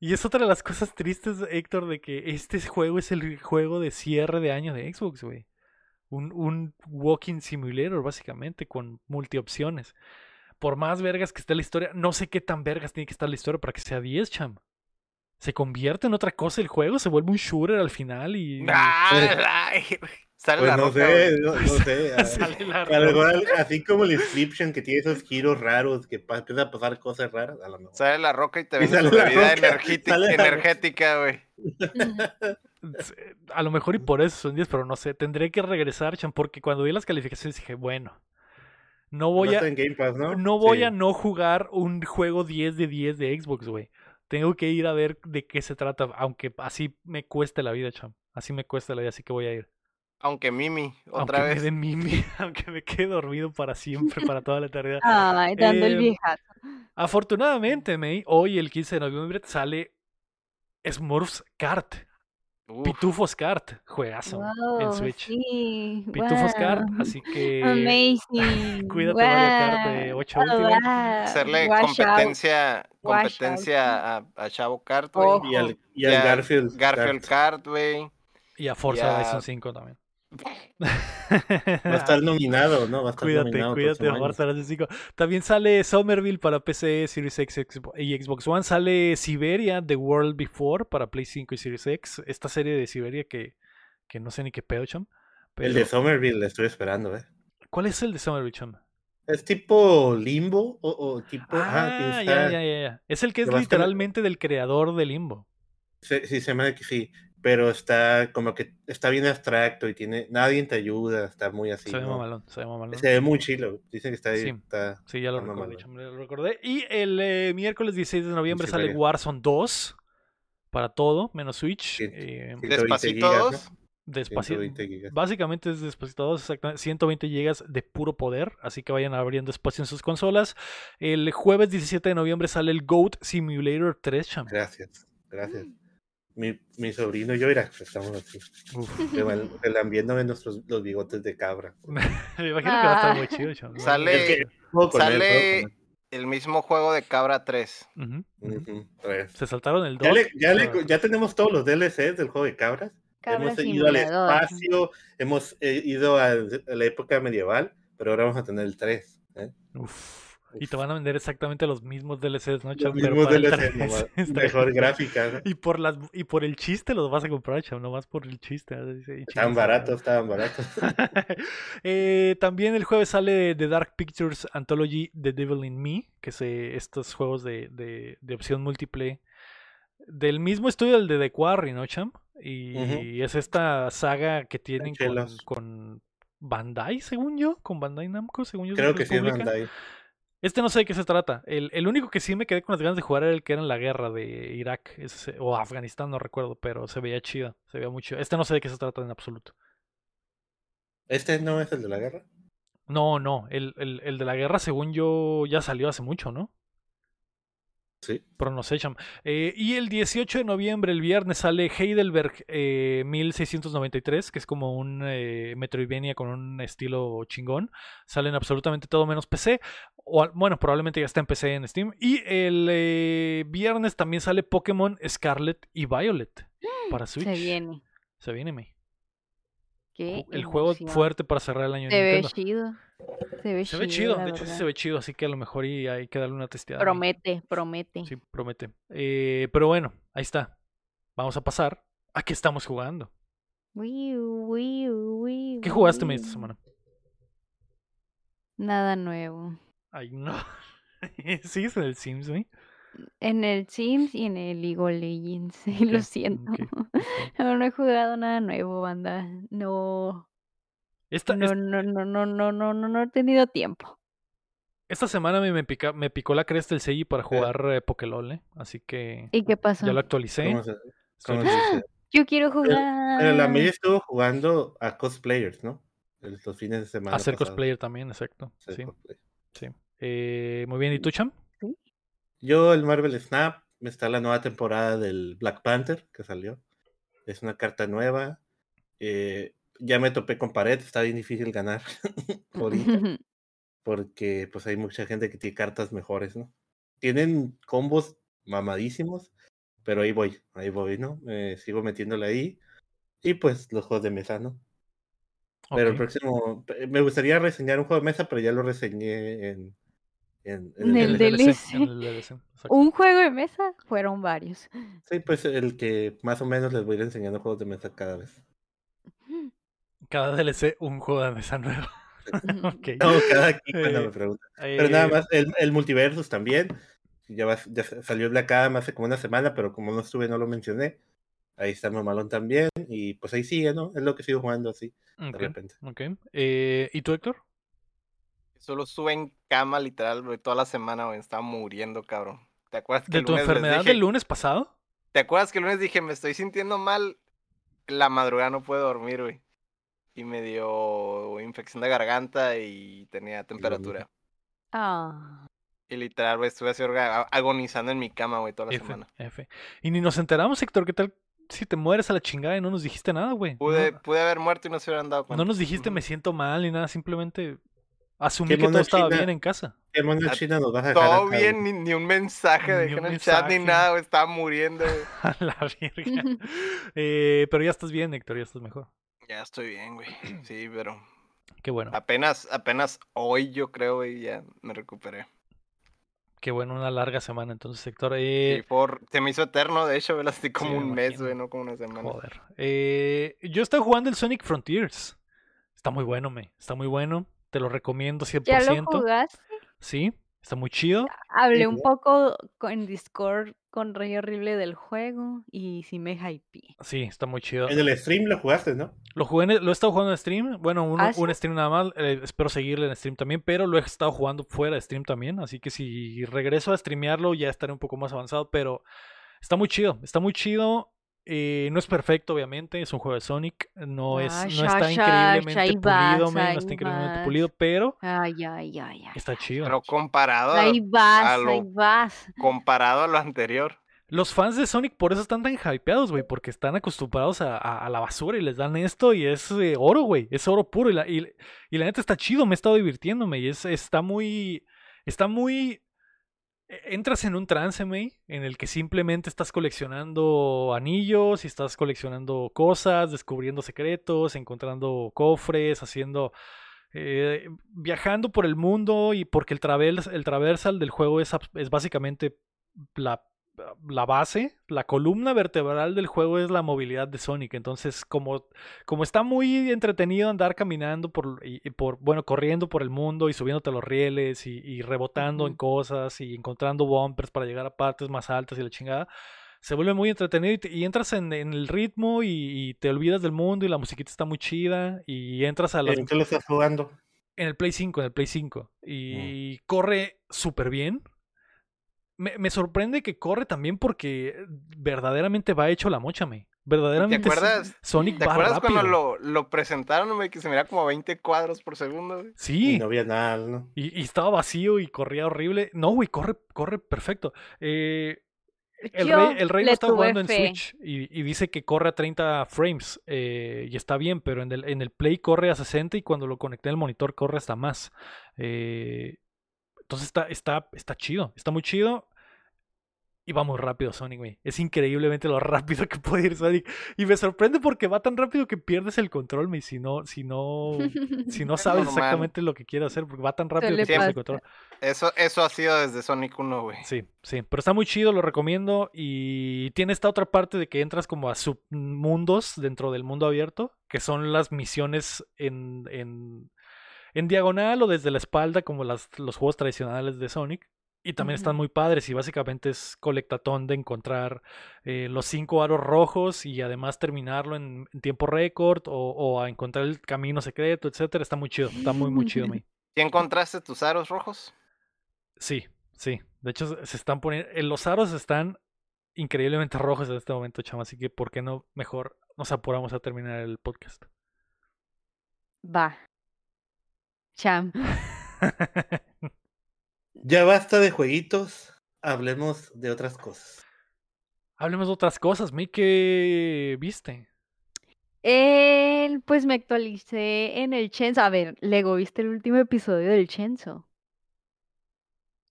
y es otra de las cosas tristes, Héctor, de que este juego es el juego de cierre de año de Xbox, güey. Un, un walking simulator, básicamente, con multiopciones. Por más vergas que esté la historia, no sé qué tan vergas tiene que estar la historia para que sea 10, cham. Se convierte en otra cosa el juego, se vuelve un shooter al final y. ¡Ah, la- Sale Pues la no roca, sé, no, no sé. a- Sale la a lo mejor al- así como el Inscription que tiene esos giros raros, que pa- empieza a pasar cosas raras, a lo mejor. Sale la roca y te su la roca, energética, sale la- energética, güey. A lo mejor y por eso son 10, pero no sé. Tendré que regresar, cham, porque cuando vi las calificaciones dije, bueno, no voy No a. Pass, ¿no? No voy Sí. a no jugar un juego 10 de 10 de Xbox, güey. Tengo que ir a ver de qué se trata, aunque así me cueste la vida, cham. Así me cuesta la vida, así que voy a ir. Aunque Mimi, Aunque otra me vez. dé mimi, aunque me quede dormido para siempre, para toda la eternidad. Ay, dando el Eh, viejazo. Afortunadamente, May, hoy el 15 de noviembre sale Smurfs Kart, Uf, Pitufos Kart, juegazo en Wow, Switch. Sí, Pitufos Kart, wow. así que Amazing. cuídate, Mario Kart de wow, ocho últimas. wow, hacerle competencia, competencia a, a Chavo Kart, güey. Y al, y Garfield. Garfield Kart. Güey. y a Forza. Horizon 5 también. Va a estar nominado, ¿no? Va a estar Cuídate, nominado el cuídate, 5. También sale Somerville para PC, Series X y Xbox One. Sale Siberia, The World Before para Play 5 y Series X. Esta serie de Siberia que, que no sé ni qué pedo, cham. El pero- de Somerville, le estoy esperando, ¿eh? ¿Cuál es el de Somerville, cham? Es tipo limbo o, o tipo. Ah, está- ya, ya, ya. Es el que es literalmente del creador de Limbo. se- sí, se me hace que sí. Pero está como que está bien abstracto y tiene. Nadie te ayuda, está muy así. se ve ¿no? mamalón, se ve mamalón. Se ve muy chilo. Dicen que está ahí. Sí. está- Sí, ya lo está recordé, lo recordé. Y el eh, miércoles 16 de noviembre sale. Warzone 2 para todo, menos Switch. Sí, eh, 120 Despacito gigas, ¿no? dos. Despacito. 120 gigas. Básicamente es Despacito 2, exactamente. 120 gigas de puro poder, así que vayan abriendo espacio en sus consolas. El jueves 17 de noviembre sale el Goat Simulator 3, cham. Gracias, gracias. Mi, mi sobrino y yo, mira, estamos así. Relambiéndome nuestros los bigotes de cabra. me imagino que va a estar Ah. muy chido, cham. Sale- Es que él, Sale el mismo juego de Cabra 3. Ujú, él. ujú. Ujú, tres. Se saltaron el 2. Ya, le- ya, le- ya tenemos todos los DLCs del juego de cabras. Cabra hemos ido al espacio, hemos eh, ido a, la época medieval, pero ahora vamos a tener el 3. ¿eh? Uf. Y te van a vender exactamente los mismos DLCs, ¿no, Los cham? Pero mismos el DLCs, 3. nomás, Está mejor gráfica. ¿no? Y por, las, y por el chiste los vas a comprar, cham, nomás por el chiste. Estaban baratos, estaban baratos. Eh, también el jueves sale The Dark Pictures Anthology The Devil in Me, que es eh, estos juegos de, de, de opción múltiple del mismo estudio del de The Quarry, ¿no, Cham? Y es esta saga que tienen con, con Bandai, según yo, con Bandai Namco, según yo. Creo los que sí es. Bandai. Este no sé de qué se trata. El, el único que sí me quedé con las ganas de jugar era el que era en la guerra de Irak ese- o Afganistán, no recuerdo, pero se veía chido, se veía mucho. Este no sé de qué se trata en absoluto. ¿Este no es el de la guerra? No, no, el, el, el de la guerra, según yo, ya salió hace mucho, ¿no? Sí. Eh, y el 18 de noviembre, el viernes, sale Heidelberg eh, 1693, que es como un eh, Metroidvania con un estilo chingón. Sale en absolutamente todo menos PC. O, bueno, probablemente ya está en PC en Steam. Y el eh, viernes también sale Pokémon Scarlet y Violet para Switch. Se viene. Se viene, me. Qué El juego fuerte para cerrar el año de Se ve chido. Se ve Se chido. ve chido, de hecho sí se ve chido, así que a lo mejor y hay que darle una testeada. ahí. Promete, promete. Sí, promete. Eh, pero bueno, ahí está. Vamos a pasar a qué estamos jugando. Wii U, Wii U, Wii U, ¿Qué jugaste me esta semana? Nada nuevo. Ay, no. ¿Sigues en el Sims, güey? En el Sims y en el League of Legends. sí, Lo siento. No, no he jugado nada nuevo, banda. No, Esta, no, no, no, no, no, no, no, no he tenido tiempo. esta semana me, me, pica- me picó la cresta el Seiji para jugar eh, Pokélol, ¿eh? Así que ¿Y qué pasó? ya lo actualicé. ¿Cómo se, Estoy cómo se dice? Yo quiero jugar. Pero la media estuvo jugando a cosplayers, ¿no? El- Los fines de semana. Hacer cosplayer también, exacto. Sí, sí. Eh, muy bien, ¿y tú, Cham? Yo, el Marvel Snap, está la nueva temporada del Black Panther que salió. Es una carta nueva. eh, ya me topé con pared, está bien difícil ganar ahorita, porque pues hay mucha gente que tiene cartas mejores, ¿no? Tienen combos mamadísimos, pero ahí voy, ahí voy, ¿no? Eh, sigo metiéndole ahí. Y pues los juegos de mesa, ¿no? Pero el próximo, me gustaría reseñar un juego de mesa, pero ya lo reseñé en, en, En el el DLC. DLC. en el DLC, exacto. Un juego de mesa fueron varios. Sí, pues el que más o menos les voy a ir enseñando juegos de mesa cada vez. Cada DLC un juego de mesa nuevo. ok. No, cada aquí cuando Eh, me preguntan. Pero nada más, el, el Multiversus también. Ya, va- ya sa- salió el Black Adam hace como una semana, pero como no estuve, no lo mencioné. Ahí está Mamalón también. Y pues ahí sigue, ¿no? Es lo que sigo jugando así, de repente. ok. Eh, ¿Y tú, Héctor? Solo estuve en cama literal, güey, toda la semana, güey. Estaba muriendo, cabrón. ¿Te acuerdas que ¿De el tu lunes les enfermedad dije- del lunes pasado? ¿Te acuerdas que el lunes dije, me estoy sintiendo mal? La madrugada no puedo dormir, güey. Y me dio infección de garganta y tenía temperatura. Ah. Y literal, güey, estuve así agonizando en mi cama, güey, toda la F, semana. F. Y ni nos enteramos, Héctor, ¿qué tal si te mueres a la chingada y no nos dijiste nada, güey? Pude, No, pude haber muerto y no se hubieran dado cuenta. no nos dijiste me siento mal ni nada, simplemente asumí ¿Qué que todo mona estaba china? bien en casa. ¿Qué mono Ah, china nos vas a dejar Todo acá, bien, ni, ni un mensaje Ni dejé un en el chat ni nada, güey, estaba muriendo, güey. A la verga. Eh, pero ya estás bien, Héctor, ya estás mejor. Ya estoy bien, güey. Sí, pero Qué bueno, apenas, apenas hoy yo creo, güey, ya me recuperé. qué bueno, una larga semana entonces, Héctor. Sí, Eh, por, se me hizo eterno, de hecho, güey, así como Sí, me un mes, güey, no como una semana. Joder. Eh, yo estaba jugando el Sonic Frontiers. Está muy bueno, me. Está muy bueno. Te lo recomiendo 100%. ¿Ya lo jugaste? Sí, está muy chido. Hablé un poco co- en Discord con Rey Horrible del juego y sí me hypeé. Sí, está muy chido. En el stream lo jugaste, ¿no? Lo jugué, en el- lo he estado jugando en stream. Bueno, uno- ¿Ah, sí? un stream nada más. eh, espero seguirle en stream también, pero lo he estado jugando fuera de stream también. Así que si regreso a streamearlo, ya estaré un poco más avanzado. Pero está muy chido. Está muy chido. Eh, no es perfecto, obviamente. Es un juego de Sonic. No, es, Ah, no sha, está increíblemente pulido, No está increíblemente pulido, pero Ay, ay, ay, ay. está chido. Pero comparado a, Ahí vas, lo- ahí vas. comparado a lo anterior. Los fans de Sonic por eso están tan hypeados, güey, porque están acostumbrados a, a- a la basura y les dan esto y es eh, oro, güey, es oro puro y la, y, y la neta está chido, me he estado divirtiéndome y es, está muy, está muy, entras en un trance, güey, en el que simplemente estás coleccionando anillos y estás coleccionando cosas, descubriendo secretos, encontrando cofres, haciendo... eh, viajando por el mundo y porque el, travels, el traversal del juego es, es básicamente la, la base, la columna vertebral del juego es la movilidad de Sonic. Entonces, como, como está muy entretenido andar caminando por, y, y por, bueno, corriendo por el mundo y subiéndote los rieles y, y rebotando en cosas y encontrando bumpers para llegar a partes más altas y la chingada. Se vuelve muy entretenido y, te- y entras en, en el ritmo y, te olvidas del mundo y la musiquita está muy chida y entras a las, ¿En qué lo estás jugando? en el Play 5, en el Play 5. Y corre súper bien. Me, me sorprende que corre también porque verdaderamente va hecho la mocha, me. ¿Te Verdaderamente s- acuerdas? Sonic ¿Te va acuerdas rápido. cuando lo, lo presentaron, güey, que se mira como a 20 cuadros por segundo, güey? Y Sí, no había nada, ¿no? y, y estaba vacío y corría horrible. No, güey, corre, corre perfecto. Eh, el rey, el rey lo está jugando en. Switch y, y dice que corre a 30 frames eh, y está bien, pero en el, en el Play corre a 60 y cuando lo conecté al monitor corre hasta más. Eh, entonces está, está, está chido, está muy chido. Y va muy rápido Sonic, güey. Es increíblemente lo rápido que puede ir Sonic. Y me sorprende porque va tan rápido que pierdes el control, güey. Si no, si no, si no Es sabes normal. exactamente lo que quiere hacer, porque va tan rápido que pierdes el control. Eso, eso ha sido desde Sonic 1, güey. Sí, sí, pero está muy chido, lo recomiendo. Y tiene esta otra parte de que entras como a submundos dentro del mundo abierto, que son las misiones en, en, en diagonal o desde la espalda, como las, los juegos tradicionales de Sonic. Y también están muy padres y básicamente es colectatón de encontrar eh, los cinco aros rojos y además terminarlo en, en tiempo récord o, o a encontrar el camino secreto, etcétera. Está muy chido, está muy, muy chido. ¿Sí encontraste tus aros rojos? Sí, sí. De hecho, se- se están poniendo. eh, Los aros están increíblemente rojos en este momento, chama. Así que, ¿por qué no mejor nos apuramos a terminar el podcast? Va. Cham. Ya basta de jueguitos, hablemos de otras cosas. Hablemos de otras cosas, May. ¿Qué viste? El, pues me actualicé en el Chenzo. A ver, Lego, ¿viste el último episodio del Chenzo?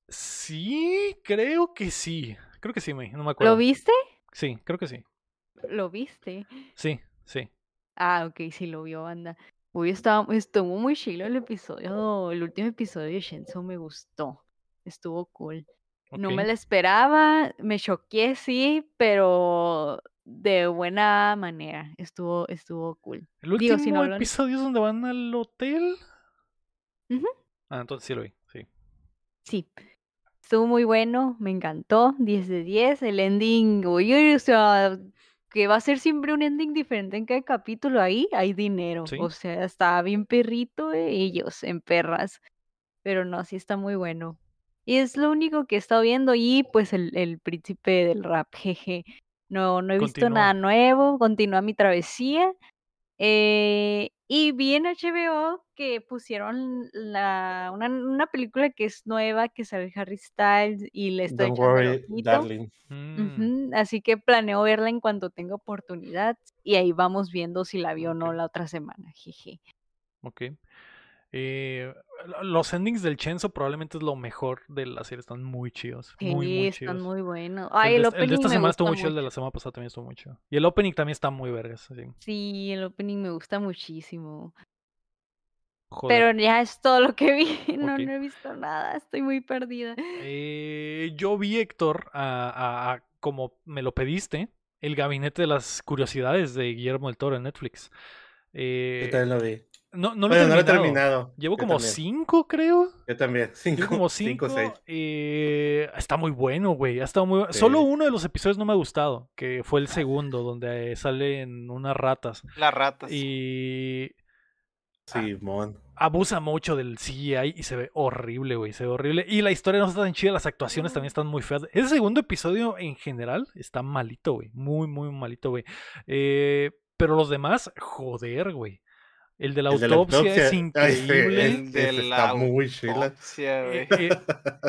Sí, creo que sí. Creo que sí, May. No me acuerdo. ¿Lo viste? Sí, creo que sí. ¿Lo viste? Sí, sí. Ah, ok, sí lo vio, anda. Uy, estaba, estuvo muy chilo el episodio, el último episodio de Shenzo me gustó. Estuvo cool. No me lo esperaba, me choqué, sí, pero de buena manera. Estuvo, estuvo cool. El Digo, si último no episodio es donde van al hotel. Ah, entonces sí lo vi, sí. Sí, estuvo muy bueno, me encantó, 10 de 10, el ending, oye, o sea, que va a ser siempre un ending diferente en cada capítulo, ahí hay dinero, Sí. o sea, está bien perrito, eh, ellos en perras, pero no, sí está muy bueno. Y es lo único que he estado viendo y pues el, el príncipe del rap, jeje, no, no he visto Continúa. nada nuevo, continúa mi travesía. Eh, y vi en HBO que pusieron la, una, una película que es nueva, que sale Harry Styles y le estoy Don't worry, darling. Mm, Ujú, Así que planeo verla en cuanto tenga oportunidad y ahí vamos viendo si la vi o no la otra semana. Jeje. ok. Eh, lo- los endings del Chenzo probablemente es lo mejor de la serie. Están muy chidos. Muy, Sí, muy están chidos. muy buenos. El Ay, de, el est- el de opening esta me semana estuvo muy chido, el de mucho. la semana pasada también estuvo muy chido. Y el opening también está muy vergas. Sí, el opening me gusta muchísimo. Joder. Pero ya es todo lo que vi. No, he visto nada. Estoy muy perdida. Eh, yo vi, Héctor, a, a- a- como me lo pediste, el gabinete de las curiosidades de Guillermo del Toro en Netflix. Yo Eh, también lo vi. No, no lo he bueno, no lo he terminado. Llevo Yo como también. cinco, creo. Yo también. Cinco, Llevo como cinco, cinco. seis. eh, está muy bueno, güey. Ha estado muy... Solo uno de los episodios no me ha gustado, que fue el segundo, donde eh, salen unas ratas. Las ratas. Y Simón. abusa mucho del CGI y se ve horrible, güey. Se ve horrible. Y la historia no está tan chida, las actuaciones también están muy feas. Ese segundo episodio en general está malito, güey. Muy, muy malito, güey. Eh, pero los demás, joder, güey. El de la El de la autopsia es ay, sí, increíble. El de la está muy chila. Eh, eh,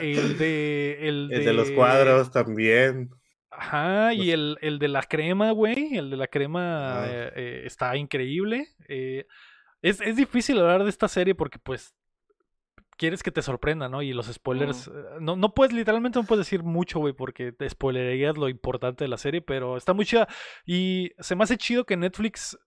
el de. El de, El de los cuadros también. Ajá, y el, el de la crema, güey. El de la crema Ah. eh, eh, está increíble. Eh, es, es difícil hablar de esta serie porque, pues, quieres que te sorprenda, ¿no? Y los spoilers. No, no puedes, literalmente no puedes decir mucho, güey, porque te spoilerías lo importante de la serie, pero está muy chida. Y se me hace chido que Netflix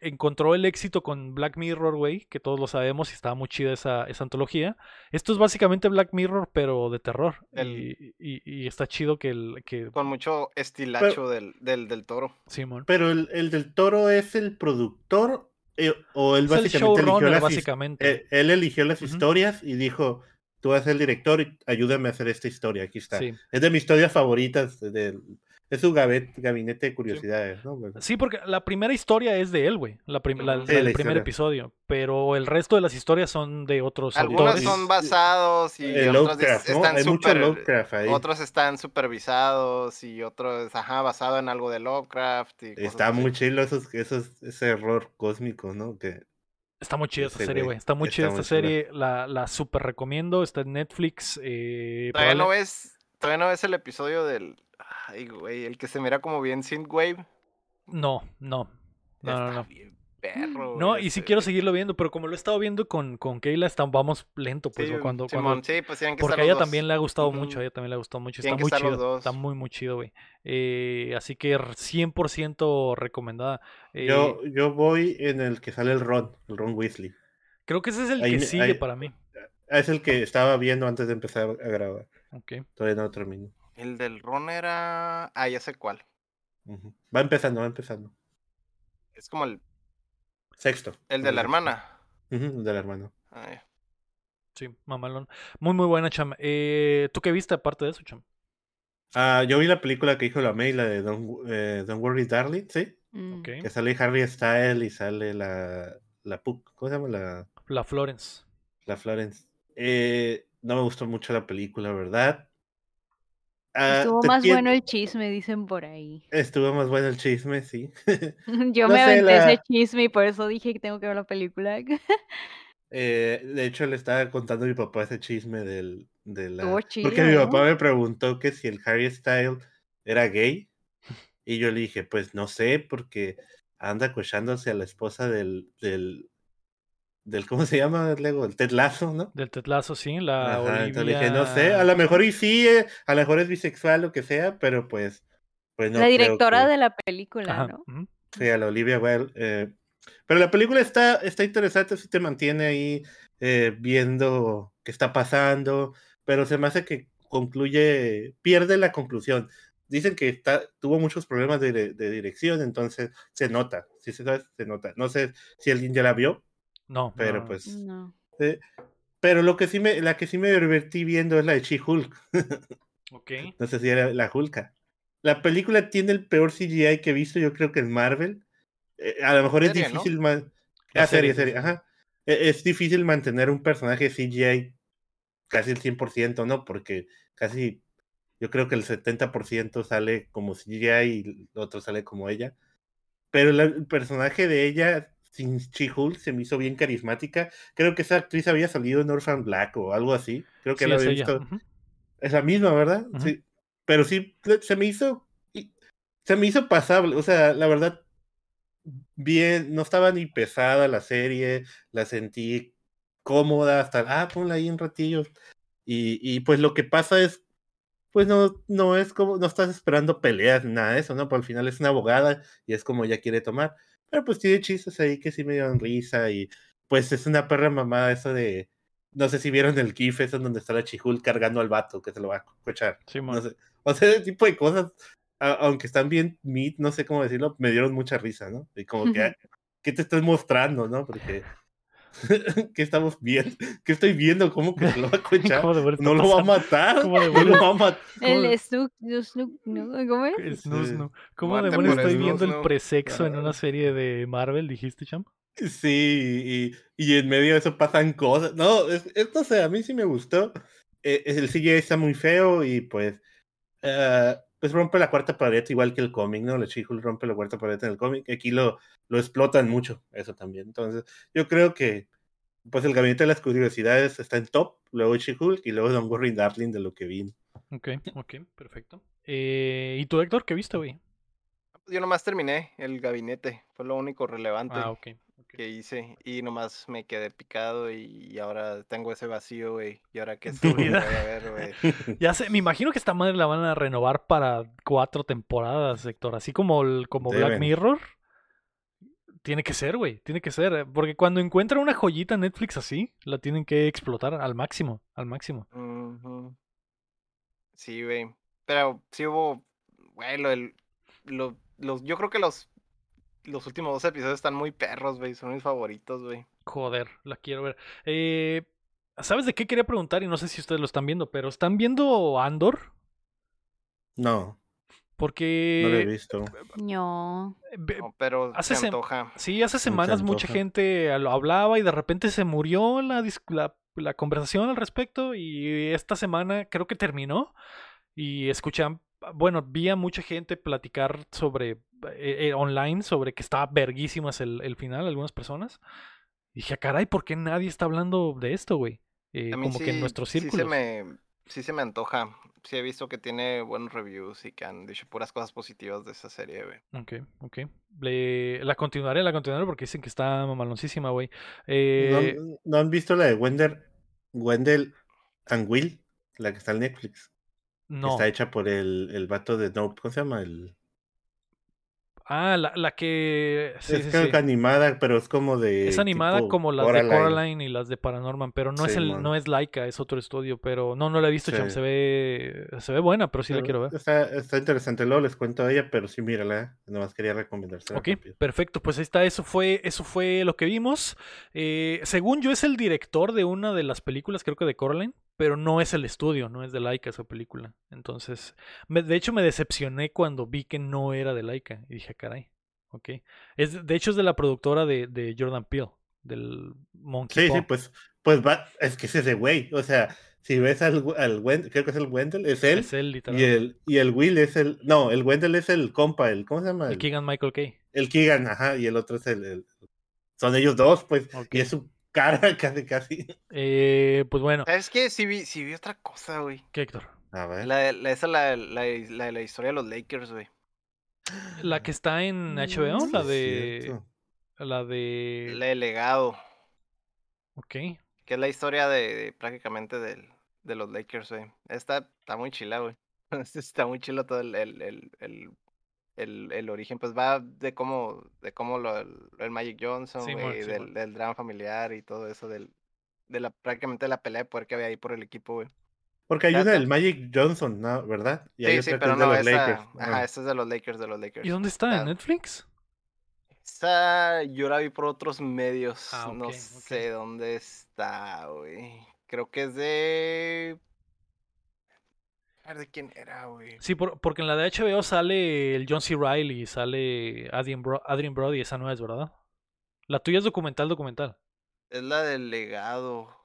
encontró el éxito con Black Mirror, güey, que todos lo sabemos y estaba muy chida esa, esa antología. Esto es básicamente Black Mirror, pero de terror. El- Y, y- y está chido que, el, que Con mucho estilacho del, del, del toro. Simón. Pero el, el del toro es el productor eh, o él Es el básicamente eligió las básicamente. eh, él eligió las historias y dijo, tú ser el director y ayúdame a hacer esta historia, aquí está. Sí. Es de mis historias favoritas, de- del- es su gabinete, de curiosidades, ¿no? Bueno, Sí, porque la primera historia es de él, güey. La, prim- la- Ujú. Sí, la del la primer episodos pero el resto de las historias son de otros Algunos autores. son basados y el otros Lovecraft, es- ¿no? están Hay mucho super, Lovecraft ahí. otros están supervisados y otros, ajá, basado en algo de Lovecraft. Y cosas Está así. muy chido esos, esos, ese error cósmico, ¿no? Que Está muy chida esta serie, güey, güey. Está muy chida esta serie. La, la super recomiendo. Está en Netflix. Eh, Todavía no ves, todavía no ves el episodio del, ay, güey, el que se mira como bien Synthwave. no, no. No, no, Está no. bien perro, No, güey, y si ese, quiero seguirlo viendo, pero como lo he estado viendo con, con Keila, está- vamos lento, pues, Sí, o cuando, Simón, cuando- sí, pues tienen que porque a ella dos. también le ha gustado mucho, a ella también le ha gustado mucho, está Tienen muy chido, está muy, muy chido, güey. Eh, así que r- 100% recomendada. Eh, yo, yo voy en el que sale el Ron, el Ron Weasley. creo que ese es el ahí que sigue ahí- para mí. Es el que estaba viendo antes de empezar a grabar. Ok. Todavía no termino. El del Ron era, ah, ya sé cuál. Va empezando, va empezando. Es como el, Sexto. el de la hermana. El del hermano. Ah, ya. Sí, mamalón. Muy, muy buena, Cham. Eh, ¿Tú qué viste aparte de eso, Cham? Ah, yo vi la película que dijo la May, la de Don't, eh, Don't Worry Darling, ¿sí? Mm. Que sale Harry Style y sale la, la Puck, ¿cómo se llama? La, La Florence. la Florence. Eh, no me gustó mucho la película, ¿verdad? Ah, Estuvo más bueno el chisme, dicen por ahí. Estuvo más bueno el chisme, sí. Yo No me sé, aventé la- ese chisme y por eso dije que tengo que ver la película. Eh, de hecho, le estaba contando a mi papá ese chisme del, de la... Porque mi ¿no? papá me preguntó que si el Harry Style era gay. Y yo le dije, pues no sé, porque anda acochándose a la esposa del, del, del ¿cómo se llama, Lego? El Ted Lasso, ¿no? Del tetlazo, sí. La Ajá, Olivia... entonces dije, no sé, a lo mejor y sí, eh, a lo mejor es bisexual, lo que sea, pero pues, pues no la directora que- de la película, Ajá, ¿no? Sí, a la Olivia Wilde, eh, Pero la película está, está interesante, sí te mantiene ahí eh, viendo qué está pasando, pero se me hace que concluye, pierde la conclusión. Dicen que está, tuvo muchos problemas de, de dirección, entonces se nota, si se, se nota. No sé si alguien ya la vio. No. Pero no. pues. No. eh, pero lo que sí me, la que sí me divertí viendo es la de She-Hulk. Ok. No sé si era la Hulka. La película tiene el peor CGI que he visto, yo creo que en Marvel. Eh, a lo mejor es difícil La Ah, serie, serie, ajá. E- Es difícil mantener un personaje CGI casi el 100%, ¿no? Porque casi, yo creo que el 70% sale como CGI y el otro sale como ella. Pero la- el personaje de ella, sin She-Hulk, se me hizo bien carismática. Creo que esa actriz había salido en Orphan Black o algo así. Creo que Sí, la había visto. Ujú. Es la misma, ¿verdad? Sí. Pero sí, se me hizo. Se me hizo pasable. O sea, la verdad, bien, no estaba ni pesada la serie. La sentí cómoda hasta. Ah, ponla ahí un ratillo. Y, y pues lo que pasa es. Pues no, no es como. No estás esperando peleas nada de eso, ¿no? Pero al final es una abogada y es como ella quiere tomar. Pero pues tiene chistes ahí que sí me dieron risa. Y pues es una perra mamada eso de. No sé si vieron el GIF, eso en donde está la chihul cargando al vato que se lo va a escuchar. Simón. No sé. O sea, ese tipo de cosas, a- aunque están bien meat, no sé cómo decirlo, me dieron mucha risa, ¿no? Y como que, ah, ¿qué te estás mostrando, no? Porque, ¿qué estamos viendo? ¿Qué estoy viendo? ¿Cómo que se lo va a de vuelta No lo va a matar. ¿Cómo de lo va a matar. ¿Cómo? El Snook, no, Snook, ¿no? ¿Cómo es? Snusnu. ¿Cómo demonios por estoy viendo el presexo en Ah. una serie de Marvel, dijiste, champ? Sí, y, y en medio de eso pasan cosas. No, es, es- no sé, a mí sí me gustó. Eh, el CGI está muy feo y pues, eh, pues rompe la cuarta pared igual que el cómic, ¿no? La She-Hulk rompe la cuarta pared en el cómic. Aquí lo, lo explotan mucho, eso también. Entonces, yo creo que pues el gabinete de las curiosidades está en top, luego She-Hulk y luego Don Worry Darling de lo que vi. Ok, ok, perfecto. Eh, ¿Y tú, Héctor, qué viste, güey? Yo nomás terminé el gabinete, fue lo único relevante Ah, ok. Que hice y nomás me quedé picado y, y ahora tengo ese vacío, güey. Y ahora qué Tu vida. voy a ver, güey. Ya sé, me imagino que esta madre la van a renovar para cuatro temporadas, Héctor. Así como, el, como Black. Mirror. Tiene que ser, güey. Tiene que ser. eh, Porque cuando encuentran una joyita Netflix así, la tienen que explotar al máximo. Al máximo. Sí, güey. Pero sí hubo, güey, lo, del- lo- los, yo creo que los, los últimos dos episodios están muy perros, güey. Son mis favoritos, güey. Joder, la quiero ver. Eh, ¿Sabes de qué quería preguntar? Y no sé si ustedes lo están viendo, pero ¿están viendo Andor? No, no lo he Porque visto. No. pero hace se antoja. Sí, hace se semanas mucha gente lo hablaba y de repente se murió la, la, la conversación al respecto y esta semana creo que terminó y escuchan, bueno, vi a mucha gente platicar sobre, eh, eh, online sobre que estaba verguísimas el, el final, algunas personas. Y dije, "Ah, caray, ¿por qué nadie está hablando de esto, güey? Eh, como que en sí- nuestros sí círculos. se me, sí se me antoja. Sí he visto que tiene buenos reviews y que han dicho puras cosas positivas de esa serie, güey. Ok, ok. Le- la continuaré, la continuaré porque dicen que está mamaloncísima, güey. Eh, ¿No, no han visto la de Wender, Wendell and Will? La que está en Netflix. No. Está hecha por el, el vato de Nope. ¿Cómo se llama? El, Ah, la, la que... Sí, es sí, sí. animada, pero es como de. Es animada tipo como las de Coraline. Y las de Paranorman, pero no es el, no es Laika, es otro estudio, pero no, no la he visto, cham, se ve, se ve buena, pero sí la quiero ver. Está, está interesante, luego les cuento a ella, pero sí, mírala. Nomás quería recomendársela. Ok, rápido. perfecto, pues ahí está, eso fue, eso fue lo que vimos. Eh, según yo es el director de una de las películas, creo que de Coraline, pero no es el estudio, no es de Laika esa película. Entonces, me- de hecho me decepcioné cuando vi que no era de Laika y dije, caray, ok. Es, de hecho es de la productora de, de Jordan Peele, del Monkey Sí, sí, pues, pues va, es que es ese güey. O sea, si ves al, al Wendell, creo que es el Wendell, es él. Es él. Y el, y el Will es el. No, el Wendell es el compa, el. ¿Cómo se llama? El El, Keegan Michael Kay. el Keegan, ajá, y el otro es el. el- son ellos dos, pues. Y es su cara casi, casi. Eh, pues bueno, ¿Sabes qué? Sí vi, sí vi otra cosa, güey. ¿qué Héctor? A ver. La, de- la, esa la, la, la, la historia de los Lakers, güey. La que está en Mm, HBO, la de. cierto. La de. La de legado. Ok. Que es la historia de, de prácticamente del, de los Lakers, güey. Esta está muy chila, güey. Está muy chilo todo el, el, el, el, el, el origen, pues va de cómo, de cómo lo, el, Magic Johnson, Simón, güey, del, del drama familiar y todo eso, del, de la, prácticamente la pelea de poder que había ahí por el equipo, güey. Porque hay una del Magic Johnson, ¿no? ¿Verdad? Y hay Sí, sí, otra que pero es de no, los esa, Lakers. ajá, Ah. esta es de los Lakers, de los Lakers. ¿Y dónde está? ¿En Netflix? Esa yo la vi por otros medios. Ah, no sé dónde está, güey. Creo que es de. ¿De quién era, güey? Sí, por- porque en la de HBO sale el John C. Reilly, sale Adrian, Bro- Adrian Brody, esa no es, ¿verdad? La tuya es documental, documental. Es la del legado.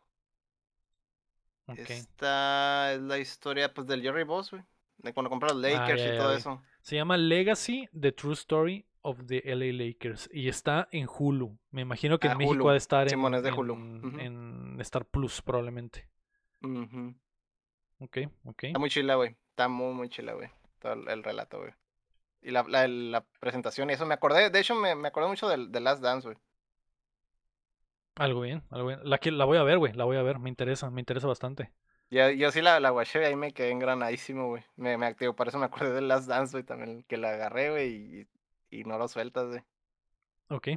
Ok. Esta es la historia, pues, del Jerry Boss, güey. De cuando compró los Ah, Lakers y todo eso. Se llama Legacy, The True Story of the LA Lakers. Y está en Hulu. Me imagino que Ah, en México Hulu. ha de estar en, es de en- Hulu. En Star Plus, probablemente. Ujú. Ok, ok. Está muy chila, güey. Está muy, muy chila, güey. Todo el, el relato, güey. Y la, la, la presentación y eso. Me acordé, de hecho, me, me acordé mucho del, del Last Dance, güey. Algo bien, algo bien. La, la voy a ver, güey. La voy a ver. Me interesa, me interesa bastante. Yo, yo sí la, la guaché y ahí me quedé engranadísimo, güey. Me, me activo, por eso me acordé del Last Dance, güey, también, que la agarré, güey, y, y no lo sueltas, güey. Ok.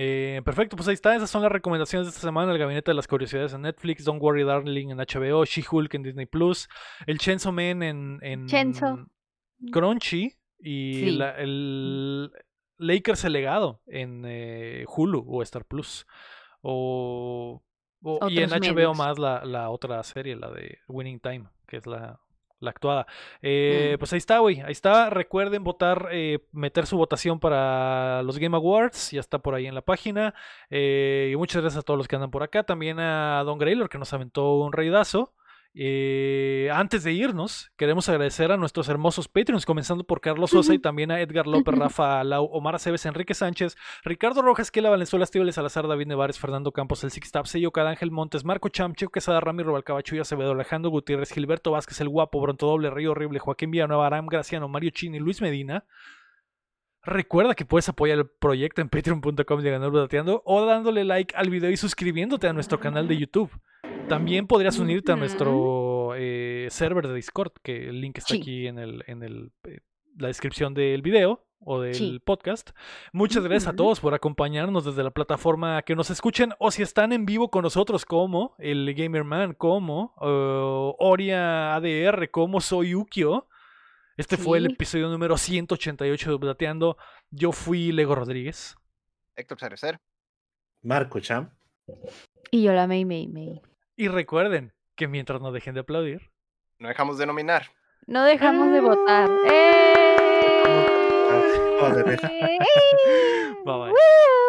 Eh, perfecto, pues ahí está. Esas son las recomendaciones de esta semana. El Gabinete de las Curiosidades en Netflix, Don't Worry Darling en HBO, She-Hulk en Disney Plus, El Chainsaw Man en, en Chainsaw. Crunchy y Sí. la- el Lakers el legado en eh, Hulu o Star Plus. O, o- y en HBO medios. más la, la otra serie, la de Winning Time, que es la, la actuada. Eh, Mm. Pues ahí está, güey. Ahí está. Recuerden votar, eh, meter su votación para los Game Awards. Ya está por ahí en la página. Eh, y muchas gracias a todos los que andan por acá. También a Don Graylor, que nos aventó un raidazo. Eh, antes de irnos, queremos agradecer a nuestros hermosos Patreons, comenzando por Carlos Sosa y también a Edgar López, Rafa Lau, Omar Aceves, Enrique Sánchez, Ricardo Rojas, Kela Valenzuela, Estíbales Salazar, David Nevares, Fernando Campos, El Six Tap, Sello Ángel Montes, Marco Cham, Chico Quesada, Ramiro Balcabacho y Acevedo, Alejandro Gutiérrez, Gilberto Vázquez, El Guapo, Bronto Doble, Río Horrible, Joaquín Villanueva, Aram Graciano, Mario Chini, Luis Medina. Recuerda que puedes apoyar el proyecto en patreon.com Budateando o dándole like al video y suscribiéndote a nuestro canal de YouTube. También podrías unirte a nuestro eh, server de Discord, que el link está Sí. aquí en, el, en el, eh, la descripción del video o del Sí. podcast. Muchas gracias a todos por acompañarnos desde la plataforma que nos escuchen o si están en vivo con nosotros como el Gamerman, como eh, Oria ADR, como Soy Ukio. Este fue el episodio número 188 de Plateando. Yo fui Lego Rodríguez. Héctor Cerecer. Marco Cham. Y yo la May May May. Y recuerden que mientras no dejen de aplaudir, No dejamos de nominar. No dejamos de votar. ¡Eh! Joder, bye bye. ¡Woo!